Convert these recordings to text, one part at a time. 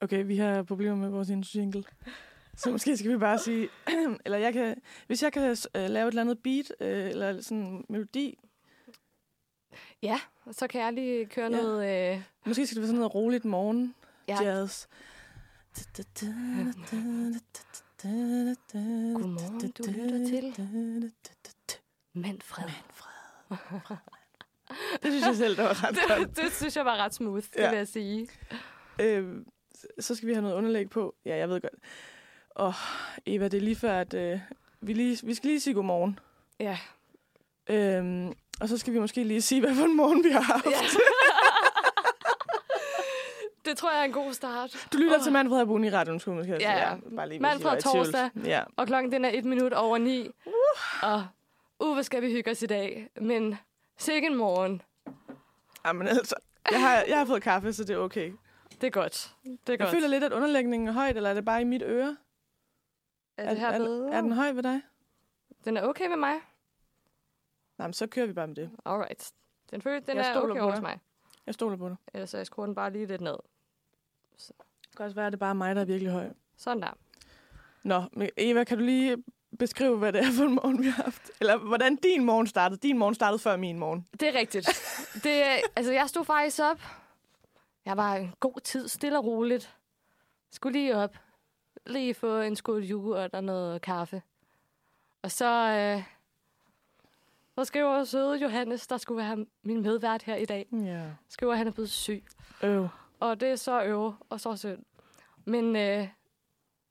Okay, vi har problemer med vores jingle. Så måske skal vi bare sige, eller jeg kan, hvis jeg kan uh, lave et eller andet beat, uh, eller sådan en melodi, Ja, så kan jeg lige køre Ja. noget... Øh, måske skal det være sådan noget roligt morgen ja. jazz. Godmorgen, du lytter til Manfred. Det synes jeg selv, der var ret det, det synes jeg var ret smooth, det Ja. vil jeg sige. Øh, så skal vi have noget underlæg på. Ja, jeg ved godt. Og Eva, det er lige før, at øh, vi, lige, vi skal lige sige godmorgen. Ja. Øhm, og så skal vi måske lige sige, hvad for en morgen vi har haft. ja. det tror jeg er en god start. Du lytter Åh. til Manfred Abun i radioen, skulle måske Ja, ja. bare lige, Manfred torsdag. Ja. Og klokken den er et minut over ni. Og uh, hvad skal vi hygge os i dag? Men sikke en morgen. Jamen altså, jeg har, jeg har fået kaffe, så det er okay. Det er godt. Det er Jeg godt. føler lidt, at underlægningen er højt, eller er det bare i mit øre? er det her er, bedre? er den høj ved dig? Den er okay med mig? Nej, men så kører vi bare med det. Alright. Den, føler, den Jeg er stoler okay på hos dig. mig. Jeg stoler på dig. Ellers så jeg skruer den bare lige lidt ned. Det kan også være, at det bare er mig, der er virkelig høj. Sådan der. Nå, men Eva, kan du lige beskrive, hvad det er for en morgen, vi har haft? Eller hvordan din morgen startede? Din morgen startede før min morgen. Det er rigtigt. det, altså, jeg stod faktisk op. Jeg var en god tid, stille og roligt. Skulle lige op. Lige få en skål yoghurt og noget kaffe. Og så, øh, så skriver søde Johannes, der skulle være min medvært her i dag, Ja. skriver, at han er blevet syg. Øv. Og det er så øve og så synd. Men øh,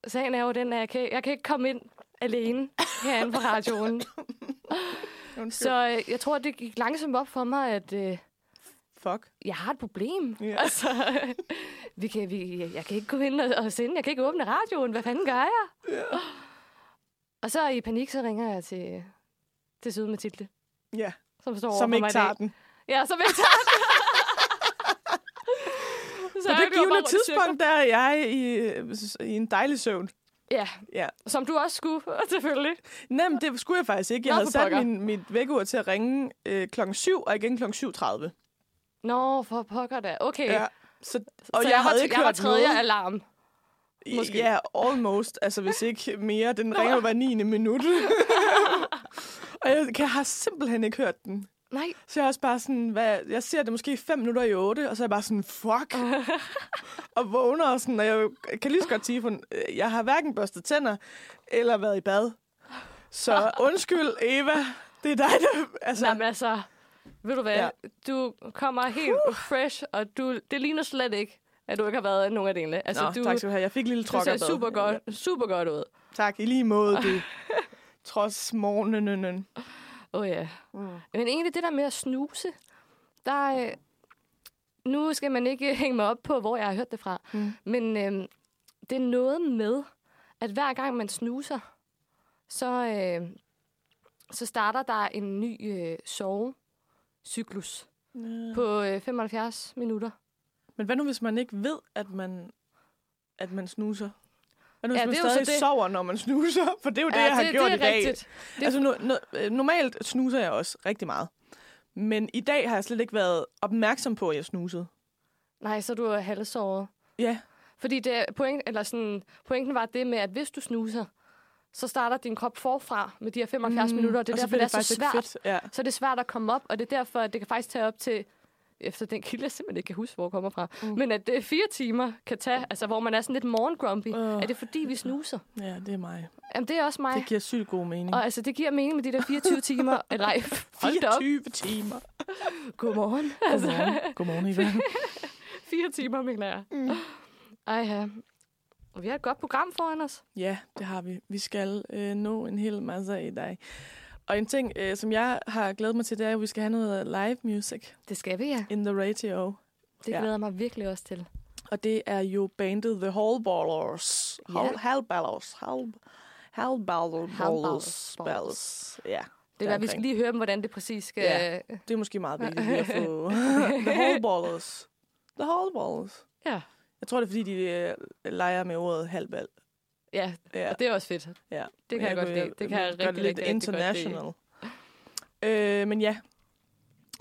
sagen er jo den, at jeg kan, jeg kan ikke komme ind alene herinde på radioen. Så øh, jeg tror, det gik langsomt op for mig, at øh, Fuck. jeg har et problem. Ja. Altså, vi kan, vi, jeg kan ikke gå ind og, og sende, jeg kan ikke åbne radioen. Hvad fanden gør jeg? Ja. Og så i panik, så ringer jeg til, til Søde Mathilde, ja. som står Som ikke tager den. Ja, som ikke tager den. så På det givende tidspunkt, der er jeg i, i en dejlig søvn. Ja, Ja. som du også skulle, selvfølgelig. Nej, men det skulle jeg faktisk ikke. Jeg Nå, havde sat pokker. min, mit vækkeur til at ringe øh, klokken 7 og igen klokken 7.30. Nå, for pokker da. Okay. Ja. Så, så og jeg, jeg, havde var, ikke jeg var tredje noget. alarm. Måske. Ja, almost. Altså, hvis ikke mere. Den ringer jo hver 9. minut. og jeg, jeg har simpelthen ikke hørt den. Nej. Så jeg er også bare sådan, hvad, jeg ser det måske 5 minutter i 8, og så er jeg bare sådan, fuck. og vågner og sådan, og jeg kan lige så godt sige, for øh, jeg har hverken børstet tænder, eller været i bad. Så undskyld, Eva. Det er dig, der... Altså, Nej, men altså, ved du hvad? Ja. Du kommer helt uh. fresh, og du, det ligner slet ikke, at du ikke har været i nogen af delene. Altså, Nå, du, tak skal du have. Jeg fik en lille trokker ser super godt, super godt ud. Tak, i lige måde, du. Trods morgenen. Åh oh, ja. Mm. Men egentlig det der med at snuse, der... Øh, nu skal man ikke hænge mig op på, hvor jeg har hørt det fra. Mm. Men øh, det er noget med, at hver gang man snuser, så, øh, så starter der en ny øh, sovecyklus Ja. på øh, 75 minutter. Men hvad nu, hvis man ikke ved, at man, at man snuser? Hvad nu, hvis Ja, man det er stadig det. sover, når man snuser? For det er jo det, ja, jeg har det, gjort det er i dag. rigtigt. Det- Altså, no, no, øh, normalt snuser jeg også rigtig meget. Men i dag har jeg slet ikke været opmærksom på, at jeg snusede. Nej, så er du halvsåret. Ja, Fordi det, er point, eller sådan, pointen var det med, at hvis du snuser, så starter din krop forfra med de her 75 mm, minutter, og det er og så derfor, det er så faktisk ikke svært. Fedt. Ja. Så er det svært at komme op, og det er derfor, at det kan faktisk tage op til, efter den kilde, jeg simpelthen ikke kan huske, hvor jeg kommer fra, Mm. men at det fire timer kan tage, altså hvor man er sådan lidt morgengrumpy. Åh. Er det fordi, vi snuser? ja, det er mig. Jamen, det er også mig. Det giver sygt god mening. Og altså, det giver mening med de der 24 timer. Eller, nej, hold da op. 24 timer. Godmorgen. Altså, Godmorgen. Godmorgen, Eva. fire timer, mener jeg. Mm. Ej, ja. Og vi har et godt program foran os. Ja, det har vi. Vi skal øh, nå en hel masse i dag. Og en ting, øh, som jeg har glædet mig til, det er, at vi skal have noget live music Det skal vi, ja. in the radio. Det Ja. glæder jeg mig virkelig også til. Og det er jo bandet The Hallballers. Ja. Hall, Hallballers. Hall, Hallballers. Hallballers. Balls. Ja, Det er, vi skal lige høre dem, hvordan det præcis skal... Ja. det er måske meget vigtigt at få The Hallballers. The Hallballers. ja. Jeg tror, det er, fordi de øh, leger med ordet halvbal. Ja, Ja. og det er også fedt. Ja. Det kan jeg, godt kunne- lide. Det kan jeg rigtig, det lidt rigtig, rigtig godt lide. international. Øh, men ja,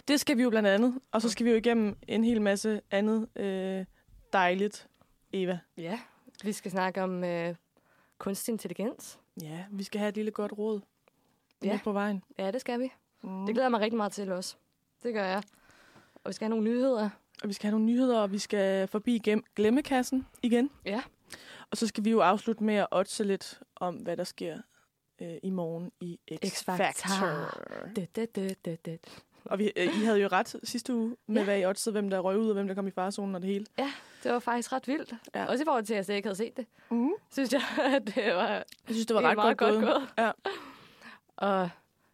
det skal vi jo blandt andet. Og så skal vi jo igennem en hel masse andet øh, dejligt Eva. Ja, vi skal snakke om øh, kunstig intelligens. Ja, vi skal have et lille godt råd. Ja. på vejen. Ja, det skal vi. Mm. Det glæder jeg mig rigtig meget til også. Det gør jeg. Og vi skal have nogle nyheder. Og vi skal have nogle nyheder, og vi skal forbi glemmekassen igen. Ja. Og så skal vi jo afslutte med at otse lidt om, hvad der sker øh, i morgen i X-Factor. Og vi, øh, I havde jo ret sidste uge med, Ja. ja. hvad I otsede, hvem der røg ud, og hvem der kom i farezonen og det hele. Det var faktisk ret vildt. Ja. Også i forhold til, at jeg slet ikke havde set det. Mm. Synes jeg, at det var, Jeg synes, det var ret meget godt, godt gået. gået. Ja. Og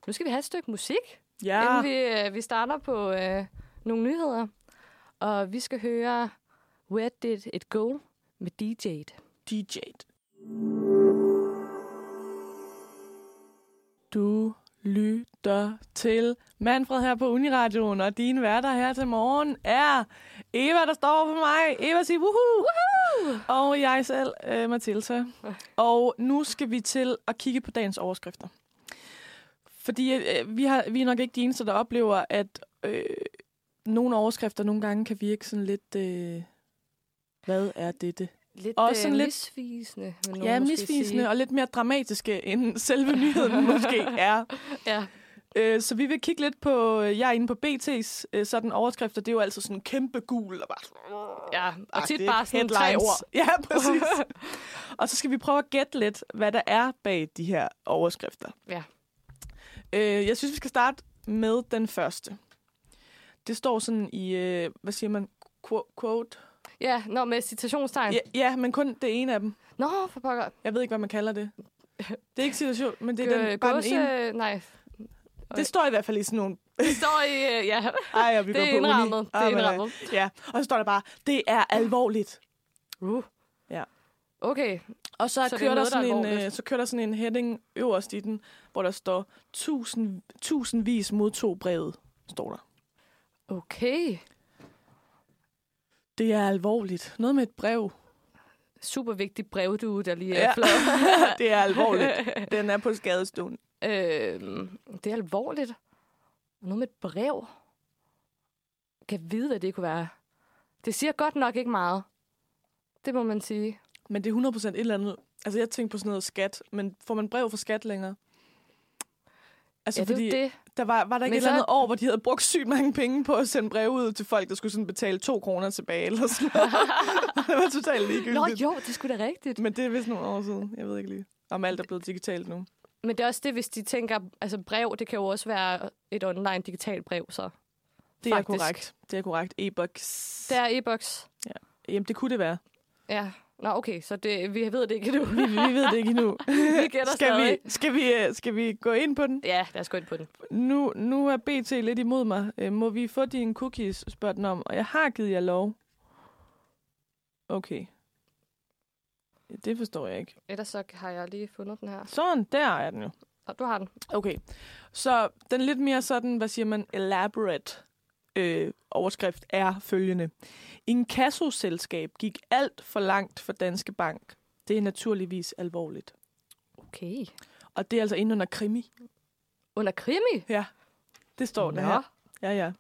nu skal vi have et stykke musik, Ja, inden vi, øh, vi starter på øh, nogle nyheder. Og vi skal høre Where Did It Go med DJ'd. DJ'd. Du lytter til Manfred her på Uniradioen, og dine værter her til morgen er Eva, der står for mig. Eva siger woohoo! woohoo! Og jeg selv, øh, Mathilda. Og nu skal vi til at kigge på dagens overskrifter. Fordi øh, vi, har, vi er nok ikke de eneste, der oplever, at øh, nogle overskrifter nogle gange kan virke sådan lidt... Øh, hvad er dette? Lidt, Og øh, sådan lidt- misvisende. Ja, misvisende sige. og lidt mere dramatiske, end selve nyheden måske er. Ja, Øh, så vi vil kigge lidt på, jeg er inde på BT's øh, sådan overskrifter, det er jo altså sådan kæmpe gul og bare... ja. og tit bare sådan tre ord. Ja, præcis. og så skal vi prøve at gætte lidt, hvad der er bag de her overskrifter. Ja. Øh, jeg synes, vi skal starte med den første. Det står sådan i, øh, hvad siger man, Qu- quote? Ja, nå, med citationstegn. Ja, ja, men kun det ene af dem. Nå, for pokker. Jeg ved ikke, hvad man kalder det. Det er ikke situation, men det er Øh, den, bare den gåse, ene. nej, Det står i hvert fald i sådan nogle... det står i, øh, ja, Ej, og vi det er på uni. indrammet. Det er øh, indrammet. Ja, og så står der bare, det er alvorligt. Uh. Ja. Okay, Og så, Så er kører der noget, der er sådan en, alvorligt. øh, så kører der sådan en heading øverst i den, hvor der står, tusind, tusindvis modtog brevet, står der. Okay. Det er alvorligt. Noget med et brev. Super vigtig brevdue, der lige er Ja. ja. det er alvorligt. Den er på skadestuen. øhm, det er alvorligt. Noget med et brev. Kan jeg vide, hvad det kunne være? Det siger godt nok ikke meget. Det må man sige. Men det er 100% et eller andet. Altså, jeg tænkte på sådan noget skat, men får man brev fra skat længere? Altså, ja, det fordi det. Der var, var der ikke et eller andet år, hvor de havde brugt sygt mange penge på at sende brev ud til folk, der skulle sådan betale to kroner tilbage, eller sådan noget. det var totalt ligegyldigt. Nå jo, det skulle da rigtigt. Men det er vist nogle år siden. Jeg ved ikke lige, om alt er blevet digitalt nu. Men det er også det, hvis de tænker, altså brev, det kan jo også være et online digitalt brev, så. Det er Faktisk. korrekt. Det er korrekt. E-box. Det er e-boks. Jamen, det kunne det være. Ja. Nå, okay, så det, vi ved det ikke nu. Vi, vi ved det ikke endnu. vi gætter skal, stadig. vi, skal, vi, øh, skal vi gå ind på den? Ja, lad os gå ind på den. Nu, nu er BT lidt imod mig. Øh, må vi få dine cookies, spørger den om. Og jeg har givet jer lov. Okay. Det forstår jeg ikke. Ellers så har jeg lige fundet den her. Sådan, der er den jo. Og du har den. Okay. Så den lidt mere sådan, hvad siger man, elaborate øh, overskrift er følgende. En kassoselskab gik alt for langt for Danske Bank. Det er naturligvis alvorligt. Okay. Og det er altså inde under krimi. Under krimi? Ja, det står der Nå. her. Ja, ja.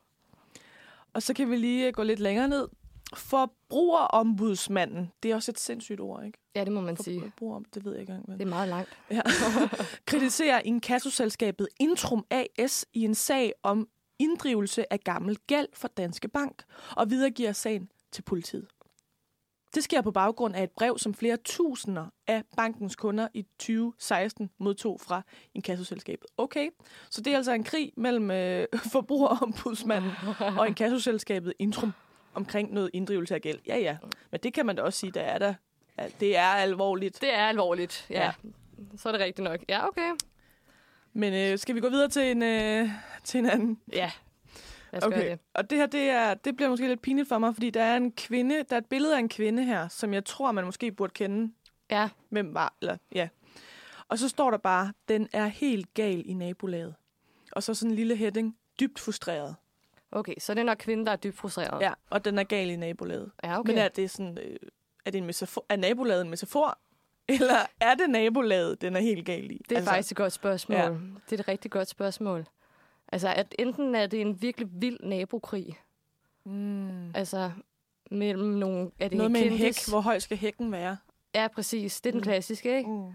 Og så kan vi lige gå lidt længere ned. Forbrugerombudsmanden. Det er også et sindssygt ord, ikke? Ja, det må man sige. Forbruger, det ved jeg ikke engang. Det er meget langt. Ja. Kritiserer inkassoselskabet Intrum AS i en sag om inddrivelse af gammel gæld for Danske Bank og videregiver sagen til politiet. Det sker på baggrund af et brev, som flere tusinder af bankens kunder i 2016 modtog fra inkassoselskabet. Okay, så det er altså en krig mellem øh, forbrugerombudsmanden og inkassoselskabet Intrum omkring noget inddrivelse af gæld. Ja, ja, men det kan man da også sige, der er der. Ja, det er alvorligt. Det er alvorligt, ja. Ja. ja. Så er det rigtigt nok. Ja, okay. Men øh, skal vi gå videre til en, øh, til en anden? Ja, lad os okay. gøre det. og det her, det, er, det bliver måske lidt pinligt for mig, fordi der er en kvinde, der er et billede af en kvinde her, som jeg tror, man måske burde kende, Ja, hvem var, eller ja. Og så står der bare, den er helt gal i nabolaget. Og så sådan en lille heading, dybt frustreret. okay. Så det er nok kvinden, der er dybt frustreret. Ja, og den er gal i nabolaget. ja. Okay. Men er det sådan, øh, er det en metafor, er nabolaget en metafor? Eller er det nabolaget, den er helt gal i? Det er altså, faktisk et godt spørgsmål. ja. Det er et rigtig godt spørgsmål. Altså, at enten er det en virkelig vild nabokrig, Mm. altså, mellem nogle... Er det Noget med en hæk. kendis? Hvor høj skal hækken være? Ja, præcis. Det er den Mm. klassiske, ikke? Mm.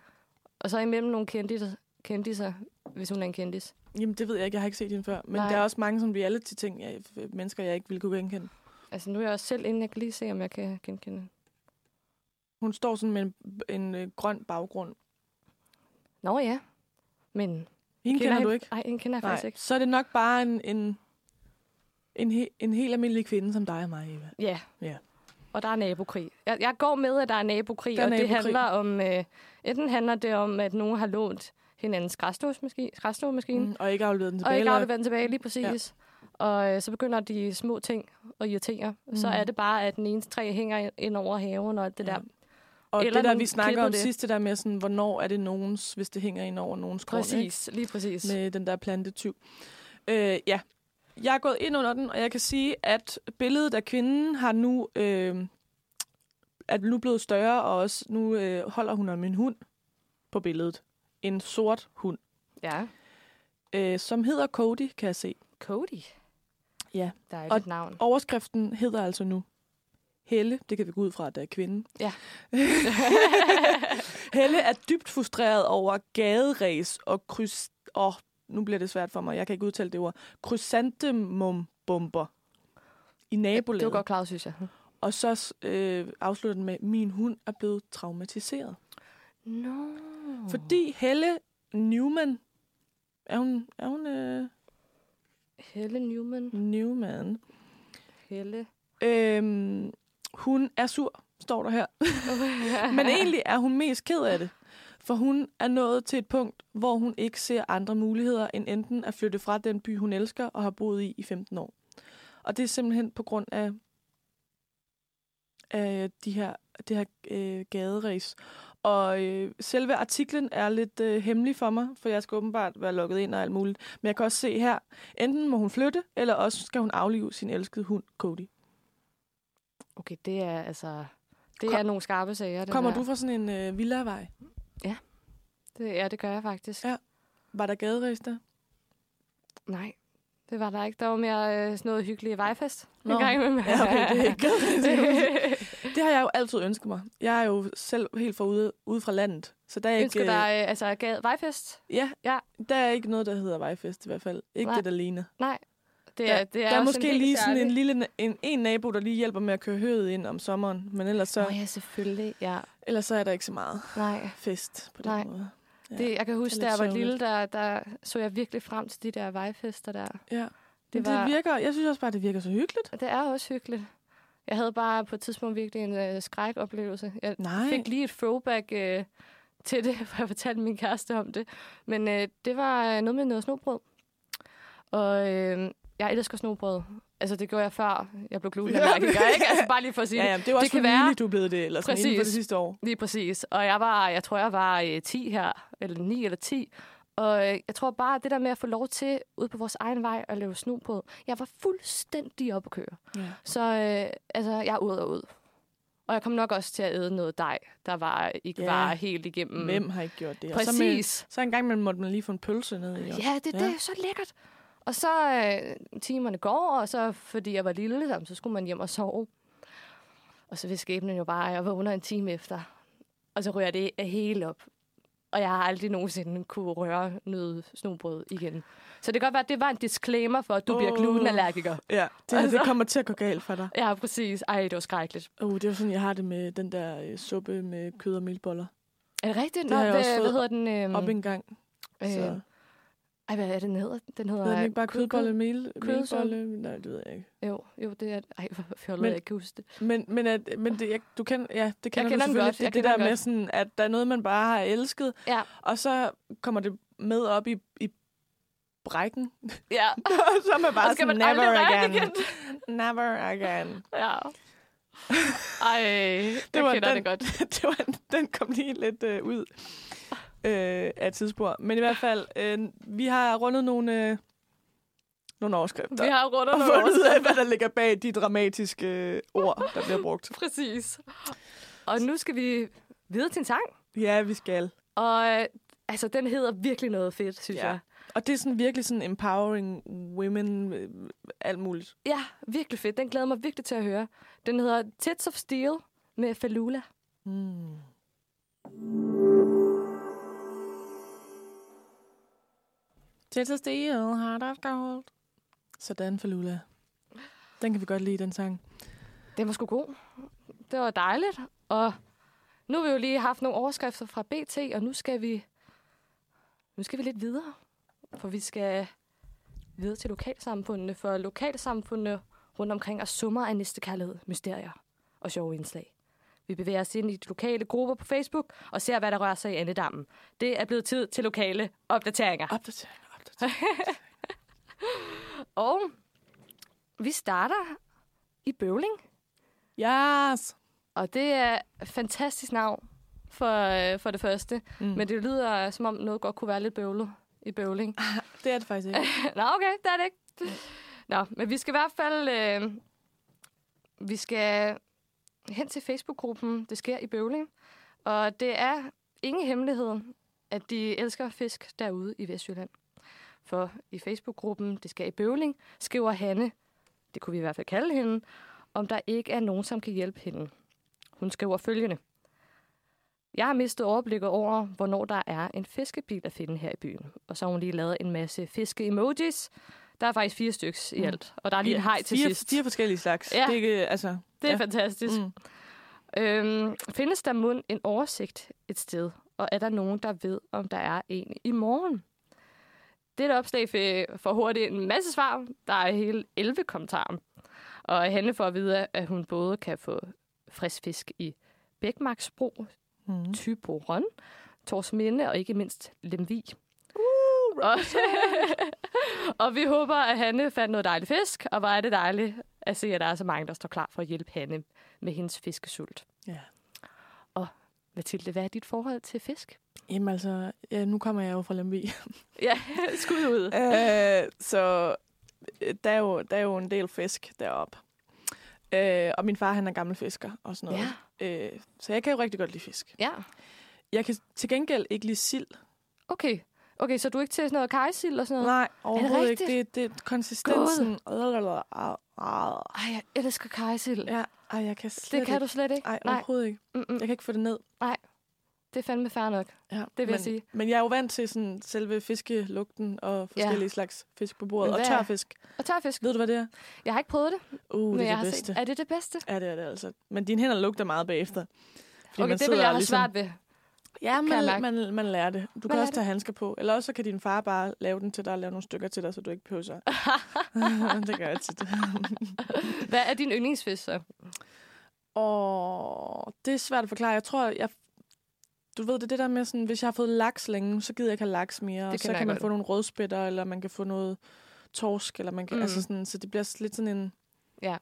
Og så imellem nogle kendiser, kendiser hvis hun er en kendis. Jamen, det ved jeg ikke. Jeg har ikke set hende før. Men Nej. der er også mange sådan reality-ting, jeg, mennesker, jeg ikke ville kunne genkende. Altså, nu er jeg også selv inde. Jeg kan lige se, om jeg kan genkende. Hun står sådan med en, en øh, grøn baggrund. Nå ja, men... Hende kender, du ikke? Nej, hende kender jeg faktisk ikke. Så er det nok bare en, en, en, he, en helt almindelig kvinde som dig og mig, Eva. Ja. Ja. Og der er nabokrig. Jeg, jeg går med, at der er nabokrig, Der er og det nabokrig. handler om... Øh, enten handler det om, at nogen har lånt hinandens græsslåsmaskine Mm, og ikke afleveret den og tilbage. ikke eller- afleveret den tilbage, lige præcis. Ja. Og øh, så begynder de små ting at irritere. Mm. Så er det bare, at den ene træ hænger ind over haven og alt det Ja. der. Og Eller det der, vi snakker om det. sidst, det der med, sådan, hvornår er det nogens, hvis det hænger ind over nogens ikke? Præcis, lige præcis. med den der plantetyv. Øh, ja, jeg er gået ind under den, og jeg kan sige, at billedet af kvinden har nu øh, er nu blevet større, og også nu øh, holder hun om en hund på billedet. En sort hund, Ja. øh, som hedder Cody, kan jeg se. Cody. Ja. Der er Og- et navn. Overskriften hedder altså nu Helle, det kan vi gå ud fra, at det er kvinde. Ja. Helle er dybt frustreret over gaderæs og kryds... Oh, nu bliver det svært for mig. Jeg kan ikke udtale det ord. Krysantemumbomber i Det nabolaget. var godt klart, synes jeg. Og så øh, afslutter den med, min hund er blevet traumatiseret. Mm. Fordi Helle Newman... Er hun... Er hun øh, Helle Newman. Newman? Helle. Øhm, hun er sur, står der her. Men egentlig er hun mest ked af det. For hun er nået til et punkt, hvor hun ikke ser andre muligheder end enten at flytte fra den by, hun elsker og har boet i i 15 år. Og det er simpelthen på grund af, af de her, det her øh, gaderæs. Og øh, selve artiklen er lidt øh, hemmelig for mig, for jeg skal åbenbart være logget ind og alt muligt. Men jeg kan også se her, enten må hun flytte, eller også skal hun aflive sin elskede hund, Cody. Okay, det er altså... Det Kom- er nogle skarpe sager, det Kommer der. du fra sådan en øh, villavej? Det, ja, det gør jeg faktisk. Ja. Var der gaderæs der? Nej, det var der ikke. Der var mere øh, sådan noget hyggeligt vejfest. Nå. En gang imellem. Ja, okay, det er ikke gaderæs. Det har jeg jo altid ønsket mig. Jeg er jo selv helt fra ude, ude fra landet. Så der er Ønsker ikke, øh, dig øh, altså gade, vejfest? Ja, Ja. der er ikke noget, der hedder vejfest i hvert fald. Ikke Nej. det, der ligner. Nej. Det Der, er, det er der er måske lige sådan særlig- en lille en, en nabo, der lige hjælper med at køre høet ind om sommeren. Men ellers så, Nå ja, selvfølgelig. Ja. ellers så er der ikke så meget Nej. fest på den Nej. måde. Ja. Det, jeg kan huske, lidt da jeg var lille, der, der så jeg virkelig frem til de der vejfester der. Ja. Det, Det, var, det virker, jeg synes også bare, det virker så hyggeligt. det er også hyggeligt. Jeg havde bare på et tidspunkt virkelig en øh, skrækoplevelse. Jeg Nej. fik lige et throwback øh, til det, for jeg fortalte min kæreste om det. Men øh, det var øh, noget med noget snobrød. Og øh, jeg elsker snobrød. Altså, det gjorde jeg før, jeg blev glutenallergiker, ikke? Altså, bare lige for at sige Ja, det. ja, det jo også Det kan være- du blevet det, eller sådan inden for det Præcis. sidste år. Lige præcis. Og jeg var, jeg tror, jeg var øh, 10 her, eller 9 eller 10. Og øh, jeg tror bare, at det der med at få lov til, ude på vores egen vej, at lave snobrød, jeg var fuldstændig op at køre. Ja. Så øh, altså, jeg er ud og ud. Og jeg kom nok også til at æde noget dej, der var ikke Ja. var helt igennem. Hvem har ikke gjort det? Og Så, med, Præcis. så en gang imellem måtte man lige få en pølse ned i. Ja, det, det Ja. er så lækkert. Og så øh, timerne går, og så fordi jeg var lille, jamen, så skulle man hjem og sove. Og så vil skæbnen jo bare, at jeg vågner en time efter. Og så rører det hele op. Og jeg har aldrig nogensinde kunne røre noget snobrød igen. Så det kan godt være, at det var en disclaimer for, at du oh. bliver glutenallergiker. Ja, det, Altså. det kommer til at gå galt for dig. Ja, præcis. Ej, det var skrækkeligt. Oh, det er sådan, jeg har det med den der øh, suppe med kød og mælboller. Er det rigtigt? Det Nå, har jeg hvad, også hvad fået hedder den? Øhm, Op en gang. øh, Så ej, hvad er det, den hedder? Den hedder, hedder den ikke bare kød- kødbolle, mel, kødsuppe. mælbolle? Nej, det ved jeg ikke. Jo, jo, det er... Ej, hvor fjollet, Men- jeg kan huske det. Men, men, at, men det, jeg, du kender, ja, det kender kender du selvfølgelig. godt, Det, jeg det der den med, godt. sådan, at der er noget, man bare har elsket, Ja. og så kommer det med op i, i brækken, Ja. og så er man bare sådan, man never again. igen. Never again. Ja. Ej, det jeg var kender den- det godt. det var, den kom lige lidt øh, ud øh, af tidsspor. Men i hvert fald, øh, vi har rundet nogle, øh, nogle overskrifter. Vi har rundt og nogle ud af, overskrifter. hvad der ligger bag de dramatiske øh, ord, der bliver brugt. Præcis. Og nu skal vi videre til en sang. Ja, vi skal. Og øh, altså, den hedder virkelig noget fedt, synes Ja. jeg. Og Og det er sådan virkelig sådan empowering women, øh, alt muligt. Ja, virkelig fedt. Den glæder mig virkelig til at høre. Den hedder Tits of Steel med Falula. Mm. Tits of Steel, Heart of Gold. Sådan, Falula. Den kan vi godt lide, den sang. Den var sgu god. Det var dejligt. Og nu har vi jo lige haft nogle overskrifter fra BT, og nu skal vi, nu skal vi lidt videre. For vi skal videre til lokalsamfundene, for lokalsamfundene rundt omkring er summer af næstekærlighed, mysterier og sjove indslag. Vi bevæger os ind i de lokale grupper på Facebook og ser, hvad der rører sig i andedammen. Det er blevet tid til lokale opdateringer. Opdatering, opdatering. Og vi starter i Bøvling. Yes! Og det er et fantastisk navn for, øh, for det første. Mm. Men det lyder som om noget godt kunne være lidt bøvlet i Bøvling. Det er det faktisk ikke. Nå, okay, det er det ikke. Nå, men vi skal i hvert fald... Øh, vi skal hen til Facebook-gruppen Det sker i Bøvling. Og det er ingen hemmelighed, at de elsker fisk derude i Vestjylland. For i Facebook-gruppen Det sker i Bøvling skriver Hanne, det kunne vi i hvert fald kalde hende, om der ikke er nogen, som kan hjælpe hende. Hun skriver følgende. Jeg har mistet overblikket over, hvornår der er en fiskebil at finde her i byen. Og så har hun lige lavet en masse fiske-emojis. Der er faktisk fire stykker i Mm. alt. Og der er lige en hej til fire, sidst. Fire forskellige slags. Ja. Det er ikke, altså... Det er ja. fantastisk. Mm. Øhm, findes der mund en oversigt et sted? Og er der nogen, der ved, om der er en i morgen? Dette opslag får- hurtigt en masse svar. Der er hele 11 kommentarer. Og Hanne får at vide, at hun både kan få frisk fisk i Bækmarksbro, Mm. Tyboron, Torsminde og ikke mindst Lemvig. Uh, Og, og vi håber, at Hanne fandt noget dejlig fisk, og hvor er det dejligt at se, at der er så mange, der står klar for at hjælpe Hanne med hendes fiskesult. Ja. Mathilde, hvad er dit forhold til fisk? Jamen altså, ja, nu kommer jeg jo fra Lemvig. Ja, skud ud. øh, så øh, der er, jo, der er jo en del fisk deroppe. Øh, og min far, han er gammel fisker og sådan noget. Ja. Øh, så jeg kan jo rigtig godt lide fisk. Ja, Jeg kan til gengæld ikke lide sild. okay. Okay, så du er ikke til sådan noget kajsild og sådan noget? Nej, overhovedet ikke. rigtigt? Det, det er konsistensen. Ej, jeg elsker kajsild. Ja, ej, jeg kan slet det kan ikke. du slet ikke? Ej, Nej, overhovedet ikke. mm-mm. Jeg kan ikke få det ned. Det er fandme fair nok. Ja, Det vil men, jeg sige. Men jeg er jo vant til sådan selve fiskelugten og forskellige ja. slags fisk på bordet. Og tørfisk. Og tørfisk. Ved du, hvad det er? Jeg har ikke prøvet det, Uh, det jeg er har det bedste. set. Er det det bedste? Ja, det er det altså. Men dine hænder lugter meget bagefter. Fordi Okay, man det vil jeg have ligesom- svært ved. Ja, jeg man, mærke. man, man lærer det. Du Man kan også det. tage handsker på. Eller også så kan din far bare lave den til dig og lave nogle stykker til dig, så du ikke så. det gør jeg tit. Hvad er din yndlingsfisk så? Og det er svært at forklare. Jeg tror, jeg... Du ved, det er det der med sådan, hvis jeg har fået laks længe, så gider jeg ikke have laks mere. og kan så kan man godt. få nogle rødspætter, eller man kan få noget torsk, eller man kan, Mm. altså sådan, så det bliver lidt sådan en... Ja.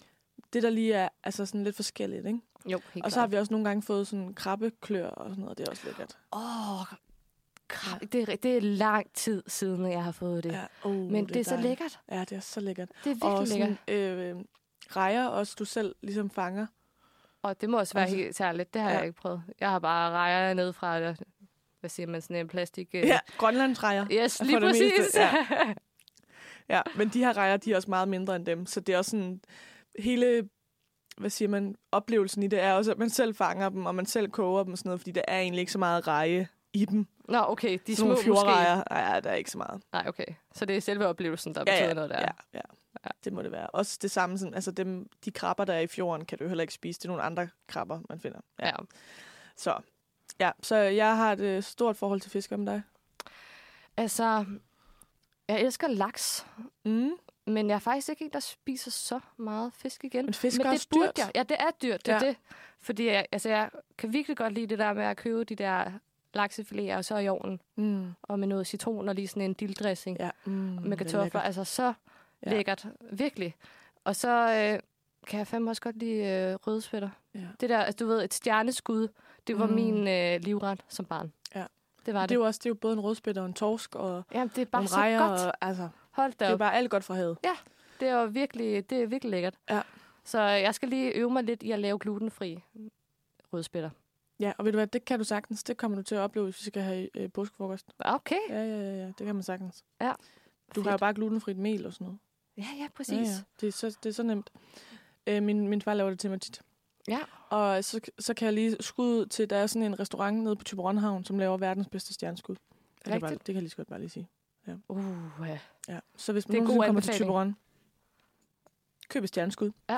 Det, der lige er altså sådan lidt forskelligt, ikke? Jo, helt og så har vi også nogle gange fået sådan krabbeklør og sådan noget, det er også lækkert. Åh, krab- det, er, det er lang tid siden, jeg har fået det. Ja, oh, Men det, det er så dejligt. lækkert. Ja, det er så lækkert. Det er virkelig og lækkert. sådan, øh, rejer også, du selv ligesom fanger. Og det må også være også- helt særligt. Det har Ja. jeg ikke prøvet. Jeg har bare rejer ned fra, hvad siger man, sådan en plastik... øh, Ja, Grønlandsrejer. Yes, lige det meste, præcis. ja. Ja, men de her rejer, de er også meget mindre end dem. Så det er også sådan, hele, hvad siger man, oplevelsen i det er også, at man selv fanger dem, og man selv koger dem og sådan noget, fordi der er egentlig ikke så meget reje i dem. Nå, okay. De Sådan små nogle måske. ja, der er ikke så meget. Nej, okay. Så det er selve oplevelsen, der Ja, betyder ja, noget der. ja, ja, ja. Det må det være. Også det samme, sådan, altså dem, de krabber, der er i fjorden, kan du heller ikke spise. Det er nogle andre krabber, man finder. ja. Så, ja, så jeg har et øh, stort forhold til fisk om dig. Altså, jeg elsker laks, Mm. men jeg er faktisk ikke en, der spiser så meget fisk igen. Men fisk men er det dyrt. jeg. Ja, det er dyrt, det er Ja. det. Fordi jeg, altså, jeg kan virkelig godt lide det der med at købe de der laksefiléer, og så i ovnen, Mm. og med noget citron og lige sådan en dilldressing Ja, mm, med er kartofler. Altså, så Ja. ja. lækkert. Virkelig. Og så øh, kan jeg fandme også godt lide øh, rødspætter. Ja. Det der, altså, du ved, et stjerneskud, det var Mm. min øh, livret som barn. Ja. Det var Det det. er jo også det er jo både en rødspætte og en torsk og Jamen, det er bare så rejer. godt. Og, altså, Hold da det er op. bare alt godt fra havet. Det er virkelig, det er virkelig lækkert. Ja. Så jeg skal lige øve mig lidt i at lave glutenfri rødspætter. Ja, og ved du hvad, det kan du sagtens. Det kommer du til at opleve, hvis vi skal have øh, påskefrokost. Okay. Ja, ja, ja, ja, det kan man sagtens. Ja. Du har jo bare glutenfrit mel og sådan noget. Ja, ja, Ja, præcis. ja. Det, er så, det er så nemt. Øh, min, min far laver det til mig tit. Ja. Og så, så kan jeg lige skud til, der er sådan en restaurant nede på Tyberonhavn, som laver verdens bedste stjerneskud. Det kan, jeg bare, Rigtigt? det kan jeg lige så godt bare lige sige. Uh, ja. Ja. Så hvis man Det en nogensinde kommer til. Tyberon, køb et stjerneskud. Ja.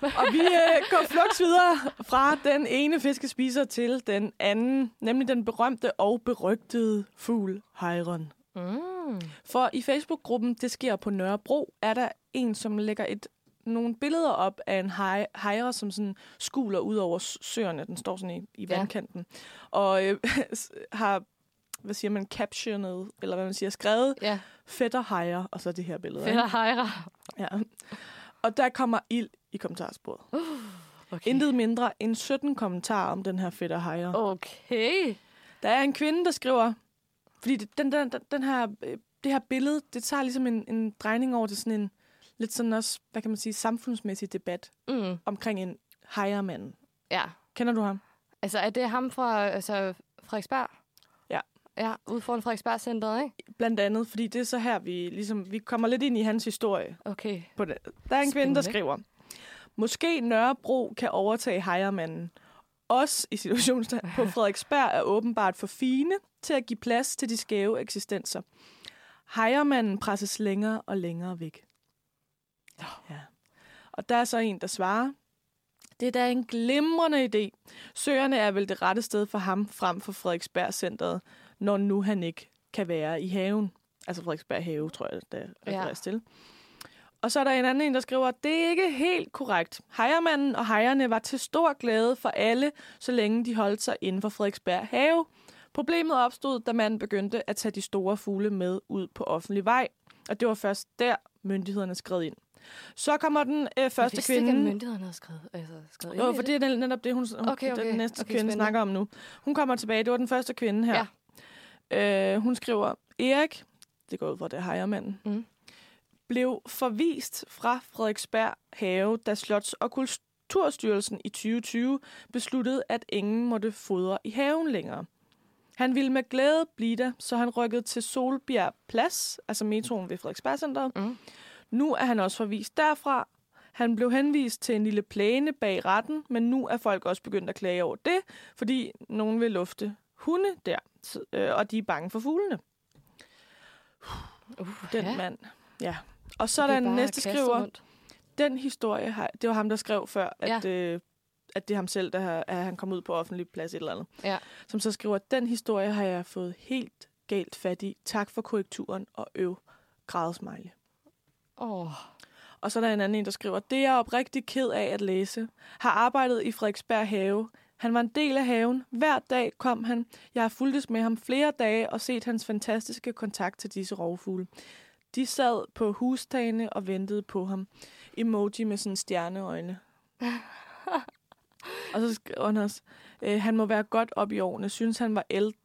og vi øh, går flugt videre fra den ene fiskespiser til den anden, nemlig den berømte og berygtede fugl, hejren. Mm. For i Facebook-gruppen Det sker på Nørrebro, er der en, som lægger et nogle billeder op af en hej, hejre, som sådan skuler ud over søerne. Den står sådan i, i Ja. vandkanten. Og øh, har, hvad siger man, captionet, eller hvad man siger, skrevet Ja, fætter hejre, og så det her billede. og hejre. Ja. Og der kommer ild i kommentarsporet. Okay. Intet mindre end 17 kommentarer om den her fætter hejre. Okay. Der er en kvinde, der skriver, fordi det- den, den, den, her, øh, det her billede, det tager ligesom en, en drejning over til sådan en, lidt sådan også, hvad kan man sige, samfundsmæssig debat Mm. omkring en hejremand. Ja. Kender du ham? Altså, er det ham fra altså, Frederiksberg? Ja. Ja, ude foran Frederiksberg-centret, ikke? Blandt andet, fordi det er så her, vi ligesom, vi kommer lidt ind i hans historie. Okay. På det. Der er en kvinde, der skriver, måske Nørrebro kan overtage hejremanden. Os i situationstegn på Frederiksberg er åbenbart for fine til at give plads til de skæve eksistenser. Hejremanden presses længere og længere væk. Ja. Og der er så en, der svarer, det er da en glimrende idé. Søerne er vel det rette sted for ham frem for Frederiksberg Centeret, når nu han ikke kan være i haven. Altså Frederiksberg Have, tror jeg, der refereres ja. til. Og så er der en anden en, der skriver, det er ikke helt korrekt. Hejermanden og hejerne var til stor glæde for alle, så længe de holdt sig inden for Frederiksberg Have. Problemet opstod, da man begyndte at tage de store fugle med ud på offentlig vej. Og det var først der, myndighederne skred ind. Så kommer den øh, første jeg vidste ikke, at kvinde... myndighederne havde skrevet, altså, skrevet Jo, ind i for det er netop det, hun, hun Okay, okay. den næste Okay, kvinde spændende. snakker om nu. Hun kommer tilbage. Det var den første kvinde her. Ja. Øh, hun skriver, Erik, det går ud fra det er hejermanden, Mm. Blev forvist fra Frederiksberg Have, da Slots- og Kulturstyrelsen i 2020 besluttede, at ingen måtte fodre i haven længere. Han ville med glæde blive der, så han rykkede til Solbjerg Plads, altså metroen ved Frederiksberg Center. Mm. Nu er han også forvist derfra. Han blev henvist til en lille plæne bag retten, men nu er folk også begyndt at klage over det, fordi nogen vil lufte hunde der, øh, og de er bange for fuglene. Uh, Den ja. mand. Ja. Og så er der en bare næste skriver, rundt. den historie, har, det var ham, der skrev før, Ja. at, øh, at det er ham selv, der har, at han kom ud på offentlig plads et eller andet. Ja. Som så skriver, den historie har jeg fået helt galt fat i. Tak for korrekturen og øv grædesmiley. Åh, Og så er der en anden en, der skriver, det er jeg oprigtig ked af at læse. Har arbejdet i Frederiksberg Have. Han var en del af haven. Hver dag kom han. Jeg har fulgtes med ham flere dage og set hans fantastiske kontakt til disse rovfugle. De sad på hustagene og ventede på ham. Emoji med sådan stjerneøjne. og så skriver han også, øh, han må være godt op i årene. Synes han var, ældre,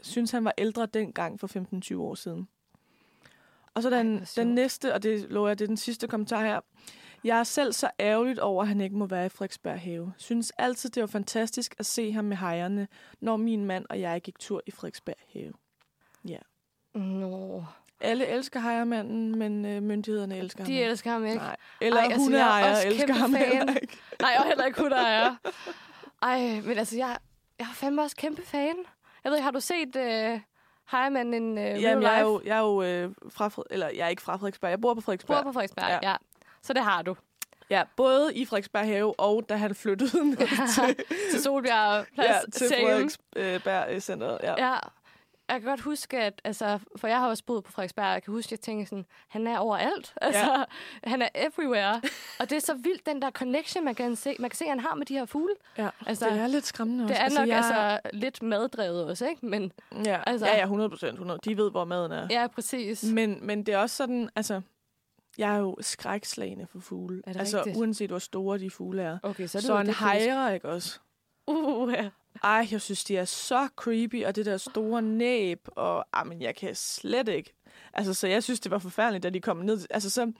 synes, han var ældre dengang for 15-20 år siden. Og så Ej, den, hvor den næste, og det lover jeg, det er den sidste kommentar her. Jeg er selv så ærgerligt over, at han ikke må være i Frederiksberg Have. Synes altid, det var fantastisk at se ham med hejerne, når min mand og jeg gik tur i Frederiksberg Have. Nå. Alle elsker hejermanden, men øh, myndighederne elsker De ham ikke. elsker ham ikke. Nej. Eller Ej, altså, jeg er hundeejere også elsker ham fan. heller ikke. Nej, og heller ikke hundeejer. Ej, men altså, jeg, jeg er fandme også kæmpe fan. Jeg ved ikke, har du set uh, Hejermanden in Real Jamen, jeg er jo, jeg er jo øh, fra, eller jeg er ikke fra Frederiksberg, jeg bor på Frederiksberg. Bor på Frederiksberg, Ja. ja. Så det har du. Ja, både i Frederiksberg Have, og da han flyttede ned til, Til Solbjerg Plads. ja, til. Frederiksberg Centeret. Ja. Ja. Jeg kan godt huske, at, altså, for jeg har også boet på Frederiksberg, jeg kan huske, at jeg tænkte sådan, han er overalt. Altså, ja. han er everywhere. og det er så vildt, den der connection, man kan se, man kan se, han har med de her fugle. ja. Altså, det er lidt skræmmende også. Det er nok jeg, altså, lidt maddrevet også, ikke? Men Ja, altså- altså, ja, ja, 100 procent. 100. De ved, hvor maden er. ja, præcis. Men, men det er også sådan, altså, jeg er jo skrækslagende for fugle. Er det altså, rigtigt? uanset hvor store de fugle er. Okay, så, Så, så en det hejre, ikke også? Uh, ja. Ej, jeg synes, de er så creepy, og det der store næb, og ah, men jeg kan slet ikke. Altså, så jeg synes, det var forfærdeligt, da de kom ned. Altså, så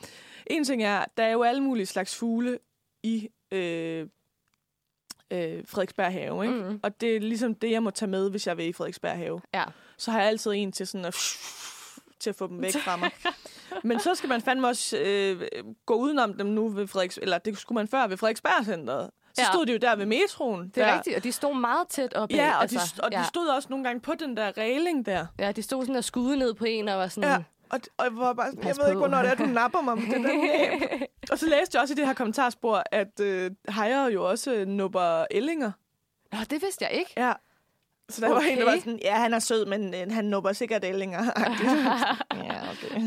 en ting er, der er jo alle mulige slags fugle i, øh, øh, Frederiksberg Have, ikke? Mm. Og det er ligesom det, jeg må tage med, hvis jeg vil i Frederiksberg Have. Ja. Så har jeg altid en til sådan at, til at få dem væk fra mig. Men så skal man fandme også øh, gå udenom dem nu ved Frederiks... Eller det skulle man før ved Frederiksberg Centeret. Så Ja. stod de jo der ved metroen. Det er der. rigtigt, og de stod meget tæt op Ja, og, altså, de, og ja. de stod også nogle gange på den der regling der. Ja, de stod sådan og skudde ned på en og var sådan... Ja. Og, og jeg var bare sådan, jeg ved ikke, på. hvornår det er, du napper mig med det der. Og så læste jeg også i det her kommentarspor, at øh, hejer jo også øh, nupper. Nå, det vidste jeg ikke. Ja. Så der okay. var en, der var sådan, ja, han er sød, men øh, han nupper sikkert ællinger. ja, okay.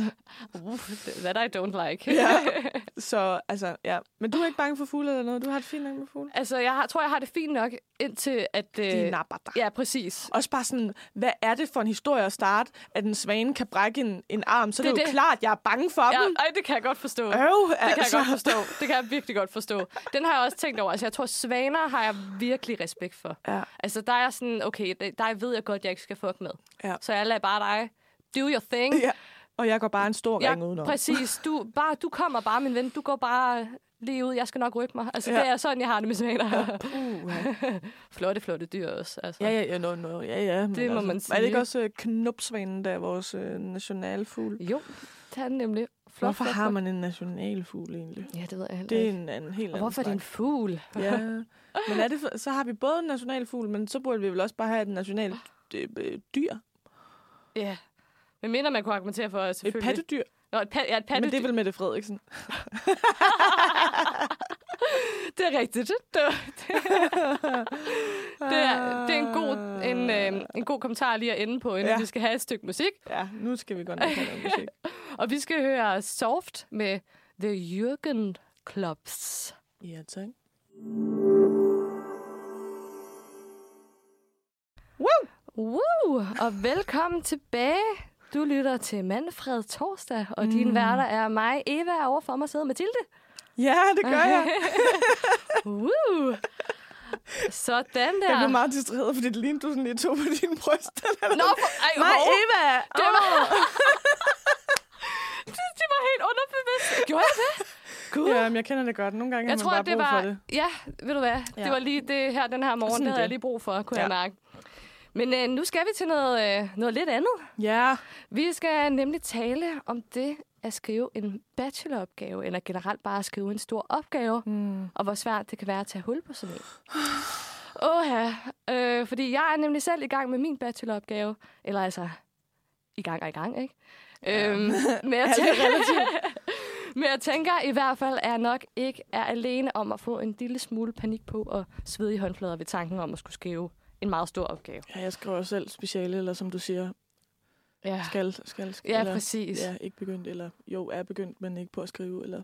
Uh, that I don't like. Ja. Så altså, ja. Men du er ikke bange for fugle eller noget? Du har det fint nok med fugle? altså, jeg har, tror, jeg har det fint nok, indtil at... Øh, De napper dig. Ja, præcis. Også bare sådan, hvad er det for en historie at starte, at en svane kan brække en, en arm? Så det, Det er jo det. klart, jeg er bange for Ja, dem. ej, det kan jeg godt forstå. Øv, Det kan jeg altså. godt forstå. Det kan jeg virkelig godt forstå. Den har jeg også tænkt over. Altså, jeg tror, svaner har jeg virkelig respekt for. Ja. Altså, der er sådan, okay, det- der ved jeg godt, jeg ikke skal fuck med. Ja. Så jeg lader bare dig do your thing. ja. Og jeg går bare en stor Ja, ring udenom. præcis. Du, bare, du kommer bare, min ven. Du går bare lige ud. Jeg skal nok rykke mig. Altså, Ja. det er sådan, jeg har det med svaner. Uh, flotte, flotte dyr også. Altså. ja, ja, ja, no, no, ja, ja. men Det må altså, man Er sige. det ikke også øh, knupsvanen, der er vores øh, nationalfugl? Jo, det er den nemlig. Flot, Hvorfor flot, har man en nationalfugl egentlig? Ja, det ved jeg heller Det er ikke. en, en helt Og anden hvorfor er det en fugl? Ja, men er det, for- så har vi både en nationalfugl, men så burde vi vel også bare have et nationalt øh, øh, dyr. Ja. Men mindre man kunne argumentere for, at Et selvfølgelig... pattedyr. Nå, et, pat, ja, et Men det pattedyr. er vel Mette Frederiksen. Det er rigtigt. Det, det, det, er, det er en god, en, øh, en god kommentar lige at ende på, inden. Ja. vi skal have et stykke musik. Ja, nu skal vi godt nok have noget musik. Og vi skal høre Soft med The Jürgen Clubs. Ja, tak. Woo! Og velkommen tilbage. Du lytter til Manfred Torsdag, og mm. din værter er mig, Eva, og overfor mig sidder Mathilde. Ja, det gør jeg. Woo! Sådan Jeg der. blev meget distraheret, fordi det lignede, du sådan lige tog på dine bryst. Nå, for, ej, Nej, hov. Eva! Det var, det, det var helt underbevidst. Gjorde jeg det? Gud. Ja, men jeg kender det godt. Nogle gange jeg har tror, man at bare det brug var... for det. Ja, ved du hvad? Ja. Det var lige det her den her morgen, det havde jeg lige brug for, kunne Ja. jeg mærke. Men øh, nu skal vi til noget, øh, noget lidt andet. Ja. Vi skal nemlig tale om det at skrive en bacheloropgave, eller generelt bare at skrive en stor opgave, Mm. og hvor svært det kan være at tage hul på sådan en. Åh ja, øh, fordi jeg er nemlig selv i gang med min bacheloropgave, eller altså i gang og i gang, ikke? Ja. Øhm, men, jeg tænker, men jeg tænker i hvert fald, at jeg nok ikke er alene om at få en lille smule panik på og svede i håndflader ved tanken om at skulle skrive en meget stor opgave. ja, jeg skriver selv speciale, eller som du siger, Ja, skal, skal, skal ja eller, præcis. Ja, ikke begyndt, eller jo, er begyndt, men ikke på at skrive, eller...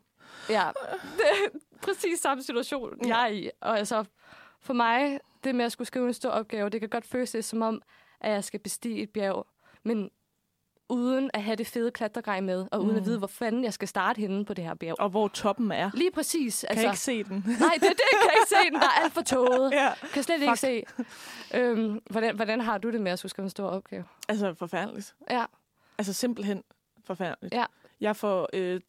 Ja, det er præcis samme situation, Ja. jeg er i. Og altså, for mig, det med at skulle skrive en stor opgave, det kan godt føles lidt som om, at jeg skal bestige et bjerg, men uden at have det fede klatregrej med, og uden mm. at vide, hvor fanden jeg skal starte henne på det her bjerg. Og hvor toppen er. Lige præcis. Kan altså, ikke se den. Nej, det, det kan jeg ikke se. Den der er alt for tåget. ja. Kan slet ikke se. Øhm, hvordan, hvordan har du det med at skulle skrive en stor opgave? Altså, forfærdeligt. Ja. Altså, simpelthen forfærdeligt. Ja. Jeg får øh,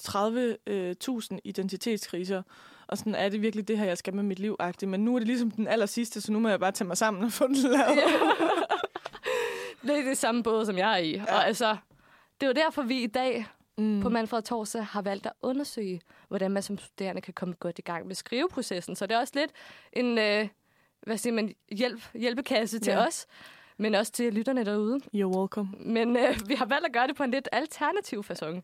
30.000 identitetskriser, og sådan er det virkelig det her, jeg skal med mit liv -agtigt. Men nu er det ligesom den aller sidste, så nu må jeg bare tage mig sammen og få den lavet. Ja. det er det samme båd, som jeg er i. Ja. Og altså, det er jo derfor, vi i dag Mm. på Manfred Torsdag har valgt at undersøge, hvordan man som studerende kan komme godt i gang med skriveprocessen. Så det er også lidt en øh, hvad siger man, hjælp, hjælpekasse til Ja. os, men også til lytterne derude. You're welcome. Men øh, vi har valgt at gøre det på en lidt alternativ façon.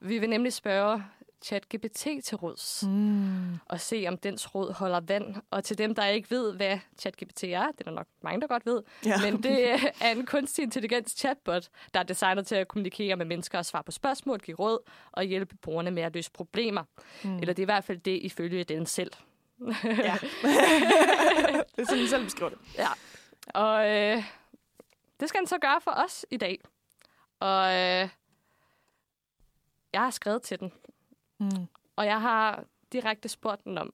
Vi vil nemlig spørge ChatGPT til råds Mm. og se, om dens råd holder vand. Og til dem, der ikke ved, hvad ChatGPT er, det er der nok mange, der godt ved, Ja. men det er en kunstig intelligens chatbot, der er designet til at kommunikere med mennesker og svare på spørgsmål, give råd og hjælpe brugerne med at løse problemer. Mm. Eller det er i hvert fald det, ifølge den selv. ja. det er sådan, jeg selv beskriver det. Ja. Og øh, det skal den så gøre for os i dag. Og øh, jeg har skrevet til den, Mm. og jeg har direkte spurgt den om,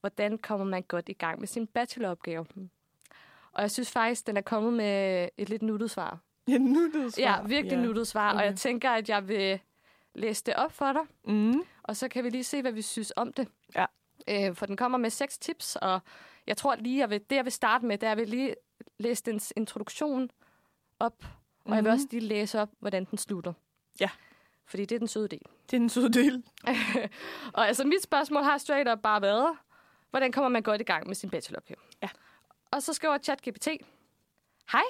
hvordan kommer man godt i gang med sin bacheloropgave. Og jeg synes faktisk, den er kommet med et lidt nuttet svar. Ja, nuttet svar. Ja, virkelig ja. nuttet svar. Okay. Og jeg tænker, at jeg vil læse det op for dig, Mm. og så kan vi lige se, hvad vi synes om det. Ja. Øh, for den kommer med seks tips, og jeg tror lige, jeg vil, det jeg vil starte med, det er, at jeg vil lige læse dens introduktion op, og mm-hmm. jeg vil Mhm. også lige læse op, hvordan den slutter. Ja. Fordi det er den søde del. Det er den søde del. og altså, mit spørgsmål har straight up bare været, hvordan kommer man godt i gang med sin bacheloropgave? Ja. Og så skriver ChatGPT, Hej,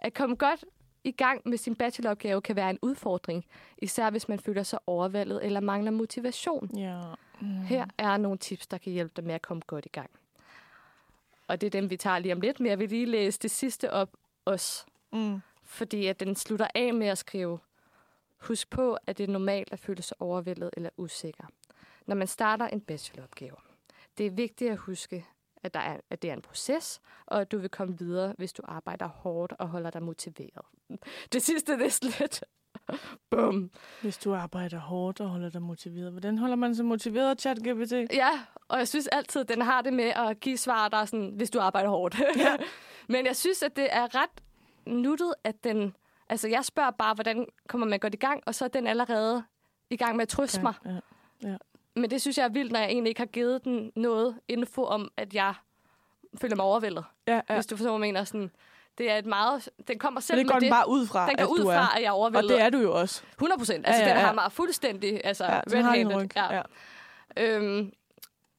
at komme godt i gang med sin bacheloropgave kan være en udfordring, især hvis man føler sig overvældet eller mangler motivation. Ja. Mm. Her er nogle tips, der kan hjælpe dig med at komme godt i gang. Og det er dem, vi tager lige om lidt, men jeg vil lige læse det sidste op også, Mm. fordi at den slutter af med at skrive, Husk på, at det er normalt at føle sig overvældet eller usikker, når man starter en bacheloropgave. Det er vigtigt at huske, at, der er, at det er en proces, og at du vil komme videre, hvis du arbejder hårdt og holder dig motiveret. Det sidste det er slet. Bum. Hvis du arbejder hårdt og holder dig motiveret. Hvordan holder man sig motiveret, ChatGPT? Ja, og jeg synes altid, at den har det med at give svar, der er sådan, hvis du arbejder hårdt. Ja. Men jeg synes, at det er ret nuttet, at den... Altså, jeg spørger bare, hvordan kommer man godt i gang, og så er den allerede i gang med at trøste ja. mig. Ja. Men det synes jeg er vildt, når jeg egentlig ikke har givet den noget info om, at jeg føler mig overvældet. Ja, Ja. ja. Hvis du forstår, hvad jeg mener. Sådan, det er et meget... Den kommer selv det går med den det. bare ud fra, den går at ud fra, er. at jeg er Og overvældet. det er du jo også. 100 procent. Altså, Ja, ja, den ja. har mig fuldstændig altså, Ja, den red-handed. ryg. Ja. Øhm,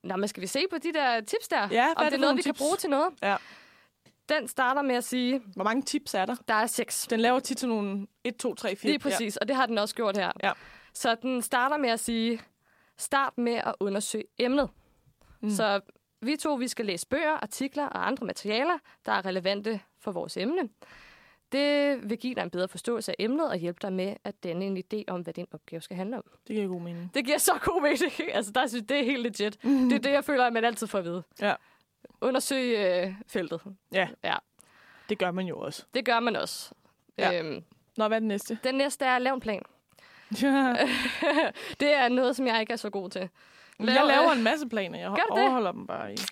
nå, men skal vi se på de der tips der? Ja, Om det er noget, vi kan tips? bruge til noget? Ja. Den starter med at sige, Hvor mange tips er der? der er seks. Den laver tit sådan nogle 1, 2, 3, 4. Lige præcis, og det har den også gjort her. Ja. Så den starter med at sige, start med at undersøge emnet. Mm. Så vi to, vi skal læse bøger, artikler og andre materialer, der er relevante for vores emne. Det vil give dig en bedre forståelse af emnet og hjælpe dig med at danne en idé om, hvad din opgave skal handle om. Det giver god mening. Det giver så god mening. Altså, der synes det er helt legit. Mm. Det er det, jeg føler, at man altid får at vide. Ja. Undersøg øh, feltet. Ja, Ja, det gør man jo også. det gør man også. Ja. Øhm, Nå, hvad er den næste? den næste er at lave en plan. Ja. det er noget, som jeg ikke er så god til. jeg Lav- laver en masse planer. Jeg Gør du det? overholder dem bare ikke.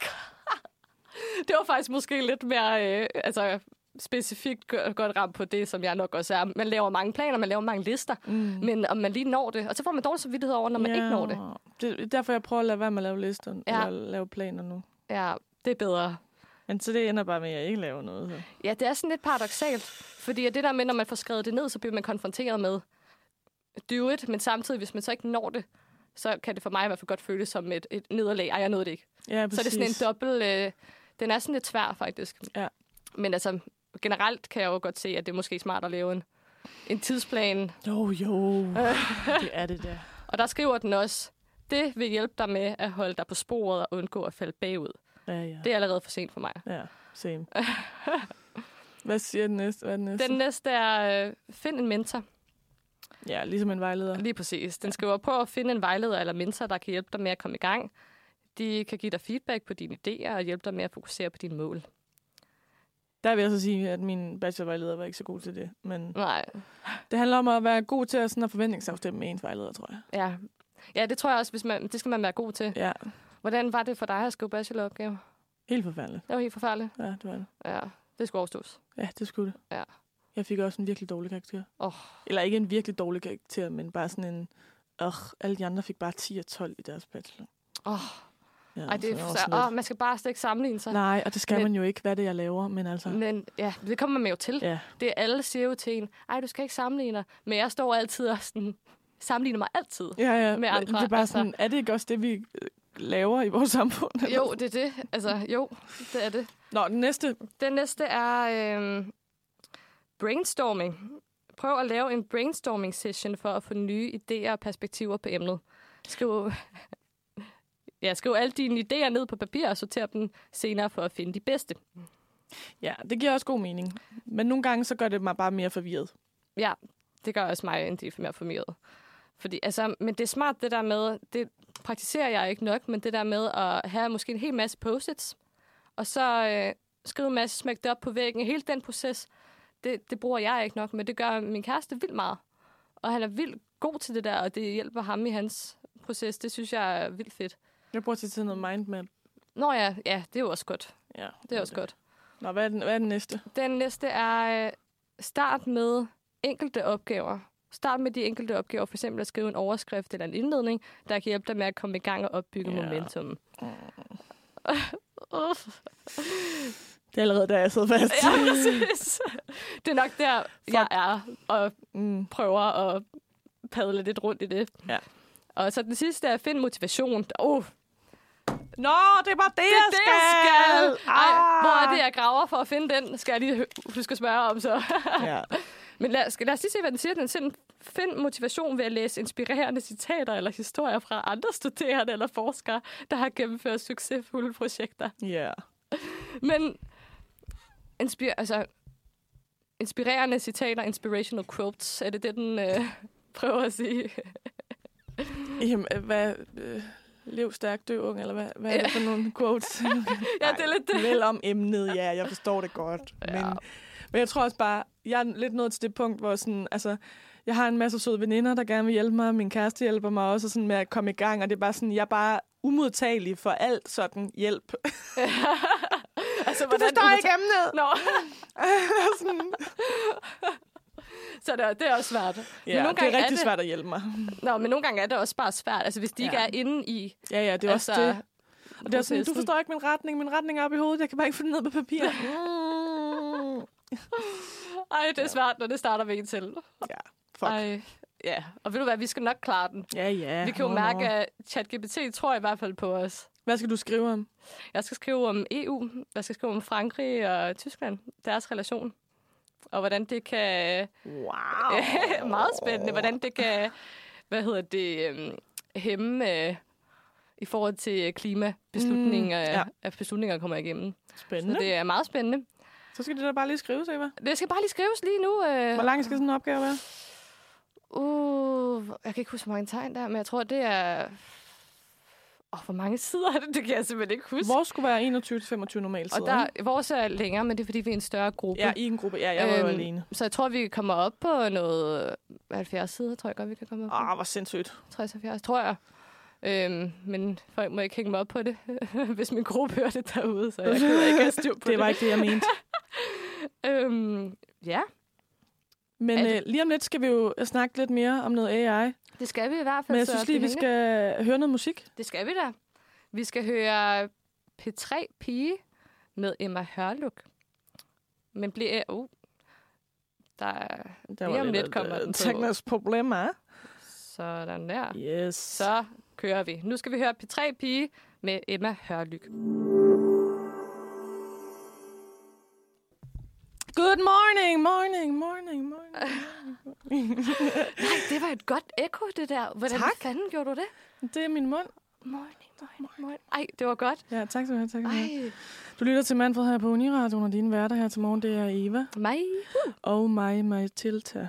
Det var faktisk måske lidt mere øh, altså, specifikt godt, ramt på det, som jeg nok også er. Man laver mange planer, man laver mange lister, Mm. men om man lige når det, og så får man dårlig samvittighed over, når man ikke når det. Det er derfor, jeg prøver at lade være med at lave lister. Ja. Ja. Eller lave planer nu. Ja, det er bedre. Men så det ender bare med, at jeg ikke laver noget. Så. Ja, det er sådan lidt paradoxalt, fordi det der med, når man får skrevet det ned, så bliver man konfronteret med do it, men samtidig, hvis man så ikke når det, så kan det for mig i hvert fald godt føles som et, et nederlag. Ej, jeg nåede det ikke. Ja, Så er det sådan en dobbelt... Øh, den er sådan lidt svær, faktisk. Ja. Men altså, generelt kan jeg jo godt se, at det er måske smart at lave en, en tidsplan. Jo, jo. det er det der. Og der skriver den også, det vil hjælpe dig med at holde dig på sporet og undgå at falde bagud. Ja, ja. Det er allerede for sent for mig. Ja, same. Hvad siger den næste? Hvad er den næste? Den næste er, øh, find en mentor. Ja, ligesom en vejleder. Lige præcis. Den skriver, prøv at finde en vejleder eller mentor, der kan hjælpe dig med at komme i gang. De kan give dig feedback på dine idéer og hjælpe dig med at fokusere på dine mål. Der vil jeg så sige, at min bachelorvejleder var ikke så god til det. Men Nej, det handler om at være god til at sådan at forventningsafstemme med ens vejleder, tror jeg. ja. Ja, det tror jeg også, hvis man, det skal man være god til. Ja, Hvordan var det for dig at skrive bacheloropgave? helt forfærdeligt. Det var helt forfærdeligt. Ja, det var det. Ja, det skulle overstås. Ja, det skulle det. Ja. Jeg fik også en virkelig dårlig karakter. Åh. Eller ikke en virkelig dårlig karakter, men bare sådan en... Øh, alle de andre fik bare 10 og 12 i deres bachelor. Åh, Ja, ej, det er så åh, lidt- man skal bare ikke sammenligne sig. Nej, og det skal Men- man jo ikke, hvad det er, jeg laver, men altså... Men ja, det kommer man jo til. Ja, Det er alle siger jo til en, ej, du skal ikke sammenligne dig. Men jeg står altid og sådan, sammenligner mig altid. ja, ja. Med andre, det er bare altså. sådan, er det ikke også det, vi øh, laver i vores samfund? eller? Jo, det er det. Altså, jo, det er det. Nå, den næste. Den næste er øh, brainstorming. Prøv at lave en brainstorming session for at få nye idéer og perspektiver på emnet. Skriv, ja, skriv alle dine idéer ned på papir og sorter dem senere for at finde de bedste. Ja, det giver også god mening. Men nogle gange, så gør det mig bare mere forvirret. Ja, det gør også mig en del mere forvirret. Fordi, altså, men det er smart det der med, det praktiserer jeg ikke nok, men det der med at have måske en hel masse post-its, og så øh, skrive en masse smæk det op på væggen. Hele den proces, det, det bruger jeg ikke nok, men det gør min kæreste vildt meget. Og han er vildt god til det der, og det hjælper ham i hans proces. Det synes jeg er vildt fedt. Jeg bruger til noget mindmap. Nå ja, ja, det er jo også godt. Ja, Det er også godt. Nå, hvad er den, hvad er den næste? Den næste er øh, start med enkelte opgaver. Start med de enkelte opgaver, for eksempel at skrive en overskrift eller en indledning, der kan hjælpe dig med at komme i gang og opbygge Ja. momentum. Det er allerede der, jeg sidder fast. Ja, præcis. Det er nok der, jeg er, og Mm. prøver at padle lidt rundt i det. Ja. Og så den sidste er, find motivation. Oh, Nå, det er bare det, det jeg det, skal! jeg skal! Ej, hvor er det, Ah. jeg graver for at finde den? Skal jeg lige huske at spørge om så. Ja. Men lad, skal, lad os lige se, hvad den siger. Den siger, find motivation ved at læse inspirerende citater eller historier fra andre studerende eller forskere, der har gennemført succesfulde projekter. Ja. Men inspir, altså, inspirerende citater, inspirational quotes, er det det, den øh, prøver at sige? Jamen, øh, hvad... Øh, lev stærk, dø ung, eller hvad, hvad er det for nogle quotes? Ja, det er lidt det. Vel om emnet, ja, jeg forstår det godt. Ja. Men, men jeg tror også bare, jeg er lidt nået til det punkt, hvor sådan, altså, jeg har en masse søde veninder, der gerne vil hjælpe mig, min kæreste hjælper mig også sådan med at komme i gang, og det er bare sådan, jeg er bare umodtagelig for alt sådan hjælp. altså, Du forstår ikke emnet! Nå, sådan, så det er, det er også svært. ja, nogle det gange er er rigtig det- svært at hjælpe mig. Nå, men nogle gange er det også bare svært. Altså, hvis de ikke Ja. er inde i... Ja, ja, det er også altså, det. Og det er sådan, du forstår ikke min retning, min retning er oppe i hovedet, jeg kan bare ikke få det ned på papir. Ej, det er svært, når det starter med en selv. Ja, fuck. Ej, ja. Og ved du hvad, vi skal nok klare den. Ja, ja. Vi kan jo Nå, mærke, at ChatGPT tror i hvert fald på os. Hvad skal du skrive om? Jeg skal skrive om EU. Jeg skal skrive om Frankrig og Tyskland. Deres relation. Og hvordan det kan... Wow. meget spændende. Hvordan det kan... Hvad hedder det? øhm, hæmme øh, i forhold til klimabeslutninger, Mm, ja. ja. at beslutninger kommer igennem. Spændende. Så det er meget spændende. Så skal det da bare lige skrives, Eva. Det skal bare lige skrives lige nu. Øh. Hvor lang skal sådan en opgave være? Uh, jeg kan ikke huske, hvor mange tegn der er, men jeg tror, det er... Åh, oh, hvor mange sider er det? Det kan jeg simpelthen ikke huske. Vores skulle være 21-25 normalt og der, vores er længere, men det er, fordi vi er en større gruppe. Ja, i en gruppe. Ja, jeg var jo Øhm, alene. Så jeg tror, vi kommer op på noget 70 sider, tror jeg godt, vi kan komme op på. Ah, hvor sindssygt. 60-70, tror jeg. Øhm, men folk må ikke hænge mig op på det, hvis min gruppe hører det derude, så jeg kan ikke have styr på det. Det var ikke det, jeg mente. Øhm, ja, Men det- øh, lige om lidt skal vi jo snakke lidt mere om noget AI. det skal vi i hvert fald. Men jeg synes lige, vi skal høre noget musik. Det skal vi da. Vi skal høre P3 Pige med Emma Hørluk. Men bliver... Uh, der er Der Lige om lidt kommer den teknisk problemer. sådan der. Yes. Så kører vi. Nu skal vi høre P3 Pige med Emma Hørlyk. Good morning, morning, morning, morning. Nej, det var et godt ekko, det der. Hvordan Tak. fanden gjorde du det? Det er min mund. Morning, morning, morning. Ej, det var godt. Ja, tak skal du have. Tak skal du have. Du lytter til Manfred her på Uniradioen, og dine værter her til morgen, det er Eva mig. og mig, Mathilda.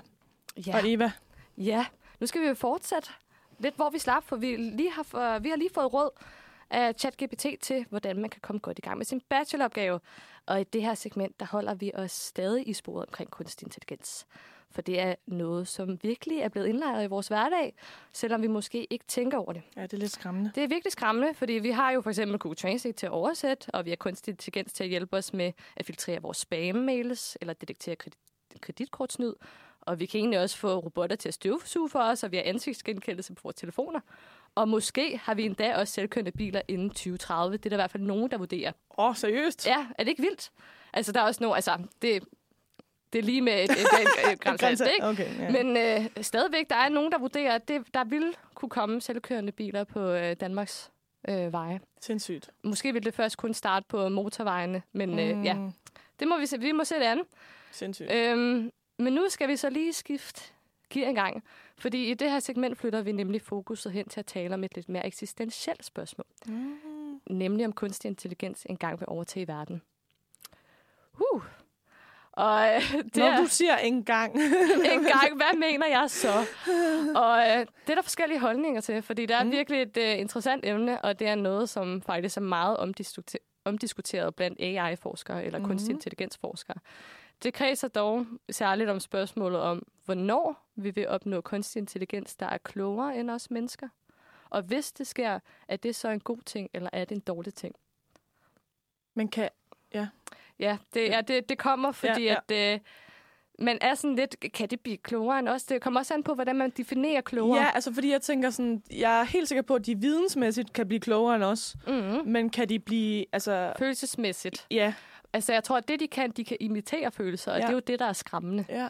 Ja. Og Eva, ja, nu skal vi jo fortsætte lidt, hvor vi slap, for vi, lige har, vi har lige fået råd af ChatGPT til, hvordan man kan komme godt i gang med sin bacheloropgave. Og i det her segment, der holder vi os stadig i sporet omkring kunstig intelligens. For det er noget, som virkelig er blevet indlejret i vores hverdag, selvom vi måske ikke tænker over det. ja, det er lidt skræmmende. Det er virkelig skræmmende, fordi vi har jo for eksempel Google Translate til at oversætte, og vi har kunstig intelligens til at hjælpe os med at filtrere vores spam-mails eller detektere kredit- kreditkortsnyd. Og vi kan egentlig også få robotter til at støvsuge for os, og vi har ansigtsgenkendelse på vores telefoner. Og måske har vi endda også selvkørende biler inden 2030. Det er der i hvert fald nogen, der vurderer. Åh, oh, seriøst? Ja, er det ikke vildt? Altså, der er også nogen, altså, det, det er lige med et, et, et, et grænse, ikke? Okay, ja. Men øh, stadigvæk, der er nogen, der vurderer, at det, der vil kunne komme selvkørende biler på øh, Danmarks øh, veje. Sindssygt. Måske vil det først kun starte på motorvejene, men øh, ja, Mm, det må vi se. Vi må se det andet. Sindssygt. Øhm, men nu skal vi så lige skifte gear en gang. Fordi i det her segment flytter vi nemlig fokuset hen til at tale om et lidt mere eksistentielt spørgsmål. Mm. Nemlig om kunstig intelligens engang vil overtage verden. Uh. Og øh, det Når du siger en gang. en gang, hvad mener jeg så? Og øh, det er der forskellige holdninger til, fordi det er Mm. virkelig et øh, interessant emne, og det er noget, som faktisk er meget omdiskute- omdiskuteret blandt AI-forskere eller mm. kunstig intelligensforskere. Det kredser dog særligt om spørgsmålet om, hvornår vi vil opnå kunstig intelligens, der er klogere end os mennesker. Og hvis det sker, er det så en god ting, eller er det en dårlig ting? Men kan... Ja, det, ja, det, det kommer, fordi Ja, ja, ja. at øh, man er sådan lidt, kan det blive klogere end os? Det kommer også an på, hvordan man definerer klogere. Ja, altså fordi jeg tænker sådan, jeg er helt sikker på, at de vidensmæssigt kan blive klogere end os. Mm-hmm. Men kan de blive, altså... Følelsesmæssigt. Ja, Altså, jeg tror, at det, de kan, de kan imitere følelser, og Ja. det er jo det, der er skræmmende. ja.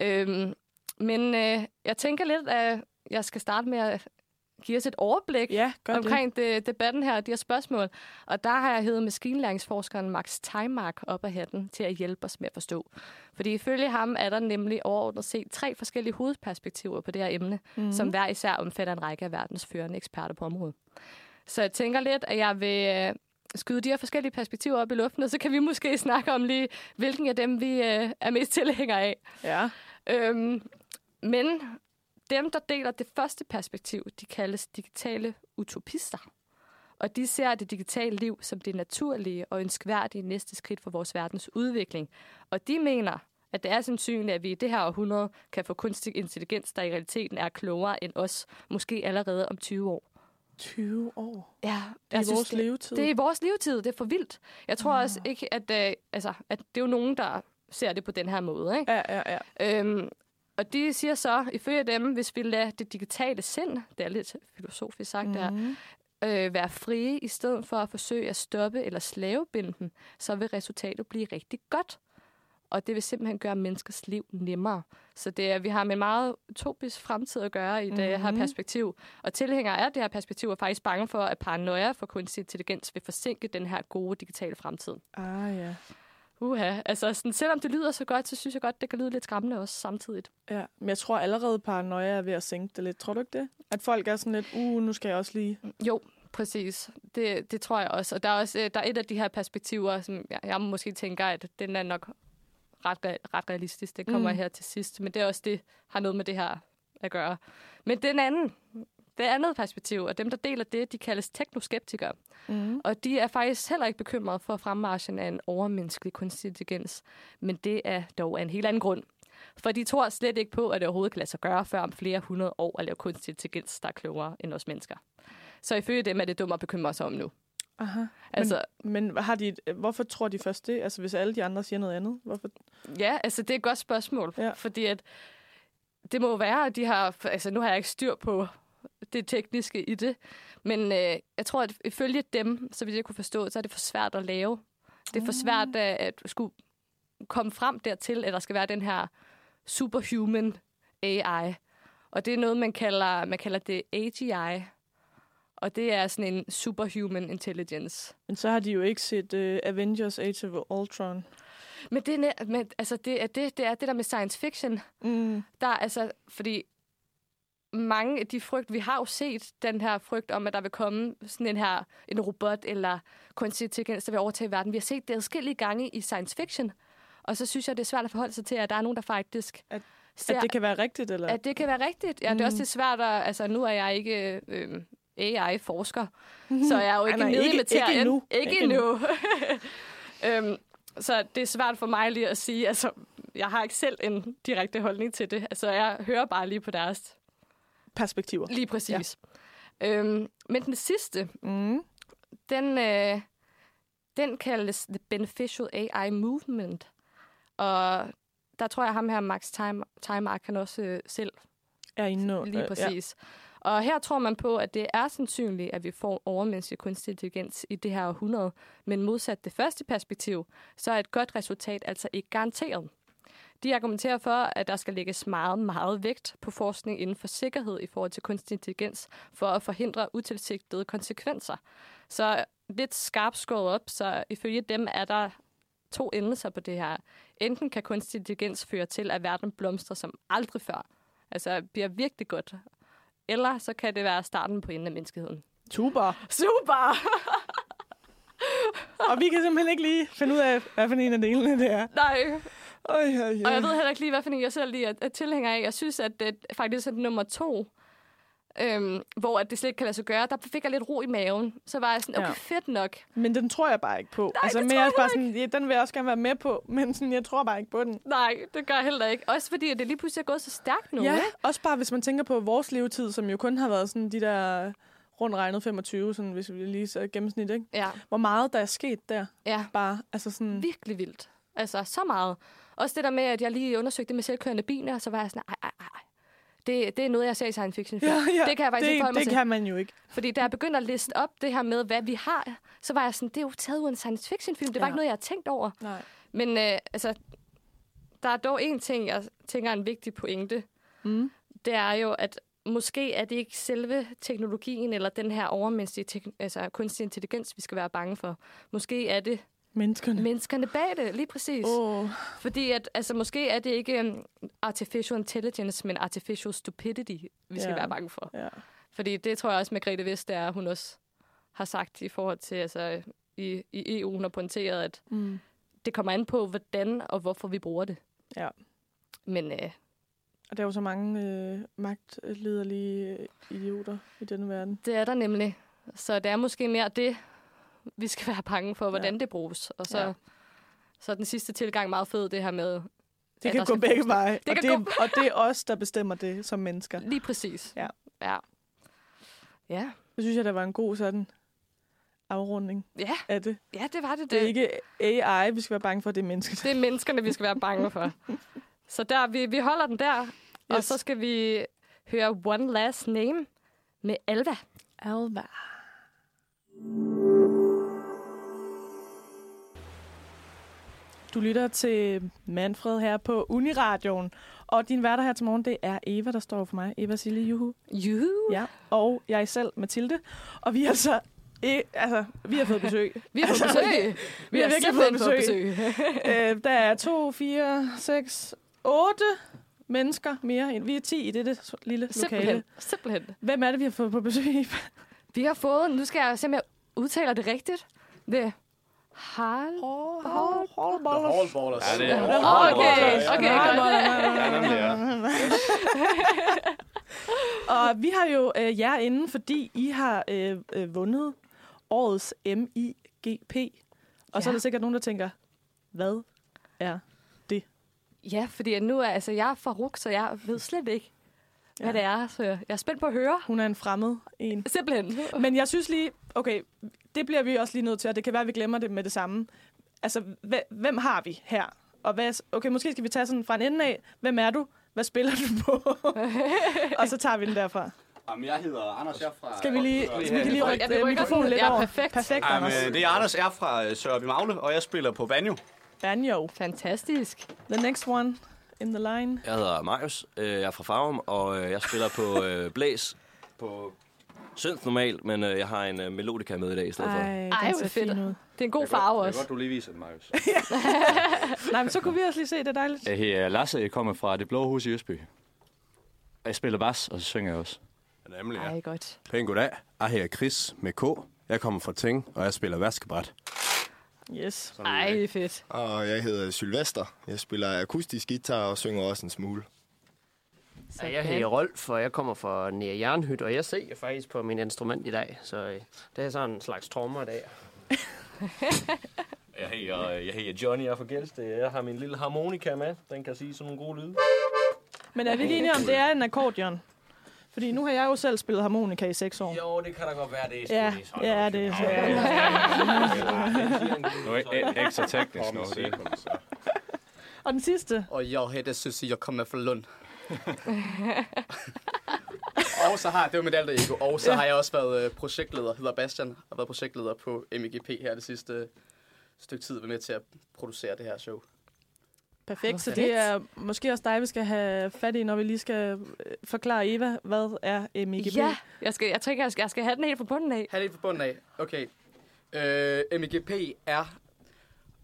Øhm, men øh, jeg tænker lidt, at jeg skal starte med at give os et overblik Ja, gør det. omkring det, debatten her og de her spørgsmål. Og der har jeg hævet maskinlæringsforskeren Max Teimark op af hatten til at hjælpe os med at forstå. Fordi ifølge ham er der nemlig overordnet set tre forskellige hovedperspektiver på det her emne, mm. som hver især omfatter en række af verdens førende eksperter på området. Så jeg tænker lidt, at jeg vil øh, skyde de her forskellige perspektiver op i luften, og så kan vi måske snakke om lige, hvilken af dem vi øh, er mest tilhængere af. Ja. Øhm, men dem, der deler det første perspektiv, de kaldes digitale utopister. Og de ser det digitale liv som det naturlige og ønskværdige næste skridt for vores verdens udvikling. Og de mener, at det er sandsynligt, at vi i det her århundrede kan få kunstig intelligens, der i realiteten er klogere end os, måske allerede om 20 år. 20 år. Ja, Det er vores levetid. det er i vores levetid. Det er for vildt. Jeg tror også ikke, at, øh, altså, at det er jo nogen, der ser det på den her måde. Ikke? Ja, ja, ja. Øhm, og de siger så, ifølge dem, hvis vi lader det digitale sind, det er lidt filosofisk sagt mm. der, Mhm. øh, være frie, i stedet for at forsøge at stoppe eller slavebinde dem, så vil resultatet blive rigtig godt. Og det vil simpelthen gøre menneskers liv nemmere. Så det er, vi har med en meget utopisk fremtid at gøre i det her Mhm. perspektiv. Og tilhængere af det her perspektiv er faktisk bange for, at paranoia for kunstig intelligens vil forsinke den her gode digitale fremtid. Ah, ja. Uha, altså sådan, selvom det lyder så godt, så synes jeg godt, det kan lyde lidt skræmmende også samtidigt. Ja, men jeg tror allerede, paranoia er ved at sænke det lidt. Tror du ikke det? At folk er sådan lidt, uh, nu skal jeg også lige... Jo, præcis. Det, det tror jeg også. Og der er også øh, der er et af de her perspektiver, som jeg, jeg måske tænker, at den er nok ret, re- ret realistisk. Det kommer Mm. mm. her til sidst. Men det er også det, har noget med det her at gøre. Men den anden, det andet perspektiv, og dem, der deler det, de kaldes teknoskeptikere. Mm. Og de er faktisk heller ikke bekymrede for fremmarchen af en overmenneskelig kunstig intelligens. Men det er dog af en helt anden grund. For de tror slet ikke på, at det overhovedet kan lade sig gøre før om flere hundrede år at lave kunstig intelligens, der er klogere end os mennesker. Så ifølge dem er det dumt at bekymre sig om nu. Aha. Altså, Men har de, hvorfor tror de først det? Altså, hvis alle de andre siger noget andet? Hvorfor? ja, altså det er et godt spørgsmål. Ja. Fordi at det må være, at de har... Altså nu har jeg ikke styr på det tekniske i det. Men øh, jeg tror, at ifølge dem, så vidt jeg kunne forstå, så er det for svært at lave. Det er for svært at, at skulle komme frem dertil, at der skal være den her superhuman AI. Og det er noget, man kalder, man kalder det AGI. Og det er sådan en superhuman intelligence. Men så har de jo ikke set uh, Avengers Age of Ultron. Men det, er men, altså, det, er det, det er det der med science fiction. Mm. Der er altså, fordi mange af de frygt, vi har jo set den her frygt om, at der vil komme sådan en her, en robot eller kunstig intelligens, der vil overtage verden. Vi har set det adskillige gange i science fiction. Og så synes jeg, det er svært at forholde sig til, at der er nogen, der faktisk At- ser, At det kan være rigtigt, eller? at det kan være rigtigt. Ja, det er Mm. også lidt svært at... Altså, nu er jeg ikke øh, AI-forsker, så jeg er jo ikke nej, nede i materien. ikke endnu. Ikke, endnu. øhm, så det er svært for mig lige at sige, altså, jeg har ikke selv en direkte holdning til det. Altså, jeg hører bare lige på deres Perspektiver. Lige præcis. Ja. Øhm, men den sidste, Mm. den, øh, den kaldes The Beneficial AI Movement. Og der tror jeg, ham her, Max Time- Timark, kan også øh, selv Er inde lige øh, præcis. Ja. Og her tror man på, at det er sandsynligt, at vi får overmenneskelig kunstig intelligens i det her århundrede. Men modsat det første perspektiv, så er et godt resultat altså ikke garanteret. De argumenterer for, at der skal lægges meget, meget vægt på forskning inden for sikkerhed i forhold til kunstig intelligens, for at forhindre utilsigtede konsekvenser. Så lidt skarpt skåret op, så ifølge dem er der to endelser på det her. Enten kan kunstig intelligens føre til, at verden blomstrer som aldrig før, altså bliver virkelig godt, eller så kan det være starten på enden af menneskeheden. Super. Super! Og vi kan simpelthen ikke lige finde ud af, hvad for en af delene det er. Nej, Øj, øj, øj. og jeg ved heller ikke lige, hvad for en jeg selv lige er, er tilhænger af. Jeg synes, at det faktisk er nummer to, øhm, hvor at det slet ikke kan lade sig gøre. Der fik jeg lidt ro i maven. Så var jeg sådan, okay, Ja. fedt nok. Men den tror jeg bare ikke på. altså, det mere tror jeg bare sådan, ja, den vil jeg også gerne være med på, men sådan, jeg tror bare ikke på den. Nej, det gør jeg heller ikke. Også fordi, at det lige pludselig er gået så stærkt nu. Ja, ikke? også bare hvis man tænker på vores levetid, som jo kun har været sådan de der rundt regnet 25, sådan, hvis vi lige så gennemsnit, ikke? Ja, Hvor meget der er sket der, ja. bare, altså sådan, Virkelig vildt. Altså, så meget. Også det der med, at jeg lige undersøgte det med selvkørende biler, så var jeg sådan, ej, ej, ej. Det, det er noget, jeg ser i science fiction film. Det kan jeg faktisk det, ikke forholde mig det til. kan man jo ikke. Fordi da jeg begyndte at liste op det her med, hvad vi har, så var jeg sådan, det er jo taget ud af en science fiction film. Det var Ja. ikke noget, jeg har tænkt over. Nej. Men øh, altså, der er dog en ting, jeg tænker er en vigtig pointe. Mm. Det er jo, at måske er det ikke selve teknologien eller den her overmenneskelige altså kunstig intelligens, vi skal være bange for. Måske er det Menneskerne. menneskerne bag det, lige præcis. Åh, Fordi at, altså, måske er det ikke um, artificial intelligence, men artificial stupidity, vi skal Ja. være bange for. ja. Fordi det tror jeg også, Margrethe Vest, det er, hun også har sagt i forhold til, altså i, i EU, hun har pointeret, at Mm. det kommer an på, hvordan og hvorfor vi bruger det. Ja. Men øh, Og der er jo så mange øh, magtlederlige idioter i denne verden. det er der nemlig. Så det er måske mere det, vi skal være bange for, hvordan Ja. det bruges. Og så, Ja. så er den sidste tilgang meget fed, det her med... Det kan gå begge veje. Det og, kan det, og det er os, der bestemmer det som mennesker. Lige præcis. Ja. Ja. Ja. Det synes jeg, der var en god sådan afrunding Ja, af det. ja det var det. Det er ikke AI, vi skal være bange for, det er mennesker. Det er menneskerne, vi skal være bange for. Så der, vi, vi holder den der, yes. og så skal vi høre One Last Name med Alva. Alva. Du lytter til Manfred her på Uniradioen. Og din værter her til morgen, det er Eva, der står for mig. Eva Sille Juhu. Juhu. Ja. Og jeg selv, Mathilde. Og vi er altså... E- altså, vi har fået besøg. Vi har fået besøg. Vi har virkelig fået simpelthen besøg. øh, der er to, fire, seks, otte mennesker mere. end- Vi er ti i dette lille lokale. Simpelthen. Simpelthen. Hvem er det, vi har fået på besøg? Vi har fået, nu skal jeg se, om jeg udtaler det rigtigt. Det hold, hold. Hallballers. Ja, det er Åh, okay, okay, godt. Ja, ja. Og vi har jo øh, jer inde, fordi I har øh, øh, vundet årets MIGP. Og så er Ja. der sikkert nogen, der tænker, hvad er Ja, fordi nu er altså, jeg er fra RUK, så jeg ved slet ikke, hvad Ja. det er. Så jeg er spændt på at høre. hun er en fremmed en? Simpelthen. Men jeg synes lige, okay, det bliver vi også lige nødt til, og det kan være, at vi glemmer det med det samme. Altså, hve- hvem har vi her? Og hvad, okay, måske skal vi tage sådan fra en ende af. Hvem er du? Hvad spiller du på? og så tager vi den derfra. Jamen, jeg hedder Anders, jeg er fra... Skal vi lige, så vi kan lige rykke Ja, mikrofonen lidt Ja, over? perfekt. Perfekt, Jamen, Anders. det er Anders, jeg er fra øh, Sørby Magle, og jeg spiller på banjo. Banjo. Fantastisk. The next one in the line. Jeg hedder Marius, øh, jeg er fra Farum, og øh, jeg spiller på øh, blæs på synth normalt, men øh, jeg har en øh, melodika med i dag i stedet for. Ej, Ej, den hvor fedt. ud. Det er en god farve godt, også. Det er godt, du lige viser den, Marius. Nej, men så kunne vi også lige se, det er dejligt. Jeg hedder Lasse, jeg kommer fra Det Blå Hus i Østby. Jeg spiller bas, og så synger jeg også. Nemlig, ja. Ej, godt. Pæn goddag. Jeg hedder Chris med K. Jeg kommer fra Ting, og jeg spiller vaskebræt. Yes. Ej, fedt. Og jeg hedder Sylvester. Jeg spiller akustisk guitar og synger også en smule. Ja, jeg hedder Rolf, og jeg kommer fra Nær Jernhyt, og jeg ser faktisk på min instrument i dag, så øh, det er sådan en slags trommer i dag. Jeg hedder, jeg hedder Johnny, jeg er fra. Jeg har min lille harmonika med. Den kan sige sådan nogle gode lyde. Men er vi ikke enige om, det er en akkordeon? Fordi nu har jeg jo selv spillet harmonika i seks år. Jo, det kan da godt være, det Ja, ja, det er Nu er jeg ekstra teknisk se det- så. Og den sidste. Og jeg hedder Susie, jeg kommer fra Lund. og så har, det var mit alter ego, og så Ja. har jeg også været øh, projektleder, hedder Bastian, og været projektleder på MGP her det sidste stykke tid, været med til at producere det her show. Perfekt, så det er måske også dig, vi skal have fat i, når vi lige skal øh, forklare Eva, hvad er MIGP? Ja, jeg, skal, jeg tænker, jeg skal, jeg skal have den helt fra bunden af. Her er lidt fra bunden af. Okay. Øh, MGP er,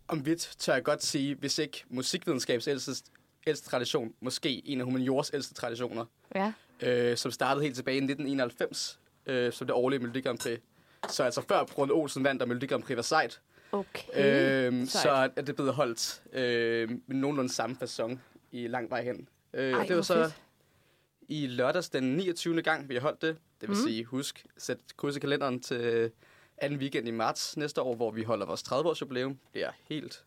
om vidt tør jeg godt sige, hvis ikke musikvidenskabs ældste, ældste tradition, måske en af humaniores ældste traditioner, Ja. øh, som startede helt tilbage i 1991, øh, som det årlige Melodi Grand Prix. Så altså før Brunne Olsen vandt, og Melodi Grand Prix var sejt. Okay. Øh, Sejt. så er det blevet holdt øh, med nogenlunde samme fasong i lang vej hen. Øh, Ej, det var så fedt. i lørdags den 29. gang, vi har holdt det. Det vil mm. sige, husk, sæt kryds i kalenderen til anden weekend i marts næste år, hvor vi holder vores 30-års jubilæum. Det er helt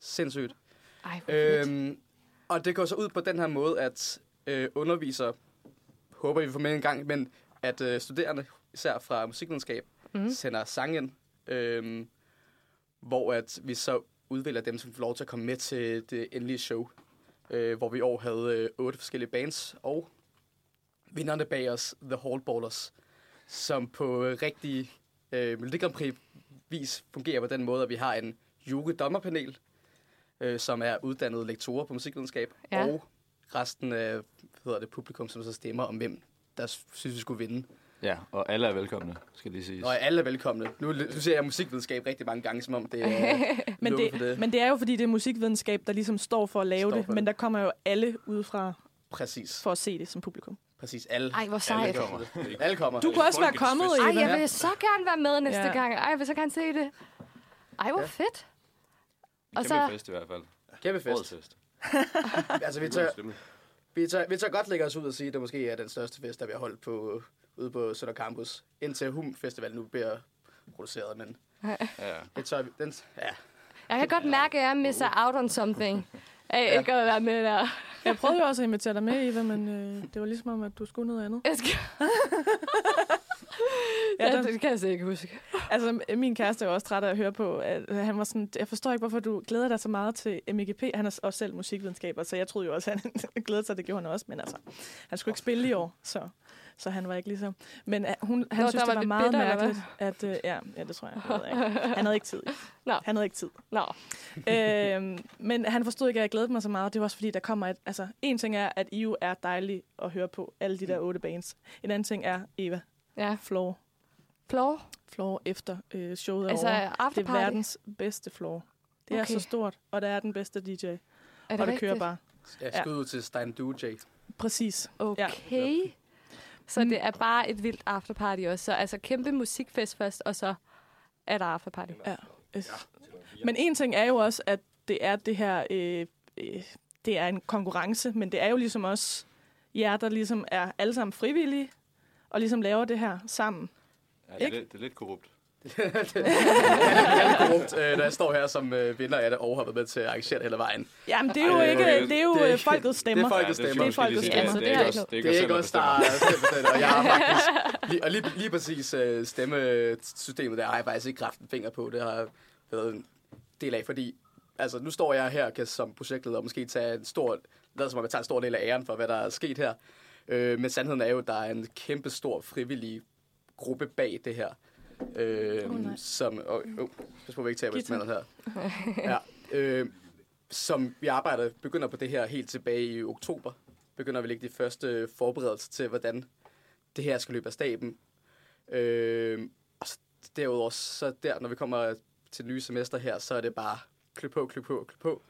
sindssygt. Ej. Øhm, og det går så ud på den her måde, at øh, undervisere, håber vi får med en gang, men at øh, studerende, især fra musikvidenskab, mm. sender sang ind, øh, hvor at vi så udvælger dem, som får lov til at komme med til det endelige show. Øh, hvor vi i år havde øh, otte forskellige bands, og vinderne bag os, The Hallballers, som på øh, rigtig øh, Melodi Grand Prix vis fungerer på den måde, at vi har en jury-dommerpanel, øh, som er uddannede lektorer på musikvidenskab, Ja. og resten af hvad hedder det, publikum, som så stemmer om, hvem der synes, vi skulle vinde. Ja, og alle er velkomne, skal lige sige. Og alle er velkomne. Nu, nu ser jeg musikvidenskab rigtig mange gange, som om det er Men det, for det. men det er jo, fordi det er musikvidenskab, der ligesom står for at lave Står det. for Men det. der kommer jo alle udefra Præcis. for at se det som publikum. Præcis. Alle, Ej, hvor alle sejt. kommer. Alle kommer. Du kunne også være kommet, Ej, Eva. jeg vil så gerne være med næste Ja. gang. Ej, jeg vil så gerne se det. Ej, hvor Ja. fedt. En og kæmpe så- fest i hvert fald. Kæmpe fest. Årets fest. Altså, vi tør, vi, tør, vi tør godt lægge os ud og sige, at det måske er den største fest, der vi har holdt på, ude på Sønder Campus. Indtil Hum Festival nu bliver produceret, men Ja. det tør vi. Den, ja. Jeg kan godt mærke, at jeg misser out on something. Af ikke at være med der. Jeg prøvede jo også at invitere dig med, Eva, men øh, det var ligesom om, at du skulle noget andet. Jeg skal... Ja, der- det kan jeg slet ikke huske. Altså, min kæreste er også træt af at høre på, at han var sådan, jeg forstår ikke, hvorfor du glæder dig så meget til MEGP. Han er også selv musikvidenskaber, så jeg troede jo også, at han glædede sig, det gjorde han også, men altså, han skulle ikke spille i år, så, så han var ikke ligesom. Men uh, hun, han Nå, synes, der det var var meget bitter, mærkeligt, at, uh, ja, ja, det tror jeg. jeg ikke. Han havde ikke tid. Nå. Han havde ikke tid. Nå, øhm, men han forstod ikke, at jeg glædede mig så meget. Det var også fordi, der kommer et... Altså, en ting er, at I jo er dejlige at høre på, alle de der otte bands. En anden ting er, Eva, ja. floor. Floor? Floor efter øh, showet er Altså, over. Det er verdens bedste floor. Det er Okay. så stort, og der er den bedste DJ. Er det og det rigtigt? kører bare. Ja, skud ud til Stein Dujay. Præcis. Okay. Så det er bare et vildt afterparty også. Så altså kæmpe musikfest først, og så er der afterparty. Ja. ja. Men en ting er jo også, at det er det her... Øh, øh, det er en konkurrence, men det er jo ligesom også jer, der ligesom er alle sammen frivillige, og ligesom laver det her sammen. Ja, det, er lidt, det er lidt korrupt. Jeg er korrupt, øh, når jeg står her som øh, vinder af det, og har været med til at arrangere det hele vejen. Jamen, det er jo Ej, ikke... Det er jo det- øh, folkets stemmer. Det er folkets Ja, det stemmer. Det er stemmer. Det er også- ikke Det er os selv, ikke os, der stemmer det, og jeg har faktisk... Lige, og lige, lige præcis øh, stemmesystemet der har jeg faktisk ikke haft en finger på. Det har jeg været en del af, fordi... Altså, nu står jeg her kan som projektleder og måske tage en stor... Lad som om jeg tager en stor del af æren for, hvad der er sket her. Øh, men sandheden er jo, at der er en kæmpe stor frivillig gruppe bag det her. Øh, nej. som... Åh, oh, pas på, at vi ikke instrumentet her. Ja. Øh, som vi arbejder, begynder på det her helt tilbage i oktober. Begynder vi lægge de første forberedelser til, hvordan det her skal løbe af staben. Øh, og så derudover, så der, når vi kommer til det nye semester her, så er det bare klø på, klø på, klø på.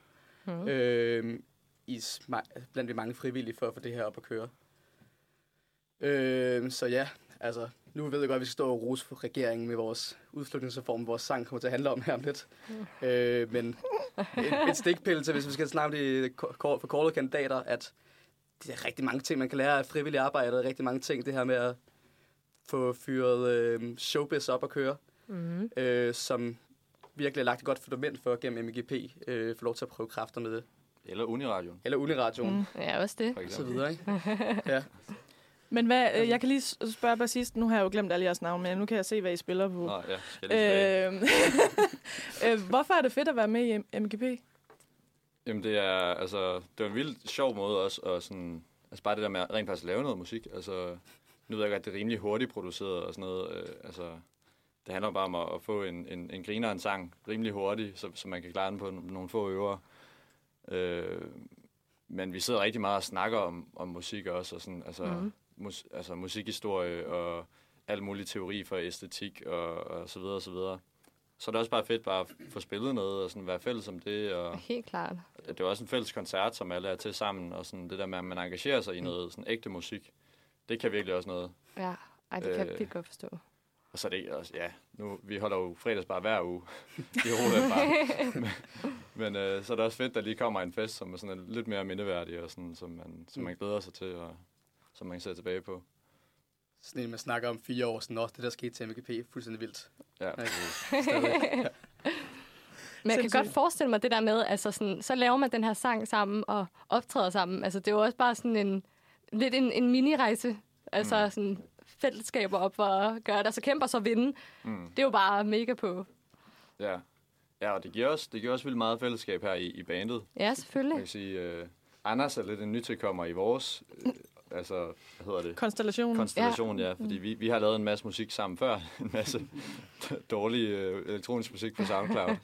Mhm. Øh, i, blandt de mange frivillige for at få det her op at køre. Øh, så ja, altså, nu ved jeg godt, at vi skal stå og rose for regeringen med vores udflytningsreform, vores sang kommer til at handle om her om lidt. Øh, men et, et stikpille til, hvis vi skal snakke om de ko- forkortede kandidater, at det er rigtig mange ting, man kan lære af frivillig arbejde, og rigtig mange ting, det her med at få fyret øh, showbiz op at køre, Mm-hmm. øh, som virkelig har lagt et godt fundament for gennem MGP, øh, få lov til at prøve kræfter med det. Eller Uniradioen, Eller Uniradioen, Mm. Ja, også det. og så videre, ikke? Ja. Men hvad, øh, jeg kan lige spørge bassist. Nu har jeg jo glemt alle jeres navne, men nu kan jeg se, hvad I spiller på. Nå, ja, skal jeg lige tilbage. Øh, hvorfor er det fedt at være med i MGP? Jamen det er, altså, det var en vildt sjov måde også, og sådan, altså bare det der med at rent faktisk lave noget musik, altså, nu ved jeg godt, at det er rimelig hurtigt produceret og sådan noget, øh, altså, det handler bare om at, at få en, en, en griner en sang rimelig hurtigt, så, så man kan klare den på nogle få øver. Øh, men vi sidder rigtig meget og snakker om, om musik også, og sådan, altså, mm. Mus, altså musikhistorie og al mulig teori for æstetik og, og så videre og så videre. Så er det også bare fedt bare at få spillet noget og sådan være fælles om det, og Helt klart. det er også en fælles koncert, som alle er til sammen, og sådan det der med, at man engagerer sig i noget sådan ægte musik, det kan virkelig også noget. Ja, Ej, det kan Øh. vildt godt forstå. Og så er det også, ja, nu, vi holder jo fredagsbar hver uge i Roland bare. Men, men øh, så er det også fedt, at der lige kommer en fest, som er sådan lidt mere mindeværdig, og sådan, som, man, som man glæder sig til, og som man ser tilbage på. Sådan en, man snakker om fire år, sådan, "Nå, det der skete til MGP, fuldstændig vildt. Ja, Okay. præcis. Stadig. Men jeg kan Sindssygt. godt forestille mig det der med, altså sådan, så laver man den her sang sammen og optræder sammen. Altså det er jo også bare sådan en, lidt en, en mini-rejse. Altså Mm. sådan fællesskaber op for at gøre det, og så kæmper så vinde. Mm, Det er jo bare mega på. ja. Ja, og det giver også, det giver også vildt meget fællesskab her i, i bandet. Ja, Jeg selvfølgelig. kan sige, øh, Anders er lidt en nytilkommer i vores, øh, altså, hvad hedder det? Konstellationen. Konstellation, ja. Fordi vi, vi har lavet en masse musik sammen før. En masse dårlig øh, elektronisk musik på SoundCloud.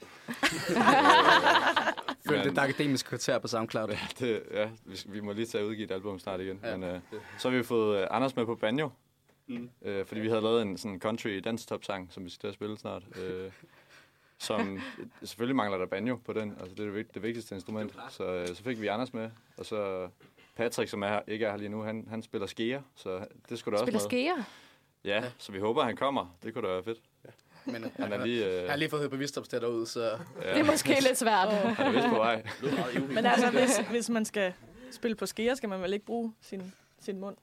Følg det akademiske kvarter på SoundCloud. det, ja, vi, vi må lige tage og udgive et album snart igen. Ja. Ja. Men, øh, så har vi fået øh, Anders med på banjo. Mm. Øh, fordi vi havde lavet en sådan country dance top sang, som vi skal til at spille snart. Øh, som selvfølgelig mangler der banjo på den. Altså det er det, det vigtigste instrument. Så, øh, så fik vi Anders med. Og så Patrick, som er her, ikke er her lige nu, han, han spiller skeer. Så det skulle da også Spiller skeer. Ja, så vi håber, han kommer. Det kunne da være fedt. Men øh, Han er lige, øh, jeg har lige fået hørt på Visdomstedt derude, så... ja, Det er måske lidt svært. han er vist på vej. Men altså, hvis, hvis man skal spille på skeer, skal man vel ikke bruge sin, sin mund?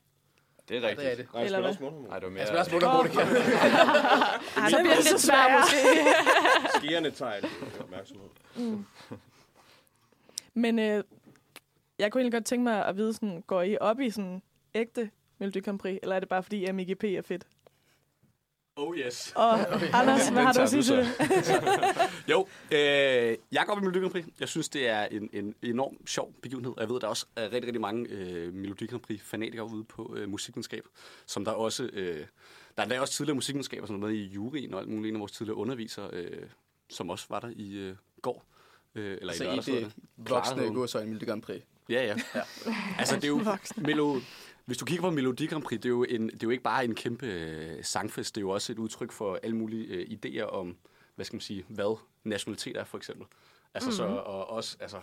Det er Ja, rigtigt. det er det. Nej, jeg Eller spiller hvad? også mundharmonika. Ej, det var mere... Jeg spiller også mundharmonika. Ej, Så bliver det lidt svært måske. Skierne tager jeg opmærksomhed. Men øh, jeg kunne egentlig godt tænke mig at vide, sådan, går I op i sådan ægte Melodi Grand Prix, eller er det bare fordi MGP er fedt? Oh yes. Og Anders, hvad har du at sige til det? Jo, øh, jeg går op i Melodi Grand Prix. Jeg synes, det er en, en enorm sjov begivenhed. Jeg ved, der også er rigtig, rigtig mange øh, Melodi Grand Prix-fanatikere ude på øh, musikvidenskab, som der også... Øh, der er endda også tidligere musikvidenskaber, som er med i juryen, og alt muligt. En af vores tidligere undervisere, øh, som også var der i øh, går. Øh, eller Så i i lørdags, hedder det det. voksne gåsøjne Melodi Grand Prix. Ja, ja. ja. altså, det er jo... Melo, hvis du kigger på Melodi Grand Prix, det er jo, en, det er jo ikke bare en kæmpe øh, sangfest, det er jo også et udtryk for alle mulige øh, idéer om, hvad skal man sige, hvad nationalitet er, for eksempel. Altså, mm-hmm. så, og også, altså,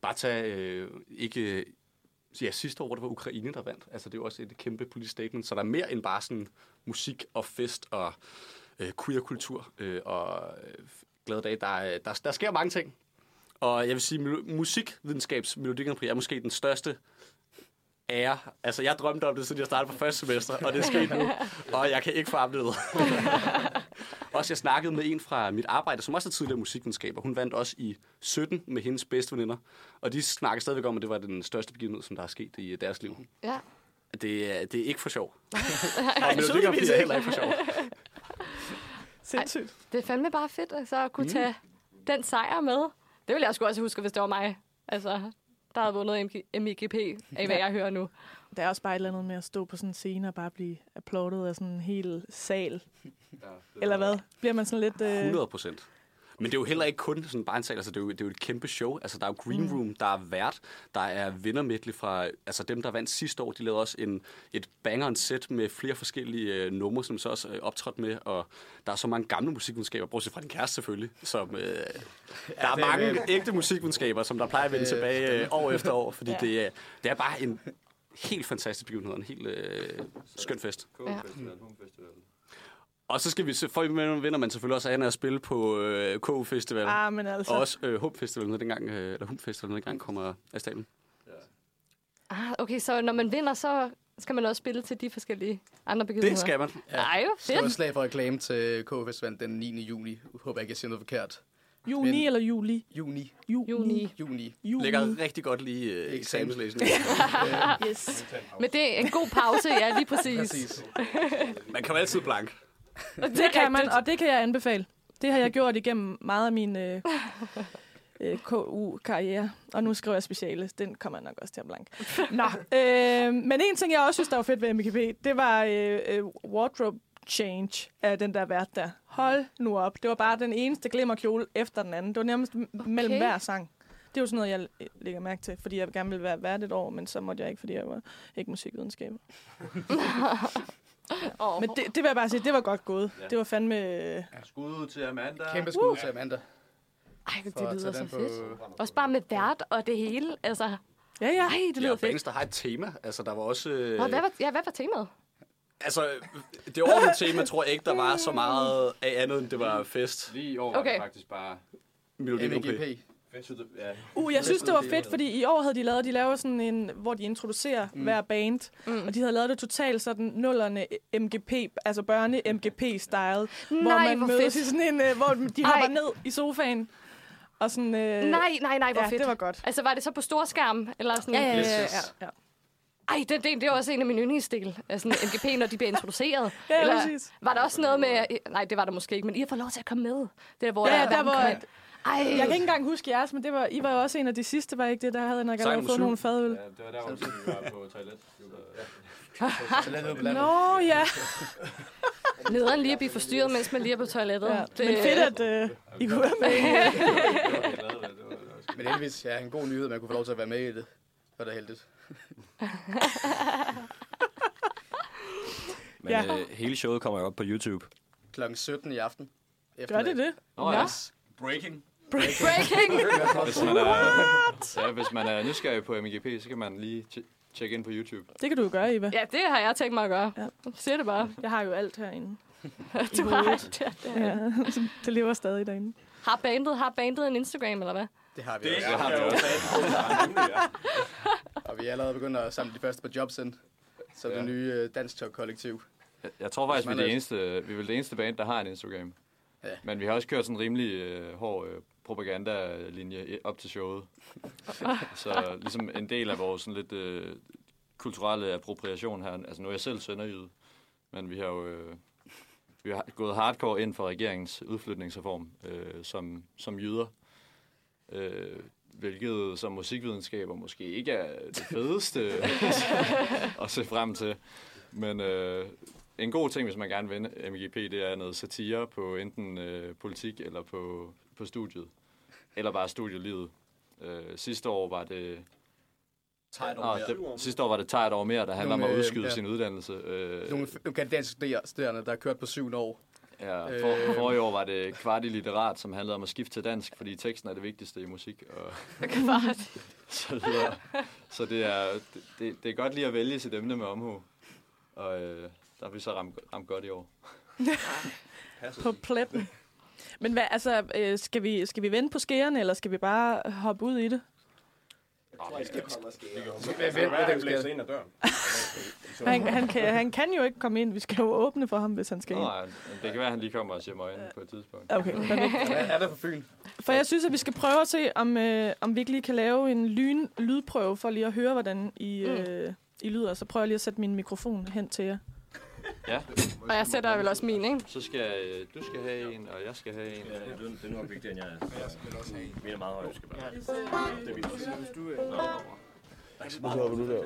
bare tage, øh, ikke, øh, ja, sidste år, hvor det var Ukraine, der vandt. Altså, det er jo også et kæmpe politisk statement, så der er mere end bare sådan musik og fest og øh, queer-kultur øh, og øh, glade dage. Der, er- der, der sker mange ting. Og jeg vil sige, musikvidenskabs Melodi Grand Prix er måske den største ære. Altså, jeg drømte om det, siden jeg startede på første semester, og det er sket nu. Og jeg kan ikke få det. også jeg snakkede med en fra mit arbejde, som også er tidligere musikvidenskaber. Hun vandt også i 17 med hendes bedste veninder. Og de snakker stadigvæk om, at det var den største begivenhed, som der er sket i deres liv. Ja. Det er, det er ikke for sjov. og Melodi Grand Prix er heller ikke for sjov. Sindssygt. Det er fandme bare fedt altså, at kunne tage den sejr med. Det ville jeg sgu også huske, hvis det var mig. Altså, der havde vundet MIGP af, hvad jeg hører nu. Der er også bare et eller andet med at stå på sådan en scene og bare blive applaudet af sådan en hel sal. Eller hvad? Bliver man sådan lidt... Øh... 100 procent. Men det er jo heller ikke kun sådan bare en sal, altså det er, jo, det er jo et kæmpe show. Altså der er jo Green Room, der er vært, der er vindermedley fra, altså dem der vandt sidste år, de lavede også en, et banger set med flere forskellige øh, numre, som så også øh, optrådt med, og der er så mange gamle musikvidenskaber, bortset fra din kæreste selvfølgelig, som øh, der er det mange ægte musikvidenskaber, som der plejer at vende Det- tilbage øh, år efter år, fordi Ja. det, er, det er bare en helt fantastisk begivenhed, en helt øh, skøn fest. Home-festival. Og så skal vi, så for vinder man selvfølgelig også af at spille på øh, KU Festival. Ah, men altså... Og også øh, Hump Festival, når dengang, øh, eller Hump Festival, når dengang kommer af stablen. Ah, okay, så når man vinder, så skal man også spille til de forskellige andre begivenheder. Det skal man. Ej, jo, Så fedt. slag for reklame til KFS den 9. juni. Håber ikke, jeg siger noget forkert. Juni Men- eller juli? Juni. Juni. Juni. Juni. Ligger rigtig godt lige øh, eksamenslæsning. Yes. Men det er en god pause, ja, lige præcis. Præcis. Man kan jo altid blank. Det kan man, og det kan jeg anbefale. Det har jeg gjort igennem meget af min øh, øh, KU-karriere. Og nu skriver jeg speciale. Den kommer nok også til at blanke. Nå, øh, men en ting, jeg også synes, der var fedt ved MGP, det var øh, øh, wardrobe change af den der vært der. Hold nu op. Det var bare den eneste glimmerkjole efter den anden. Det var nærmest m- mellem Okay. hver sang. Det er jo sådan noget, jeg lægger mærke til, fordi jeg gerne ville være vært et år, men så måtte jeg ikke, fordi jeg var ikke musikvidenskaber. Oh. Men det, det vil jeg bare sige, det var godt gået. Ja. Det var fandme... øh, Skud ud til Amanda. Kæmpe skud til Amanda. Ej, det lyder så fedt. på- Også bare med vært og det hele. Altså, Ja, ja. ej, det Ja, lyder og fedt. bands, der har et tema. Altså, der var også... Øh, hvad var, ja, hvad var temaet? altså, det overordnede tema tror jeg ikke, der var så meget af andet, end det var fest. Lige i år var Okay. det faktisk bare... Melodi Grand To the, ja. Uh, jeg synes, det var fedt, fordi i år havde de lavet, de laver sådan en, hvor de introducerer mm. hver band, Mm. og de havde lavet det totalt sådan nullerne MGP, altså børne-MGP-style, hvor Nej, man hvor mødes fedt. i sådan en, uh, hvor de Ej. hopper ned i sofaen, og sådan... Uh, Nej, nej, nej, hvor ja, fedt. det var godt. Altså, var det så på storskærm? Eller sådan? Ja, ja, ja. Ja. Ej, det, det, det er også en af mine yndlingsdel. Altså MGP, når de bliver introduceret. Ja, Eller præcis. var der også noget med... Nej, det var der måske ikke, men I har fået lov til at komme med. Det der, hvor Ja, der, der hvor... kommer- At, Ej. Jeg kan ikke engang huske jeres, men det var, I var jo også en af de sidste, var ikke det, der havde nok allerede fået nogle fadøl. Ja, det var der, hvor vi var på toilet. Nå, ja. Nederen lige at blive forstyrret, mens man lige er på toilettet. ja. Men fedt, at uh, I kunne være med. Men heldigvis, ja, en god nyhed, at man kunne få lov til at være med i det. Det var da heldigt. Men Ja. øh, hele showet kommer jo op på YouTube. Klokken 17 i aften. Gør det det? Nå, ja. Breaking. Breaking! Hvis man, er, ja, hvis man er nysgerrig på MGP, så kan man lige tj- tjekke ind på YouTube. Det kan du jo gøre, Eva. Ja, det har jeg tænkt mig at gøre. Ja. Siger det bare. Jeg har jo alt herinde. Du har det, det. Ja, det lever stadig derinde. Har bandet, har bandet en Instagram, eller hvad? Det har vi Det også. har vi også. Og vi er allerede begyndt at samle de første på jobs ind. Så det nye øh, Dansk kollektiv. Jeg, jeg tror faktisk, vi er, det er- eneste, vi er vel det eneste band, der har en Instagram. Ja. Men vi har også kørt sådan en rimelig øh, hård øh, propagandalinje op til showet. så ligesom en del af vores sådan lidt øh, kulturelle appropriation her. Altså nu er jeg selv sønderjyde, men vi har jo øh, vi har gået hardcore ind for regeringens udflytningsreform øh, som, som jyder. Øh, hvilket som musikvidenskaber måske ikke er det fedeste at se frem til. Men øh, en god ting, hvis man gerne vil MGP, det er noget satire på enten øh, politik eller på, på studiet. Eller bare studielivet. Øh, sidste år var det... Nå, det, sidste år var det taget over mere, der handler om at øh, udskyde ja. sin uddannelse. Øh, Nogle, nogle kandidanske studer- studerende, der har kørt på syvende år. ja, øh, for, forrige år var det kvart i litterat, som handlede om at skifte til dansk, fordi teksten er det vigtigste i musik. Og Kvart. så videre. Så det er, det, det, det er godt lige at vælge sit emne med omhu. Og øh, der har vi så ramt, ramt godt i år. På pletten. Men hvad, altså, øh, skal, vi, skal vi vente på skærene, eller skal vi bare hoppe ud i det? ind ad døren. Han, han, kan, han kan jo ikke komme ind. Vi skal jo åbne for ham, hvis han skal ind. Nej, det kan være, at han lige kommer og siger mig ind på et tidspunkt. Okay, er der på Fyn? For jeg synes, at vi skal prøve at se, om, øh, om vi ikke lige kan lave en lyn, lydprøve, for lige at høre, hvordan I, øh, I lyder. Så prøver jeg lige at sætte min mikrofon hen til jer. Ja, Og jeg sætter vel også min, ikke? så skal øh, du skal have en, og jeg skal have en. Ja, det, det er nok vigtigere, end jeg er. Jeg skal også have en. Min er meget høj, jeg skal bare. Nu hopper du der.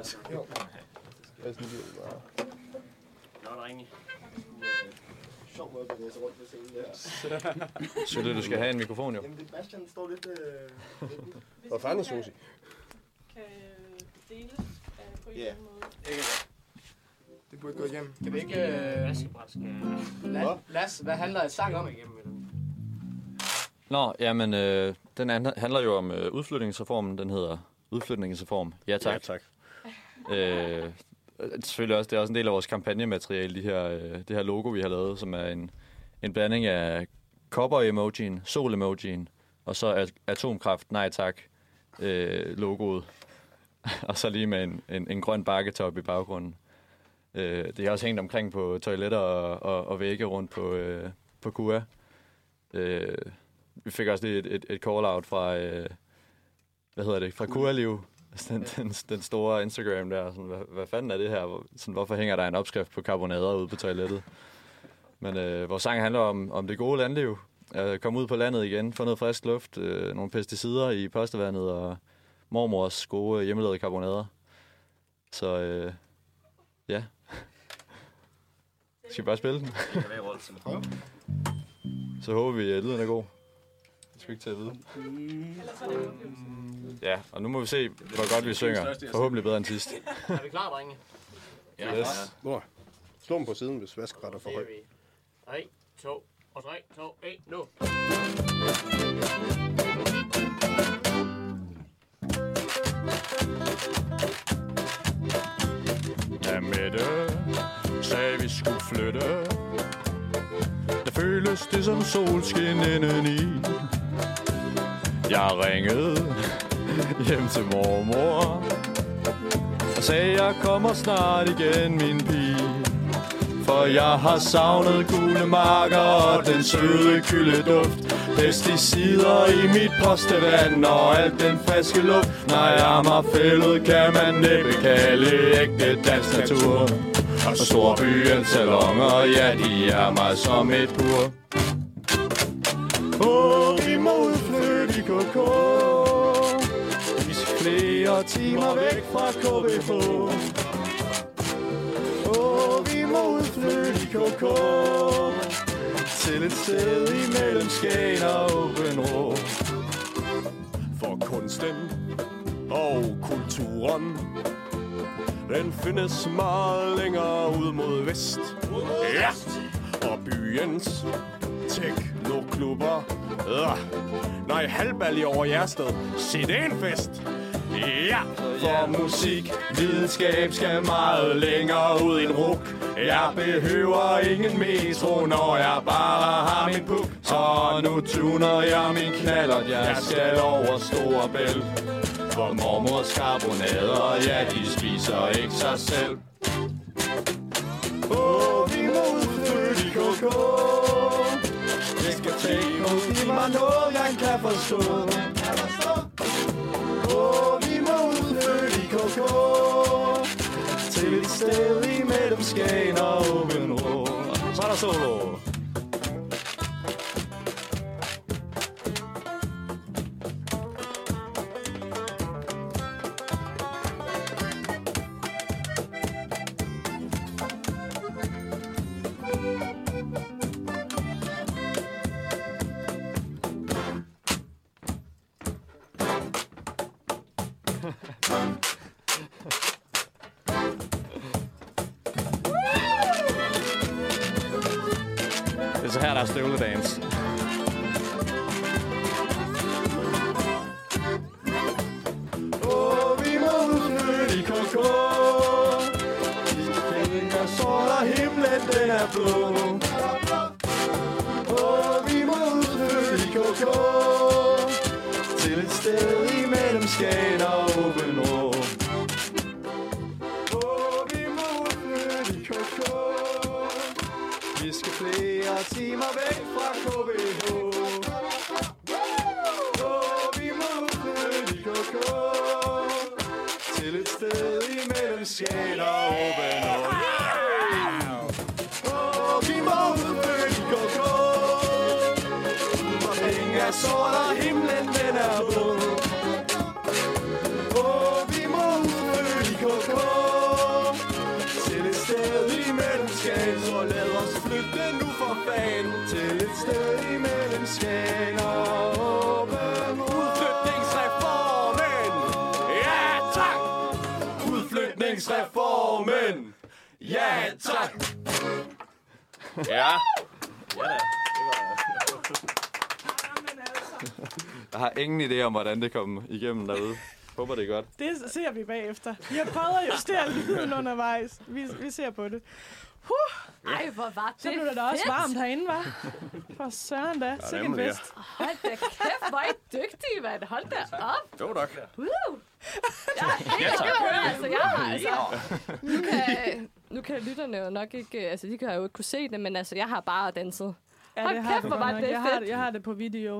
Nå, der er ingen. Sjov måde at bevæge sig rundt på scenen der. Synes du skal have en mikrofon, jo? Jamen, det Bastian står lidt... Øh, Hvor fanden er Susi? Kan deles på en Ja. anden måde. Det burde gå igennem. Kan vi ikke... Øh, lad, Lads, hvad handler sang om? Nå, jamen, øh, den an- handler jo om øh, udflytningsreformen. Den hedder Udflytningsreform. Ja, tak. Ja, tak. Øh, selvfølgelig også, det er også en del af vores kampagnemateriale, de her, øh, det her logo, vi har lavet, som er en, en blanding af cowboy-emojien, sol-emojien, og så at- atomkraft, nej tak, øh, logoet. og så lige med en, en, en grøn bakketop i baggrunden. Øh, det er også hængt omkring på toiletter og, og, og vægge rundt på, øh, på KUA. Øh, vi fik også lige et, et, et call-out fra, øh, hvad hedder det, fra KUA-liv, Altså, den, den, den store Instagram der, sådan, hvad, hvad fanden er det her? Sådan, hvorfor hænger der en opskrift på karbonader ude på toilettet? Men øh, vores sang handler om, om det gode landliv. Øh, komme ud på landet igen, få noget frisk luft, øh, nogle pesticider i postevandet og mormors gode hjemmelavede karbonader. Så øh, ja. Skal vi bare spille den? Så håber vi, at lyden er god. Det skal vi ikke til at vide. Ja, og nu må vi se, hvor godt vi synger. Forhåbentlig bedre end sidst. Er vi klar, drenge? Yes. Nu. Slå dem på siden, hvis vaskebrættet er for højt. vi. 3, 2, og 3, 2, 1, nu. Da Mette sagde, vi skulle flytte. Der føles det som solskin indeni. Jeg ringede hjem til mormor Og sagde, jeg kommer snart igen, min pige. For jeg har savnet gule marker og den søde kyldeduft. Pesticider i mit postevand og alt den friske luft. Når jeg mig fældet, kan man næppe kalde ægte dansk natur og storbyens salonger, ja, de er mig som et bur. Åh, oh, vi må udflytte i KK. Vi skal flere timer væk fra KBH. Åh, oh, vi må udflytte i KK. Til et sted imellem Skagen og Åben Rå. For kunsten og kulturen den findes meget længere ud mod vest Ja! Og byens teknoklubber øh. Nej, halvbal i over Jersted Se, det er en fest Ja! For musik, videnskab skal meget længere ud end ruk. Jeg behøver ingen metro, når jeg bare har min puk. Så nu tuner jeg min knallert, jeg skal over Storebælt. For mormors karbonader, ja, de spiser ikke sig selv. Åh, vi må udflytte i koko. Det skal tænke tekno give mig noget, jeg kan forstå. Åh, vi må udflytte i koko. Til et sted imellem Skagen og Åben Rå Så er der solo Skagen og vi må udflytte i KK Vi skal flere timer væk fra Ja. Jeg har ingen idé om, hvordan det kom igennem derude. Håber, det er godt. Det ser vi bagefter. Vi har prøvet at justere lyden undervejs. Vi, vi ser på det. Huh. Ej, hvor var det Så blev det da også fedt. varmt herinde, var? For søren da. Sikke en nemlig, ja. fest. Hold da kæft, hvor er I dygtige, mand. Hold da op. Jo nok Woo. Jeg er helt oppe, altså. Jeg har, altså. Nu kan, nu kan lytterne jo nok ikke... Altså, de kan jo ikke kunne se det, men altså, jeg har bare danset. Ja, Hold det har kæft, hvor godt var nok. det jeg har, fedt. jeg har det på video.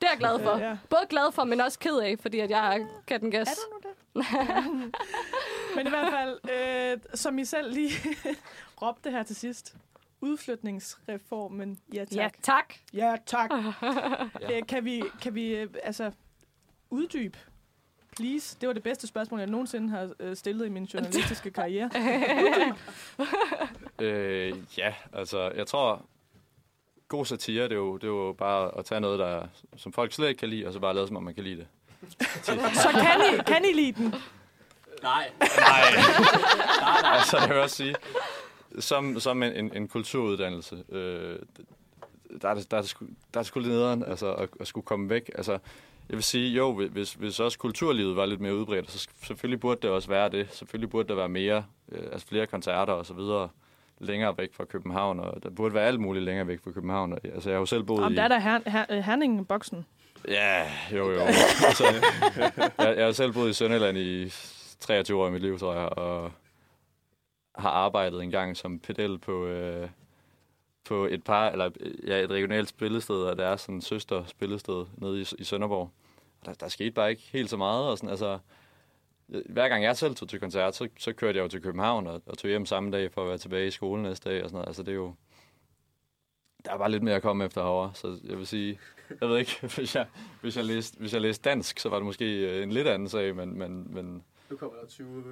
Det er jeg glad for. Ja, ja. Både glad for, men også ked af, fordi at jeg kan den gas. Er du nu det? Men i hvert fald, øh, som I selv lige råbte her til sidst. Udflytningsreformen. Ja, tak. Ja, tak. Ja, tak. øh, kan vi, kan vi øh, altså, uddybe? Please. Det var det bedste spørgsmål, jeg nogensinde har øh, stillet i min journalistiske karriere. Øh, ja, altså, jeg tror, god satire, det er, jo, det er jo bare at tage noget, der, som folk slet ikke kan lide, og så bare lade, som om man kan lide det. Så kan I, kan I lide den? Nej. altså, det vil jeg også sige, som, som en, en, en kulturuddannelse, øh, der er det, der er det sgu, der er det sgu lidt nederen, altså, at, at skulle komme væk. Altså, jeg vil sige, jo, hvis, hvis også kulturlivet var lidt mere udbredt, så selvfølgelig burde det også være det. Selvfølgelig burde der være mere, øh, altså flere koncerter og så videre længere væk fra København, og der burde være alt muligt længere væk fra København. Altså, jeg har jo selv boet Om i... der er der her, her, Herning-boksen. Ja, jo, jo. altså, jeg, jeg har selv boet i Sønderland i 23 år i mit liv, tror jeg, og har arbejdet en gang som pedel på, øh, på et par, eller ja, et regionalt spillested, og der er sådan en søster spillested nede i, i Sønderborg. Og der, der skete bare ikke helt så meget, og sådan, altså, hver gang jeg selv tog til koncert, så, så kørte jeg jo til København og, og tog hjem samme dag for at være tilbage i skolen næste dag og sådan noget. Altså, det er jo, der er bare lidt mere at komme efter herovre, så jeg vil sige, jeg ved ikke, hvis jeg, hvis jeg, læste, hvis jeg læste dansk, så var det måske øh, en lidt anden sag, men, men, men Nu kommer der 20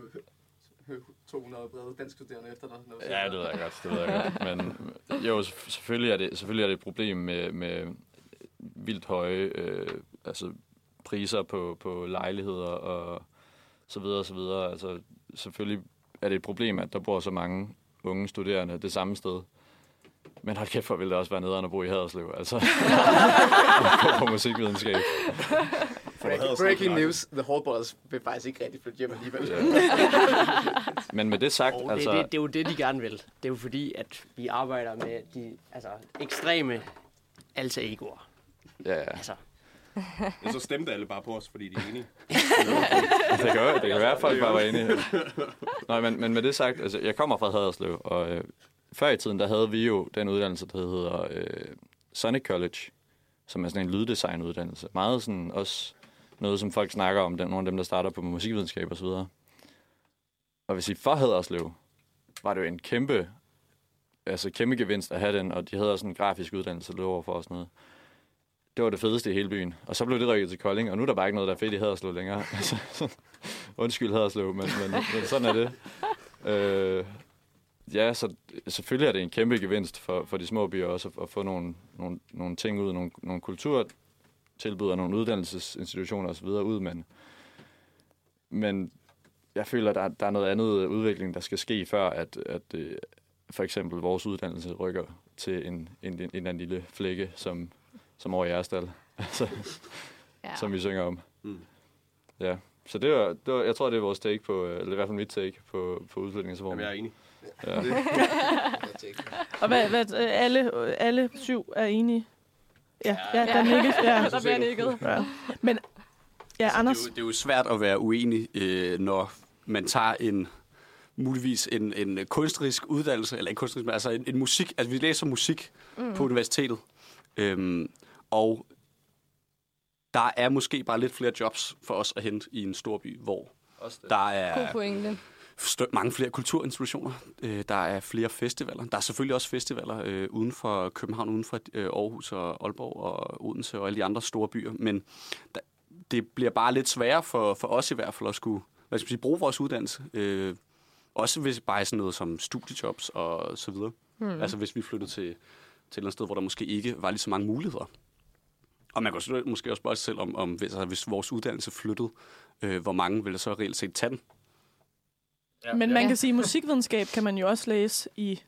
200 brede dansk studerende efter dig. Når Ja, det ved jeg godt, det ved jeg godt. Men jo, selvf- selvfølgelig er det, selvfølgelig er det et problem med, med vildt høje øh, altså priser på, på lejligheder og så videre så videre. Altså, selvfølgelig er det et problem, at der bor så mange unge studerende det samme sted. Men hold kæft, hvor ville det også være nederen at bo i Haderslev, altså. på, på musikvidenskab. Breaking news, The Hallballers vil faktisk ikke rigtig flytte hjem alligevel. Men med det sagt, det, altså... det, det er jo det, de gerne vil. Det er jo fordi, at vi arbejder med de altså, ekstreme alter egoer. Ja, ja. Altså, Men så stemte alle bare på os, fordi de er enige. det kan, det kan være, at folk bare var enige. Nej, men, men med det sagt, altså, jeg kommer fra Haderslev, og øh, før i tiden, der havde vi jo den uddannelse, der hedder øh, Sonic College, som er sådan en lyddesignuddannelse. Meget sådan også noget, som folk snakker om, den, nogle af dem, der starter på musikvidenskab og så videre. Og hvis I for Haderslev, var det jo en kæmpe, altså kæmpe gevinst at have den, og de havde også en grafisk uddannelse der over for os noget. Det var det fedeste i hele byen. Og så blev det rykket til Kolding, og nu er der bare ikke noget, der er fedt i Haderslev længere. Altså, sådan- Undskyld Haderslev, men, men, men sådan er det. Øh, ja, så selvfølgelig er det en kæmpe gevinst for, for de små byer også at, at få nogle, nogle, nogle ting ud, nogle, nogle kulturtilbud og nogle uddannelsesinstitutioner osv. ud, men, men jeg føler, at der, der er noget andet udvikling, der skal ske, før at, at øh, for eksempel vores uddannelse rykker til en, en, en, en eller anden lille flække, som, som over i Jerstal, altså, Ja. som vi synger om. Mm. Ja, så det var, det var, jeg tror, det er vores take på, øh, eller i hvert fald mit take på, på udflytningsreformen. Jamen, jeg er enig. Ja. Og hvad, hvad, øh, alle, alle syv er enige? Ja, ja, ja der nikkes. Ja. Der bliver nikket. Ja. Men, ja, Anders, Det er, jo, det er jo svært at være uenig, øh, når man tager en muligvis en, en kunstnerisk uddannelse, eller ikke kunstnerisk, men altså en, en musik, altså vi læser musik Mm. på universitetet, øhm, og der er måske bare lidt flere jobs for os at hente i en stor by, hvor Også det. der God er pointe. Stø- mange flere kulturinstitutioner, øh, der er flere festivaler. Der er selvfølgelig også festivaler øh, uden for København, uden for øh, Aarhus og Aalborg og Odense og alle de andre store byer, men der, det bliver bare lidt sværere for, for os i hvert fald at skulle hvad skal man sige, bruge vores uddannelse. Øh, også hvis bare sådan noget som studiejobs og så videre. Hmm. Altså hvis vi flyttede til, til et eller andet sted, hvor der måske ikke var lige så mange muligheder. Og man kan måske også spørge sig selv om, om hvis, altså, hvis vores uddannelse flyttede, øh, hvor mange ville så reelt set tage den? Men man kan sige, at musikvidenskab kan man jo også læse i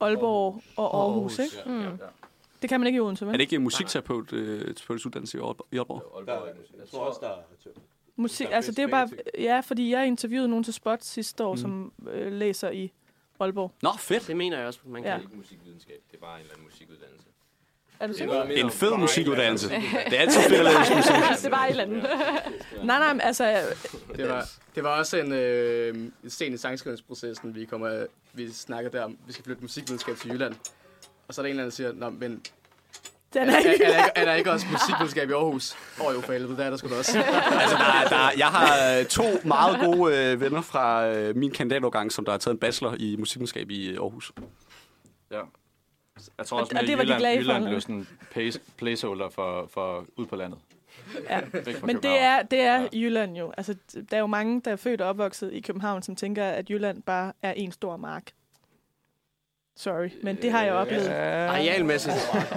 Aalborg og Aarhus, ikke? ja. Mm. Det kan man ikke i Odense, Er vel? det ikke en musikterapeut øh, terapeutisk uddannelse i Aalborg? I Aalborg? Jeg tror også, der er... Musik, der er altså det er bare, ja, fordi jeg interviewede nogen til Spot sidste år, Mm. som øh, læser i Aalborg. Nå, fedt! det mener jeg også, man Ja. kan. ikke musikvidenskab, det er bare en eller anden musikuddannelse. Er du sikker? En fed musikuddannelse. Det er altid fedt at lave musik. det er bare et eller andet. Nej, nej, men altså, Det var, det var også en øh, en sten i sangskrivningsprocessen, vi, kommer, vi snakker der om, vi skal flytte musikvidenskab til Jylland. Og så er der en eller anden, der siger, Nå, men den er, er er, ikke... er, der, ikke- er der ikke også musikvidenskab i Aarhus? Åh oh, jo, for helvede, der er der sgu da også. Altså, der, der, jeg har øh, to meget gode øh, venner fra øh, min kandidatårgang, som der har taget en bachelor i musikvidenskab i øh, Aarhus. Ja. Jeg tror Og- også, og at det var de Jylland, glade for, Jylland eller? blev sådan en place, placeholder for, for ud på landet. Ja. Men det er, det er Ja. Jylland jo. Altså, der er jo mange, der er født og opvokset i København, som tænker, at Jylland bare er en stor mark. Sorry, men det har jeg oplevet. Arealmæssigt.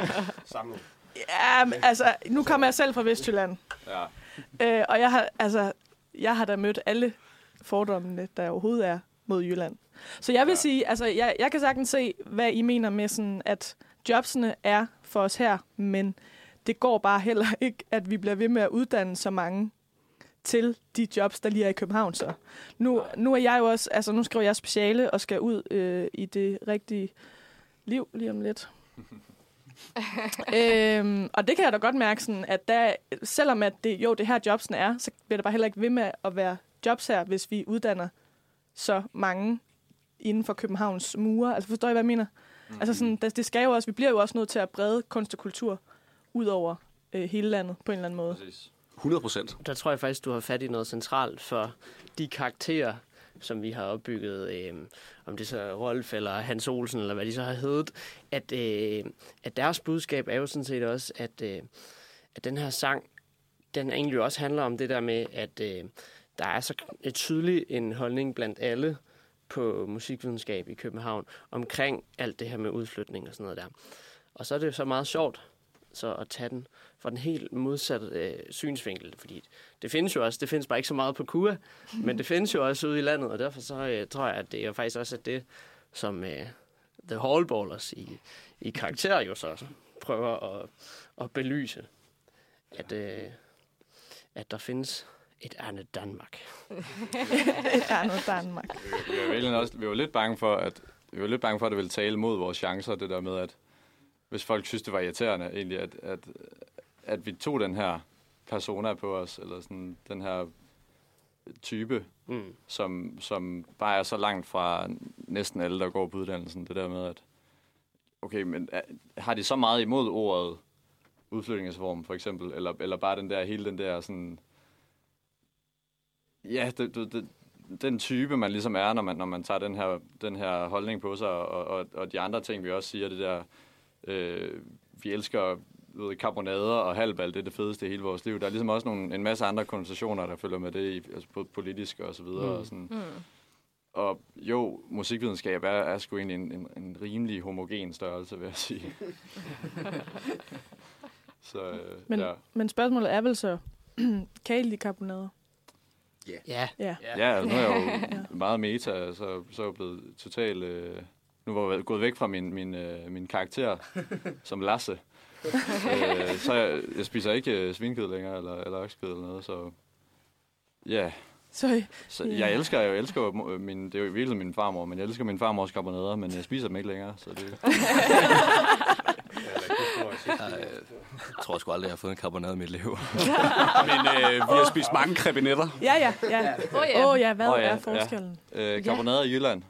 Samlet. Ja, men, altså, nu kommer jeg selv fra Vestjylland. Ja. Øh, og jeg har, altså, jeg har da mødt alle fordommene, der overhovedet er mod Jylland. Så jeg vil ja. sige, altså, jeg, jeg kan sagtens se, hvad I mener med sådan, at jobsene er for os her, men det går bare heller ikke, at vi bliver ved med at uddanne så mange til de jobs, der lige er i København. Så nu, nu er jeg jo også, altså nu skriver jeg speciale og skal ud øh, i det rigtige liv lige om lidt. øhm, og det kan jeg da godt mærke, sådan, at der, selvom at det, jo, det her jobsen er, så bliver det bare heller ikke ved med at være jobs her, hvis vi uddanner så mange inden for Københavns mure. Altså forstår I, hvad jeg mener? Mm-hmm. Altså sådan, det, det skal jo også, vi bliver jo også nødt til at brede kunst og kultur ud over øh, hele landet på en eller anden måde. Præcis. 100 procent. Der tror jeg faktisk, du har fat i noget centralt for de karakterer, som vi har opbygget, øh, om det så er Rolf eller Hans Olsen, eller hvad de så har heddet, at, øh, at deres budskab er jo sådan set også, at, øh, at den her sang, den egentlig også handler om det der med, at øh, der er så tydelig en holdning blandt alle på musikvidenskab i København omkring alt det her med udflytning og sådan noget der. Og så er det jo så meget sjovt så at tage den fra den helt modsatte øh, synsvinkel, fordi det findes jo også, det findes bare ikke så meget på KUA, men det findes jo også ude i landet, og derfor så øh, tror jeg, at det er faktisk også at det, som øh, The Hallballers i, i karakter jo så prøver at, at belyse, at, øh, at der findes et andet Danmark. et andet Danmark. Vi var, virkelig også, vi var lidt bange for, at vi var lidt bange for, at det ville tale mod vores chancer, det der med, at hvis folk synes, det var irriterende, egentlig, at, at, at vi tog den her persona på os, eller sådan den her type, mm. som, som bare er så langt fra næsten alle, der går på uddannelsen. Det der med, at okay, men er, har de så meget imod ordet udflytningsform, for eksempel, eller, eller bare den der, hele den der sådan, ja, det, det, det, den type, man ligesom er, når man, når man tager den her, den her holdning på sig, og, og, og de andre ting, vi også siger, det der, øh, vi elsker ved, karbonader og halvbal, det er det fedeste i hele vores liv. Der er ligesom også nogle, en masse andre konversationer, der følger med det, altså både politisk og så videre. Mm. Og, sådan. Mm. og jo, musikvidenskab er, er sgu egentlig en, en, en rimelig homogen størrelse, vil jeg sige. så, øh, men, ja. men spørgsmålet er vel så, kan I lide karbonader? Yeah. Ja. Ja, ja altså, nu er jeg jo meget meta, så, så er jeg blevet totalt... Øh, nu var jeg gået væk fra min, min, øh, min karakter som Lasse. øh, så jeg, jeg spiser ikke øh, svinkød længere, eller, eller oksekød eller noget, så ja. Yeah. Sorry. Så jeg elsker, jeg elsker jo min, det er jo virkelig min farmor, men jeg elsker min farmors karbonader, men jeg spiser dem ikke længere, så det... Jeg tror sgu aldrig, jeg har fået en karbonade i mit liv. Men øh, vi har spist mange krebinetter. Ja, ja, ja. Åh oh, ja. Oh, ja, hvad oh, ja, er forskellen? Ja. Øh, karbonader i Jylland.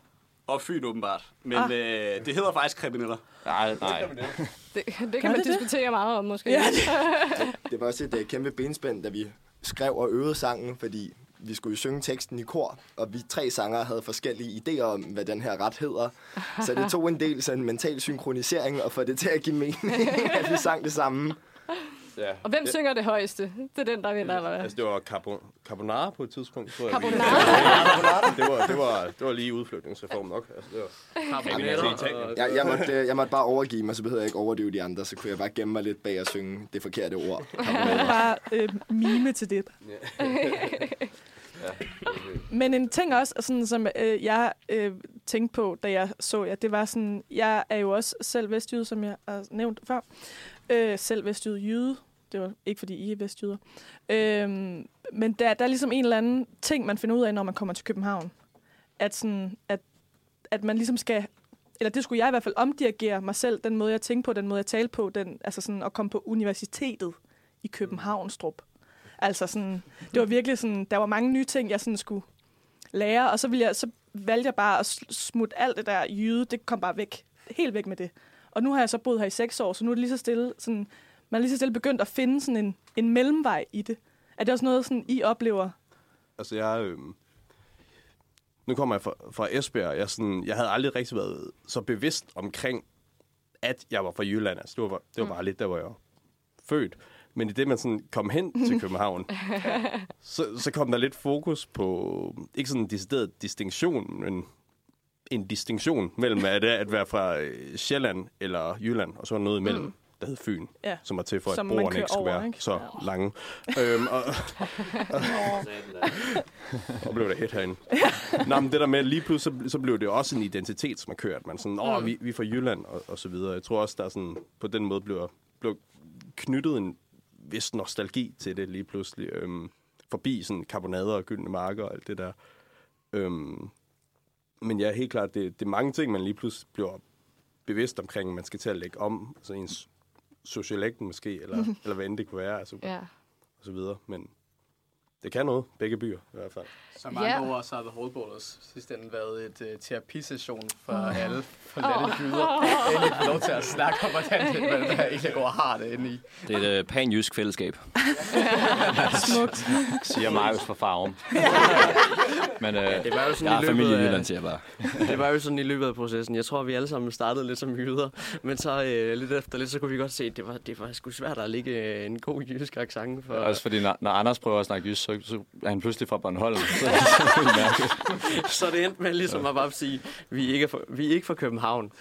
Og Fyn åbenbart. Men ah. øh, det hedder faktisk krebinetter. Nej, nej. Det, det kan man det diskutere det? meget om, måske. Ja. det var også et uh, kæmpe benspænd, da vi skrev og øvede sangen, fordi vi skulle jo synge teksten i kor, og vi tre sanger havde forskellige idéer om, hvad den her ret hedder. Så det tog en del sådan mental synkronisering og få det til at give mening, at vi sang det samme. Ja. Og hvem det, synger det højeste? Det er den, der vinder, eller hvad? Altså, det var carbon, carbonara på et tidspunkt. Tror jeg, carbonara? det, var, det, var, det var lige udflytningsreform nok. Altså, det var jeg, jeg, måtte, jeg måtte bare overgive mig, så behøvede jeg ikke overdøve de andre. Så kunne jeg bare gemme mig lidt bag at synge det forkerte ord. bare øh, mime til det. Men en ting også, sådan, som øh, jeg øh, tænkte på, da jeg så jer, det var sådan, jeg er jo også selv vestjyde, som jeg har nævnt før. Øh, selv vestjyde jyde. Det var ikke, fordi I er vestjyder. Øh, men der, der er ligesom en eller anden ting, man finder ud af, når man kommer til København. At, sådan, at, at man ligesom skal eller det skulle jeg i hvert fald omdirigere mig selv, den måde, jeg tænkte på, den måde, jeg talte på, den, altså sådan at komme på universitetet i Københavnstrup. Altså sådan, det var virkelig sådan, der var mange nye ting, jeg sådan skulle lære, og så, ville jeg, så valgte jeg bare at smutte alt det der jyde, det kom bare væk. Helt væk med det. Og nu har jeg så boet her i seks år, så nu er det lige så stille, sådan, man er lige så stille begyndt at finde sådan en, en mellemvej i det. Er det også noget, sådan, I oplever? Altså, jeg... Øh, nu kommer jeg fra, fra Esbjerg. Jeg, sådan, jeg havde aldrig rigtig været så bevidst omkring, at jeg var fra Jylland. Altså, det var, det var bare mm. lidt, der var jeg født. Men i det, man sådan kom hen til København, så, så kom der lidt fokus på, ikke sådan en decideret distinktion, men en distinktion mellem at, at være fra øh, Sjælland eller Jylland, og så noget imellem. Mm der hed Fyn, ja. som var til for, som at broerne ikke skulle over, være ikke? så ja. lange. øhm, og, og, og blev det helt herinde. Nå, men det der med, lige pludselig, så, så blev det også en identitet, som har kørt. Man sådan, åh, mm. vi, vi er fra Jylland, og, og så videre. Jeg tror også, der er sådan, på den måde blev, blev knyttet en vis nostalgi til det lige pludselig. Øhm, forbi sådan karbonader og gyldne marker og alt det der. Øhm, men ja, helt klart, det, det er mange ting, man lige pludselig bliver bevidst omkring, man skal til at lægge om. Altså ens sociolekten måske, eller, eller hvad end det kunne være. Altså, ja. Og så videre. Men det kan noget. Begge byer i hvert fald. Så mange Ja. yeah. år, så har The Holdballers sidste ende været et uh, terapisession for oh. alle forladte oh. jyder. Endelig få lov til at snakke om, hvordan det, her egentlig går har det inde i. Det er et øh, pan-jysk fællesskab, Smukt. Siger Marius fra Farum. Men øh, Det var jo sådan jeg i familie i Jylland, siger jeg bare. det var jo sådan i løbet af processen. Jeg tror, vi alle sammen startede lidt som jyder, men så øh, lidt efter lidt, så kunne vi godt se, at det var, det var sgu svært at ligge en god jysk accent for. også fordi, når, når Anders prøver at snakke jysk, så, så er han pludselig fra Bornholm. Så, så, så. Så det endte med ligesom at bare sige, vi er ikke fra, vi er ikke fra København.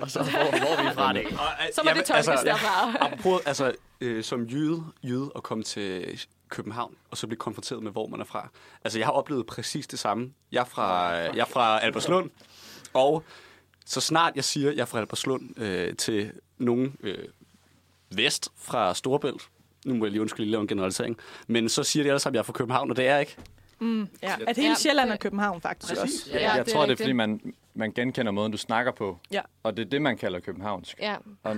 Og så hvor, hvor er vi fra det? Så må det tolkes derfra. Apropos, altså, øh, som jyde, jyde at komme til København, og så blive konfronteret med, hvor man er fra. Altså, jeg har oplevet præcis det samme. Jeg er fra, jeg er fra Albertslund, og så snart jeg siger, at jeg er fra Albertslund øh, til nogen øh, vest fra Storebælt, nu må jeg lige undskylde, lige lave en generalisering, men så siger de alle sammen, at jeg er fra København, og det er jeg ikke. Mm, ja. At hele Ja. Sjælland og København faktisk også. Ja, jeg det er tror, det er, fordi man, man genkender måden, du snakker på. Ja. Og det er det, man kalder københavnsk. Ja. Og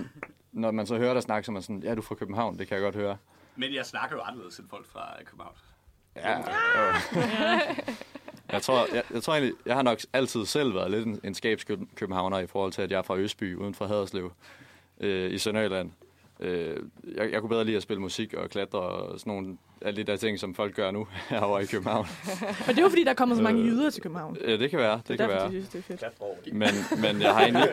når man så hører dig snakke, så er man sådan, ja, du er fra København, det kan jeg godt høre. Men jeg snakker jo anderledes end folk fra København. Ja, jo. jeg, tror, jeg, jeg tror egentlig, jeg har nok altid selv været lidt en, en skabskøbenhavner i forhold til, at jeg er fra Østby, uden for Haderslev, øh, i Sønderjylland. Øh, jeg, jeg kunne bedre lide at spille musik og klatre og sådan nogle alle de der ting, som folk gør nu herovre i København. Men det er jo fordi, der kommer så mange Øh, jyder til København. Ja, det kan være, det, Det kan er derfor, være. de synes, det er fedt. Men, men jeg har egentlig,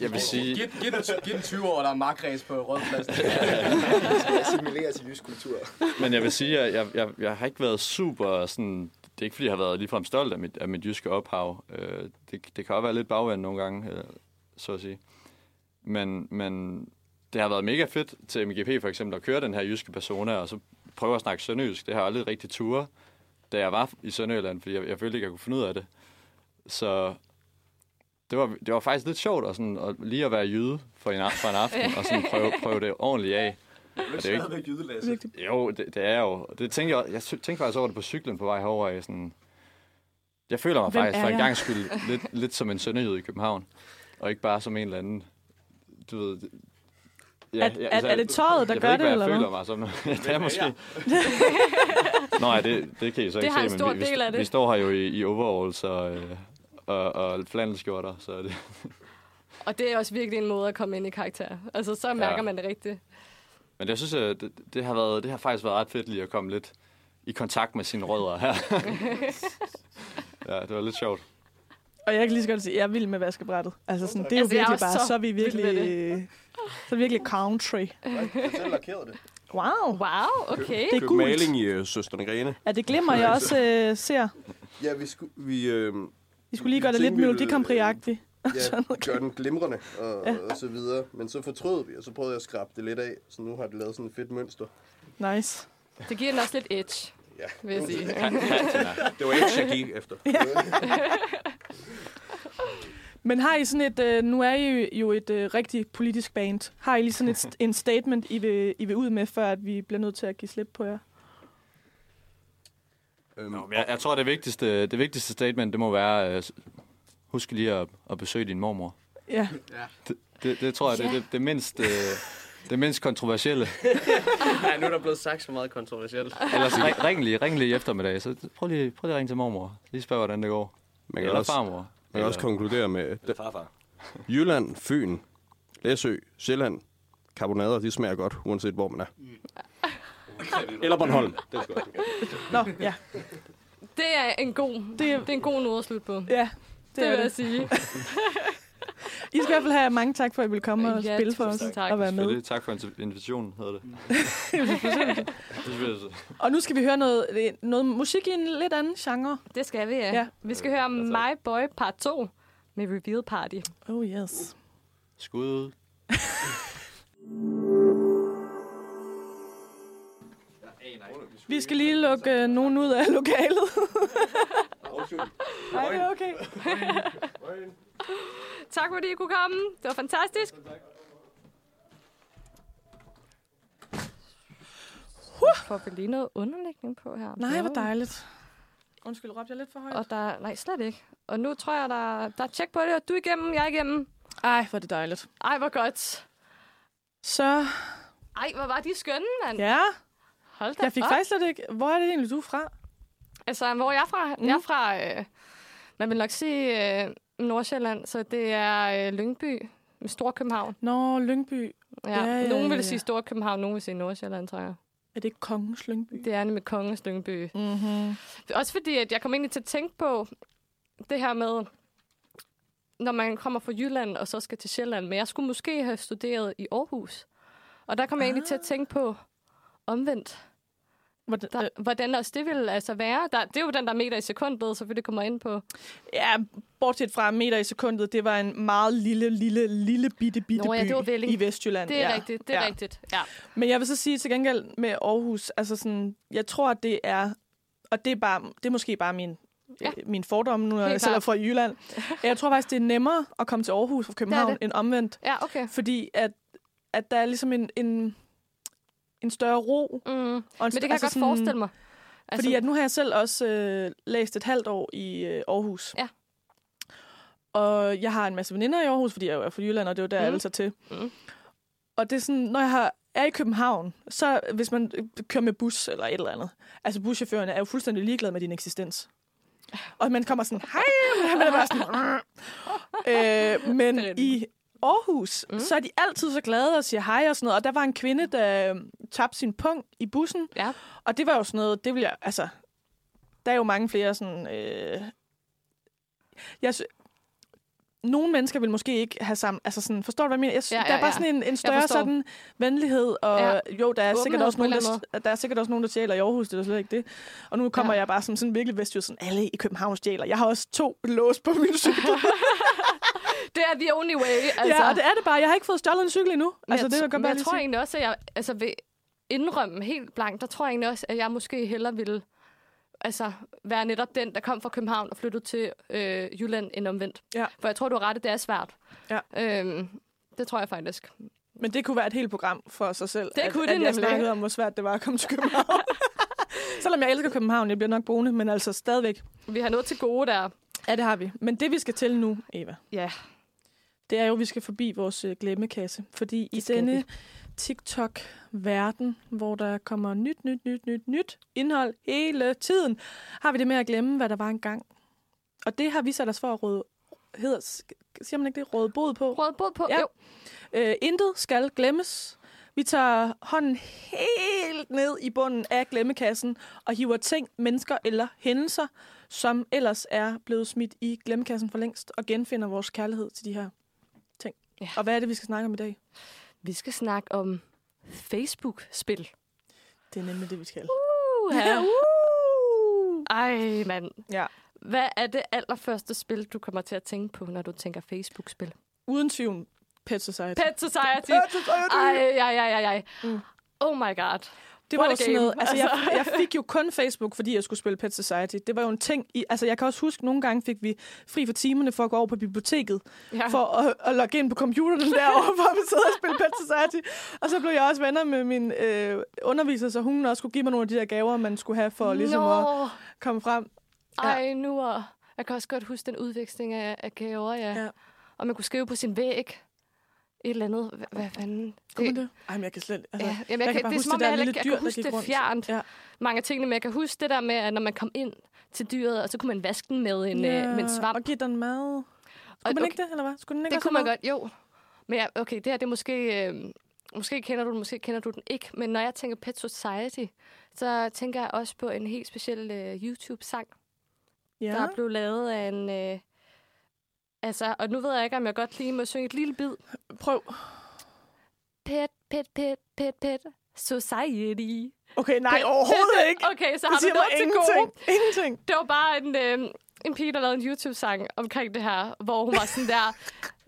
jeg vil sige, Giv, giv, den, giv den 20 år, der er markræs på Rådpladsen. skal assimilere til jysk kultur. Men jeg vil sige, at jeg, jeg, jeg har ikke været super sådan... Det er ikke, fordi jeg har været ligefrem stolt af mit, af mit jyske ophav. Øh, det, det kan også være lidt bagvendt nogle gange, øh, så at sige. Men, men det har været mega fedt til MGP for eksempel at køre den her jyske persona, og så prøve at snakke sønderjysk. Det har jeg aldrig rigtig ture, da jeg var i Sønderjylland, fordi jeg, jeg følte ikke, jeg kunne finde ud af det. Så det var, det var faktisk lidt sjovt at, sådan, at lige at være jyde for en, for en aften, og sådan prøve, prøve det ordentligt af. Og det er jo ikke, Virkelig. jo, det, det er jo. Det tænkte jeg, jeg tænkte faktisk over det på cyklen på vej herover. Jeg, sådan, jeg føler mig Hvem faktisk er for en gang skyld lidt, lidt som en sønderjyde i København. Og ikke bare som en eller anden, du ved... Ja, Er- er- er det tøjet, der jeg gør ved ikke, det, hvad eller jeg hvad? føler mig som. det er måske... Nå, nej, det, det kan I så Det ikke har se, en men stor vi, vi, del af det. vi står her jo i, i overalls og, øh, og, og flandelskjorter, så det, Og det er også virkelig en måde at komme ind i karakter. Altså, så mærker Ja. man det rigtigt. Men jeg synes, at det, det, har været, det har faktisk været ret fedt lige at komme lidt i kontakt med sine rødder her. ja, det var lidt sjovt. Og jeg kan lige så godt sige, at jeg er vild med vaskebrættet. Altså sådan, det er jo Altså, er virkelig bare, så så er vi virkelig, så er vi virkelig country. Jeg selv det. Wow. Wow, okay. Det er gult. maling i øh, Søsterne Grene. Er det glimmer, jeg også øh, ser? Ja, vi, skulle, vi, øh, I skulle lige gøre det Vi lidt tænkte, vi Melodi ville- Grand Prix-agtigt. ja, gør den glimrende og, ja. og så videre. Men så fortrød vi, og så prøvede jeg at skrabe det lidt af. Så nu har det lavet sådan et fedt mønster. Nice. Det giver den også lidt edge, Ja. vil jeg sige. Det var ikke jeg gik efter. Men har I sådan et, øh, nu er I jo- jo et øh, rigtig politisk band. Har I lige sådan et, en statement, I vil, I vil ud med, før at vi bliver nødt til at give slip på jer? Øhm, Nå, jeg, jeg tror, det vigtigste, det vigtigste statement, det må være, øh, husk lige at, at besøge din mormor. Ja. Det, det tror jeg, det er det, det, mindst, øh, det mindst kontroversielle. Ja, nu er der blevet sagt så meget kontroversielt. Ellers ring, ring, lige, ring lige i eftermiddag, så prøv lige, prøv lige at ringe til mormor. Lige spørg, hvordan det går. Man kan Eller også, farmor. man kan også konkludere med Eller farfar. Jylland, Fyn, Læsø, Sjælland, karbonader, de smager godt, uanset hvor man er. Eller Bornholm. Det skal Nå, ja. Det er en god, det, det er en god noget at slutte på. Ja, Det, det, det er vil jeg sige. I skal i hvert fald have mange tak for, at I vil komme og Ja, spille for os tusind tak. og være med. Tak for invi- invitationen, hedder det. Det Og nu skal vi høre noget, noget musik i en lidt anden genre. Det skal vi, ja. Ja. ja. Vi skal høre My Boy Part 2 med Reveal Party. Oh yes. Skud ud. Vi skal lige lukke øh, nogen ud af lokalet. Nej, det er okay. Tak fordi I kunne komme. Det var fantastisk. Får vi lige noget underlægning på her? Nej, hvor dejligt. Undskyld, råbte jeg lidt for højt? Og der, nej, slet ikke. Og nu tror jeg, der, der er tjek på det. og Du er igennem, jeg er igennem. Ej, hvor er det dejligt. Ej, hvor godt. Så, Ej, hvor var de skønne, mand. ja. Hold da Jeg fik op. faktisk slet ikke... Hvor er det egentlig, du er fra? Altså, hvor er jeg fra? Mm. Mm. Jeg er fra, øh, man vil nok sige øh, Nordsjælland, så det er øh, Lyngby, Storkøbenhavn. Nå, Lyngby. Ja, Ja, ja, nogen vil ja. sige Storkøbenhavn, nogen vil sige Nordsjælland, tror jeg. Er det Kongens Lyngby? Det er nemlig Kongens Lyngby. Mm-hmm. Også fordi, at jeg kom egentlig til at tænke på det her med, når man kommer fra Jylland og så skal til Sjælland. Men jeg skulle måske have studeret i Aarhus. Og der kom jeg egentlig til at tænke på omvendt. Hvordan, Der, hvordan også det ville altså være. Der, det er jo den der meter i sekundet, selvfølgelig kommer ind på. Ja, bortset fra meter i sekundet, det var en meget lille, lille, lille bitte, bitte Nå ja, by det var Velling. i Vestjylland. Det er ja. rigtigt, det er ja. rigtigt. Ja. Men jeg vil så sige til gengæld med Aarhus, altså sådan, jeg tror, at det er, og det er, bare, det er måske bare min, Ja. ja. min fordom, nu når jeg selv er fra Jylland. Jeg tror faktisk, det er nemmere at komme til Aarhus fra København det. end omvendt, ja, okay. fordi at, at der er ligesom en, en, en større ro. Mm. Og en Men det kan altså jeg godt forestille mig. Altså, fordi at nu har jeg selv også øh, læst et halvt år i øh, Aarhus. Ja. Og jeg har en masse veninder i Aarhus, fordi jeg jo er fra Jylland, og det er jo der, Mm. alle tager til. Mm. Og det er sådan, når jeg har, er i København, så hvis man øh, kører med bus eller et eller andet, altså buschaufførerne er jo fuldstændig ligeglade med din eksistens. Og man kommer sådan, hej, og man er bare sådan, øh, men er i Aarhus, Mm. så er de altid så glade og siger hej og sådan noget. Og der var en kvinde, der øh, tabte sin punkt i bussen, Ja. og det var jo sådan noget, det vil jeg, altså, der er jo mange flere sådan, øh, jeg, sy- nogle mennesker vil måske ikke have sammen, altså sådan, forstår du, hvad jeg mener? Jeg, sy- Ja, der ja, er bare ja. sådan en, en større sådan venlighed, og Ja. ja. jo, der er, sikkert også nogen, der, der er sikkert også nogen, der stjæler i Aarhus, det er slet ikke det. Og nu kommer Ja. ja. jeg bare som sådan virkelig vestjysk, sådan, alle i København stjæler. Jeg har også to lås på min cykel. Det er the only way. Altså. Altså. Ja, og det er det bare. Jeg har ikke fået stjålet en cykel endnu. Altså, jeg, det jeg godt jeg lige tror sige. egentlig også, at jeg altså, vil indrømme helt blankt, der tror jeg egentlig også, at jeg måske hellere ville altså, være netop den, der kom fra København og flyttede til øh, Jylland end omvendt. Ja. For jeg tror, du har ret, det er svært. Ja. Øhm, det tror jeg faktisk. Men det kunne være et helt program for sig selv. Det at, kunne at det jeg nemlig. snakkede om, hvor svært det var at komme til København. Selvom jeg elsker København, jeg bliver nok boende, men altså stadigvæk. Vi har noget til gode der. Ja, det har vi. Men det, vi skal til nu, Eva, Ja. Det er jo, at vi skal forbi vores øh, glemmekasse. Fordi i denne. TikTok-verden, hvor der kommer nyt, nyt, nyt, nyt, nyt indhold hele tiden, har vi det med at glemme, hvad der var engang. Og det har vi sat os for at råde, hedder, siger man ikke det, råde bod på? Råd båd på. Ja. Jo. Øh, intet skal glemmes. Vi tager hånden helt ned i bunden af glemmekassen og hiver ting, mennesker eller hændelser, som ellers er blevet smidt i glemmekassen for længst, og genfinder vores kærlighed til de her. Ja. Og hvad er det, vi skal snakke om i dag? Vi skal snakke om Facebook-spil. Det er nemlig det, vi skal. Uh, ja. uh! Ej, mand. Ja. Hvad er det allerførste spil, du kommer til at tænke på, når du tænker Facebook-spil? Uden tvivl, Pet Society. Pet Society. Pet Society! Ej, ej, ej, ej, ej. Mm. Oh my god. Det var jo sådan noget, altså jeg, Altså. jeg fik jo kun Facebook, fordi jeg skulle spille Pet Society. Det var jo en ting, i, altså jeg kan også huske, nogle gange fik vi fri for timerne for at gå over på biblioteket, Ja. for at, at logge ind på computeren derovre, for at sidde og spille Pet Society. Og så blev jeg også venner med min øh, underviser, så hun også skulle give mig nogle af de der gaver, man skulle have for ligesom at Nå. komme frem. Ej, nu er... Jeg kan også godt huske den udveksling af, af gaver, ja. Ja. Og man kunne skrive på sin væg et eller andet. Hvad, hvad fanden? Kunne det? Ej, men jeg kan slet... Altså, Ja, jamen, jeg, jeg kan, bare det er huske som om, det der jeg, lille jeg, jeg dyr, kan huske det fjernt. Ja. Mange af tingene, men jeg kan huske det der med, at når man kom ind til dyret, og så kunne man vaske den med en, ja. med en svamp. Og give den mad. Skulle Og- man okay. ikke det, eller hvad? Skulle den ikke Det kunne man mad? godt, jo. Men ja, okay, det her det er måske... Øh, måske kender du den, måske kender du den ikke. Men når jeg tænker Pet Society, så tænker jeg også på en helt speciel øh, YouTube-sang, Ja. der er blevet lavet af en... Øh, altså, og nu ved jeg ikke, om jeg godt lige må synge et lille bid. Prøv. Pet, pet, pet, pet, pet, Society. Okay, nej, Pet, overhovedet pet, ikke. Okay, så Det har vi siger noget mig til gode. ingenting. Ingenting. Det var bare en, øh, en pige, der lavede en YouTube-sang omkring det her, hvor hun var sådan der...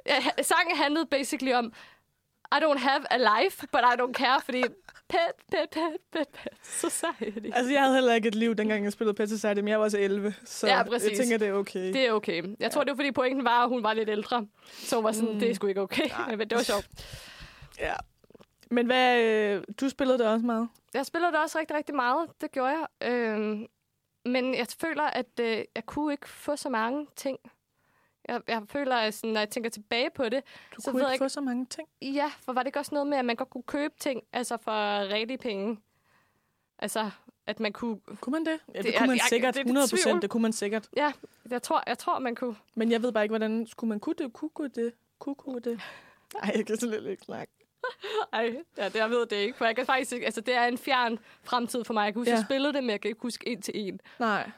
Ja, sangen handlede basically om, I don't have a life, but I don't care, fordi pet, pet, pet, pet, pet, society. Altså, jeg havde heller ikke et liv, dengang jeg spillede Pet Society, men jeg var også 11, så Ja, jeg præcis. tænker, det er okay. Det er okay. Jeg tror, det var, fordi pointen var, at hun var lidt ældre. Så hun var sådan, Mm. det er sgu ikke okay. Men det var sjovt. Ja. Men hvad, øh, du spillede det også meget? Jeg spillede det også rigtig, rigtig meget. Det gjorde jeg. Øhm, men jeg føler, at øh, jeg kunne ikke få så mange ting. Jeg, jeg føler, at sådan, når jeg tænker tilbage på det, Du så kunne ved jeg ikke få så mange ting. Ja, for var det ikke også noget med, at man godt kunne købe ting altså for rigtige penge? Altså, at man kunne... Kunne man det? Ja, det, Det det kunne man jeg- sikkert. det er 100 tvivl. procent, det kunne man sikkert. Ja, jeg tror, jeg tror man kunne... Men jeg ved bare ikke, hvordan skulle man kunne det? Kunne, kunne det? Kunne, kunne det? Nej, jeg kan slet ikke snakke. Ej, ja, det, jeg ved det ikke. For jeg kan faktisk ikke... Altså, det er en fjern fremtid for mig. Jeg kan huske. Ja. jeg spillede det, men jeg kan ikke huske en til en Nej.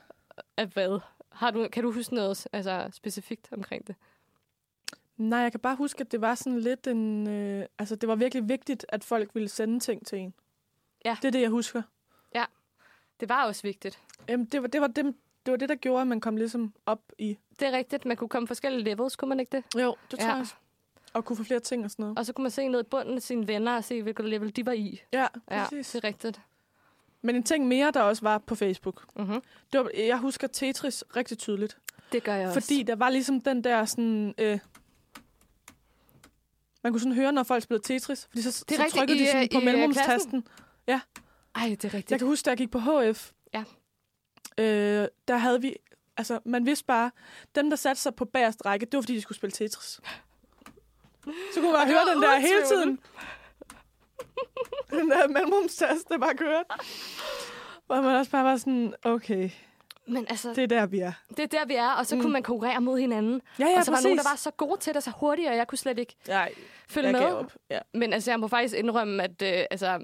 af hvad. Har du, kan du huske noget altså, specifikt omkring det? Nej, jeg kan bare huske, at det var sådan lidt en... Øh, altså, det var virkelig vigtigt, at folk ville sende ting til en. Ja. Det er det, jeg husker. Det var også vigtigt. Øhm, det, var, det, var det, det var det, der gjorde, at man kom ligesom op i... Det er rigtigt. Man kunne komme forskellige levels, kunne man ikke det? Jo, det tror Ja. jeg. Og kunne få flere ting og sådan noget. Og så kunne man se ned i bunden af sine venner og se, hvilket level de var i. Ja, Ja, præcis. det er rigtigt. Men en ting mere, der også var på Facebook. Mm-hmm. Det var, jeg husker Tetris rigtig tydeligt. Det gør jeg også. Fordi der var ligesom den der sådan... Øh, man kunne sådan høre, når folk spillede Tetris. Fordi så, Det er så rigtigt. trykkede I, de sådan øh, på i, øh, mellemrumstasten. Ej, det er rigtigt. Jeg kan huske, da jeg gik på HF. Ja. Øh, der havde vi... Altså, man vidste bare, dem, der satte sig på bagerste række, det var, fordi de skulle spille Tetris. Så kunne man bare høre den der hele tiden. Den der mellemrumstast, der bare kørte. Hvor man også bare var sådan, okay, Men altså, det er der, vi er. det er der, vi er, og så Mm. kunne man konkurrere mod hinanden. Ja, ja, og så var præcis. nogen, der var så gode til det, så hurtigt, og jeg kunne slet ikke Nej, følge med. op. Ja. Men altså, jeg må faktisk indrømme, at øh, altså,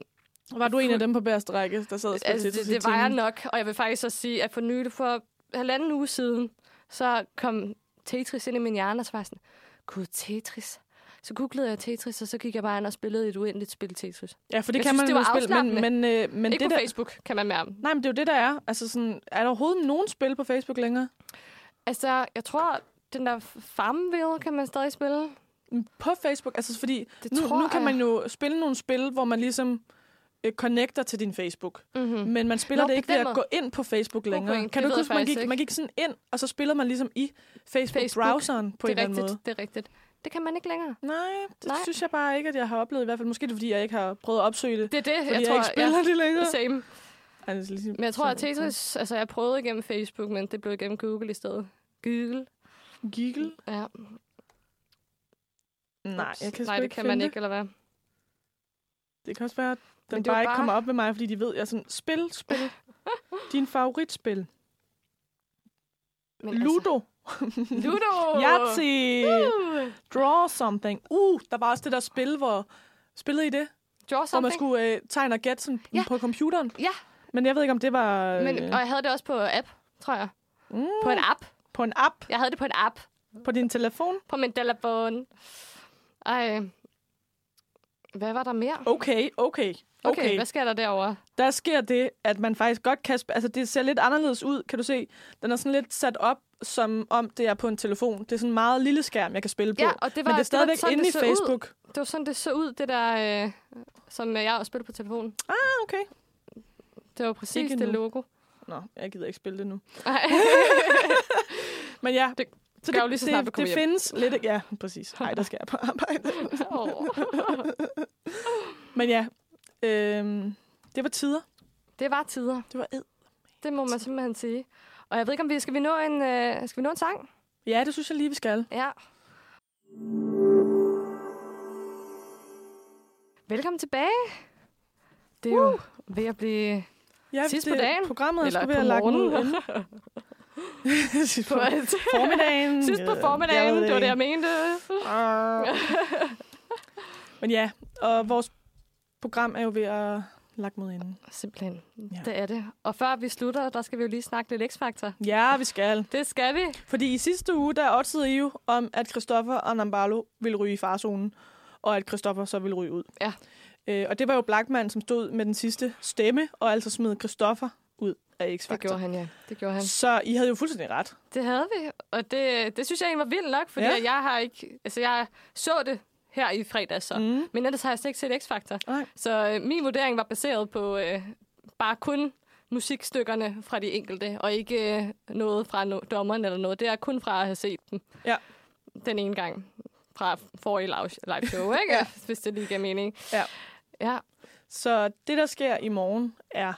Var du en af dem på bagerste række, der sad og spillede altså det, det var jeg nok. Og jeg vil faktisk også sige, at for nylig, for halvanden uge siden, så kom Tetris ind i min hjerne, og så var jeg sådan, gud, Tetris. Så googlede jeg Tetris, og så gik jeg bare ind og spillede et uendeligt spil Tetris. Ja, for det Jeg kan synes, man det jo var spille, men, men, øh, men ikke det på der, Facebook, kan man mærke. Nej, men det er jo det, der er. Altså sådan, er der overhovedet nogen spil på Facebook længere? Altså, jeg tror, den der Farmville kan man stadig spille. På Facebook? Altså, fordi Det nu, tror nu kan jeg. man jo spille nogle spil, hvor man ligesom øh, connecter til din Facebook. Mm-hmm. Men man spiller Nå, det på ikke ved at gå ind på Facebook God længere. point. Kan Det du ikke huske, man gik, man gik sådan ind, og så spillede man ligesom i Facebook-browseren på en det er eller anden rigtigt, måde? det er rigtigt. Det kan man ikke længere. Nej, det Nej. Synes jeg bare ikke, at jeg har oplevet i hvert fald. Måske er det, fordi jeg ikke har prøvet at opsøge det. Det er det, fordi jeg jeg, tror. ikke spiller ja, det længere. Same. Ej, det er ligesom- Men jeg tror, at Tetris... Altså, jeg prøvede igennem Facebook, men det blev igennem Google i stedet. Google. Giggle? Ja. Nej, jeg kan Nej, det ikke kan man det. ikke, eller hvad? Det kan også være, at den er bare ikke bare- kommer op ved mig, fordi de ved, jeg er sådan, spil, spil. Din favoritspil. Men Ludo. Altså, Ludo! Yahtzee. Uh, Draw something. Uh, der var også det der spil, hvor... Spillede I det? draw Hvor man something. skulle øh, tegne og gætte sådan Ja. på computeren. Ja. Men jeg ved ikke, om det var øh, Men, og jeg havde det også på app, tror jeg. mm, På en app. på en app Jeg havde det på en app. på din telefon. På min telefon. Ej. Hvad var der mere? Okay, okay. Okay, Okay, hvad sker der derovre? der sker det, at man faktisk godt kan... Altså, det ser lidt anderledes ud, kan du se. Den er sådan lidt sat op, som om det er på en telefon. Det er sådan en meget lille skærm, jeg kan spille på. Ja, og det var, Men det er det var stadigvæk inde det i Facebook. Ud. Det var sådan, det så ud, det der, øh, som jeg også spillede på telefonen. Ah, okay. Det var præcis Ikke det nu. logo. Nå, jeg gider ikke spille det nu. Men ja, Det så gør jo lige så snart, det, det hjem. findes lidt... Ja, præcis. Nej, der skal jeg på arbejde. Men ja, øhm, det var tider. det var tider. Det var ed. Det må man simpelthen sige. Og jeg ved ikke, om vi skal vi nå en, øh, skal vi nå en sang? Ja, det synes jeg lige, vi skal. Ja. Velkommen tilbage. Det er jo ved at blive Ja, Sidst det, på dagen? Programmet er Eller ved på at lagt ud. Sidst på formiddagen. sidst på formiddagen. ved Det var det, jeg mente. Men ja, og vores program er jo ved at lagt mod enden. Simpelthen. Ja. Det er det. Og før vi slutter, der skal vi jo lige snakke lidt X-Factor. Ja, vi skal. Det skal vi. Fordi i sidste uge, der oddsede I jo om, at Christoffer og Nambalo ville ryge i farzonen, og at Christoffer så ville ryge ud. Ja. Øh, og det var jo Blackman, som stod med den sidste stemme, og altså smed Christoffer ud af X-Factor. Det gjorde han, ja. Det gjorde han. Så I havde jo fuldstændig ret. Det havde vi, og det, det synes jeg egentlig var vildt nok, fordi ja. jeg har ikke... Altså, jeg så det her i fredags, så. Mm. Men ellers har jeg slet ikke set X-Factor. Så øh, min vurdering var baseret på øh, bare kun musikstykkerne fra de enkelte, og ikke øh, noget fra no- dommeren eller noget. Det er kun fra at have set dem. Ja. Den ene gang fra forrige live show, ikke? Ja. Hvis det lige giver mening. Ja. Ja. Så det, der sker i morgen, er...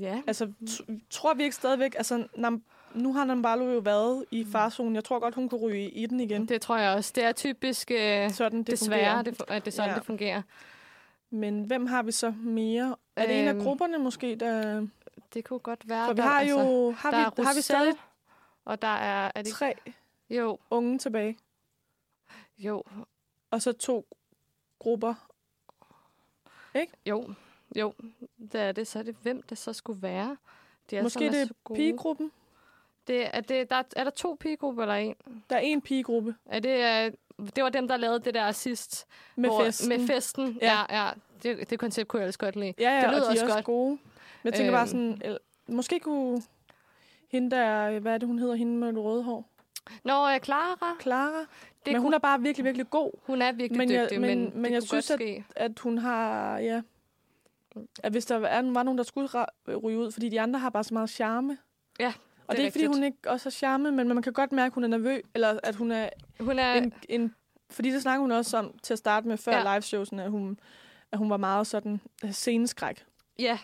Ja. Altså, t- tror vi ikke stadigvæk... Altså, Nam- nu har Nambalo jo været i farzonen. Jeg tror godt, hun kunne ryge i den igen. Det tror jeg også. Det er typisk øh, Sådan, det desværre, det, at det er sådan, Ja. det fungerer. Men hvem har vi så mere Er det en af Øhm, grupperne måske, der... Det kunne godt være. For vi der- har altså, jo... Har der vi, er har vi stadig Og der er... er det, tre jo, unge tilbage? jo, Og så to grupper. jo, jo. Det er det. Så er det, hvem det så skulle være. De alle Måske sammen det er er pigegruppen. Det, er, det, der, er der to pigegrupper eller en? Der er en pigegruppe Er det, øh, det var dem, der lavede det der sidst. med hvor, festen. Med festen, Ja. ja. ja. Det, det koncept kunne jeg ellers godt lide. Ja, ja, Det og lyder de også er også godt. gode. Men jeg tænker bare Øhm. sådan, måske kunne hende der, hvad er det, hun hedder, hende med det røde hår? Nå, øh, Clara, Clara. det men hun kunne, er bare virkelig, virkelig god. hun er virkelig men jeg- dygtig, men- men, men jeg synes, godt ske. At hun har, ja... At hvis der er, var nogen, der skulle ryge ud, fordi de andre har bare så meget charme. Ja, Og det er er ikke, fordi rigtigt. hun ikke også har charme, men man kan godt mærke, at hun er nervøs, eller at hun er Hun er, en, en... Fordi det snakker hun også om til at starte med, før Ja. liveshowsen, at hun, at hun var meget sådan øh, sceneskræk. ja.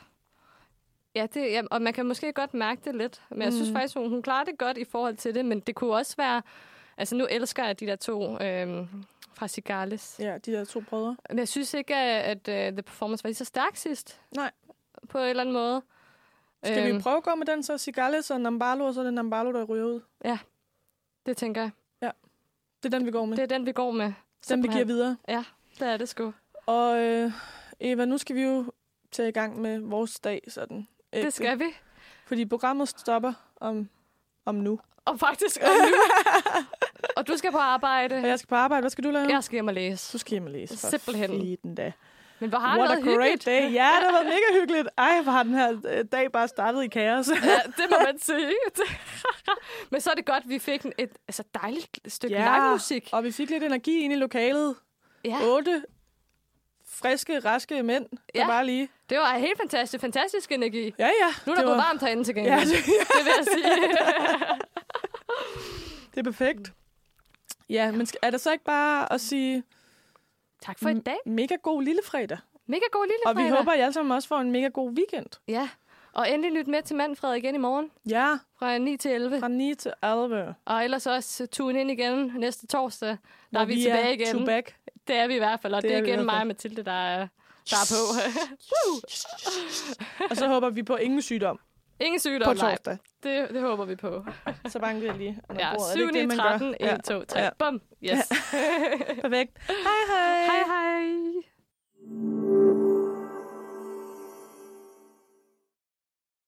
Ja, det, ja, og man kan måske godt mærke det lidt. Men jeg synes Mm. faktisk, hun, hun klarer det godt i forhold til det. Men det kunne også være... Altså, nu elsker jeg de der to øhm, fra Cigales. Ja, de der to brødre. Men jeg synes ikke, at, at uh, The Performance var lige så stærk sidst. Nej. På en eller anden måde. Skal Øhm, vi prøve at gå med den, så Cigales og Nambalo, og så er det Nambalo, der ryger ud? Det tænker jeg. Det er den, vi går med. Det er den, vi går med. den, vi Simpelthen. giver videre. Det er det sgu. Og øh, Eva, nu skal vi jo tage i gang med vores dag, sådan. ægte. Det skal vi. Fordi programmet stopper om, om nu. Og faktisk og nu. og du skal på arbejde. Og jeg skal på arbejde. Hvad skal du lave? Jeg skal hjem og læse. Du skal hjem og læse. For Simpelthen. Fiden da. Men hvor har det What a været great hyggeligt. day. Ja, det har været mega hyggeligt. Ej, hvor har den her øh, dag bare startet i kaos. Ja, det må man sige. Men så er det godt, at vi fik en- et altså dejligt stykke Ja. live-musik. og vi fik lidt energi ind i lokalet. Ja, Otte friske, raske mænd, der Ja. bare lige... det var helt fantastisk. Fantastisk energi. Ja, ja. Nu er der det gået var- varmt herinde til gengæld. Ja, det, det, vil jeg sige. det er perfekt. Ja, men er det så ikke bare at sige tak for i dag. mega god lille fredag? Mega god lille Og vi fredag. håber, at I alle sammen også får en mega god weekend. Ja. Og endelig lyt med til Manfred igen i morgen Ja, fra 9 til 11. fra 9 til 11. Og ellers også tune ind igen næste torsdag. Der Hvor er vi, tilbage igen. To back. Det er vi i hvert fald, og Det det, er er vi igen mig og Mathilde, der er, der er på. Og så håber vi på ingen sygdom Ingen sygdom, På torsdag. Det, det håber vi på. Så bankede jeg lige under ja, bordet. 7, 9, det, 13, 1, 2, 3. Bum. Yes. Ja. Perfekt. Hej hej. Hej hej.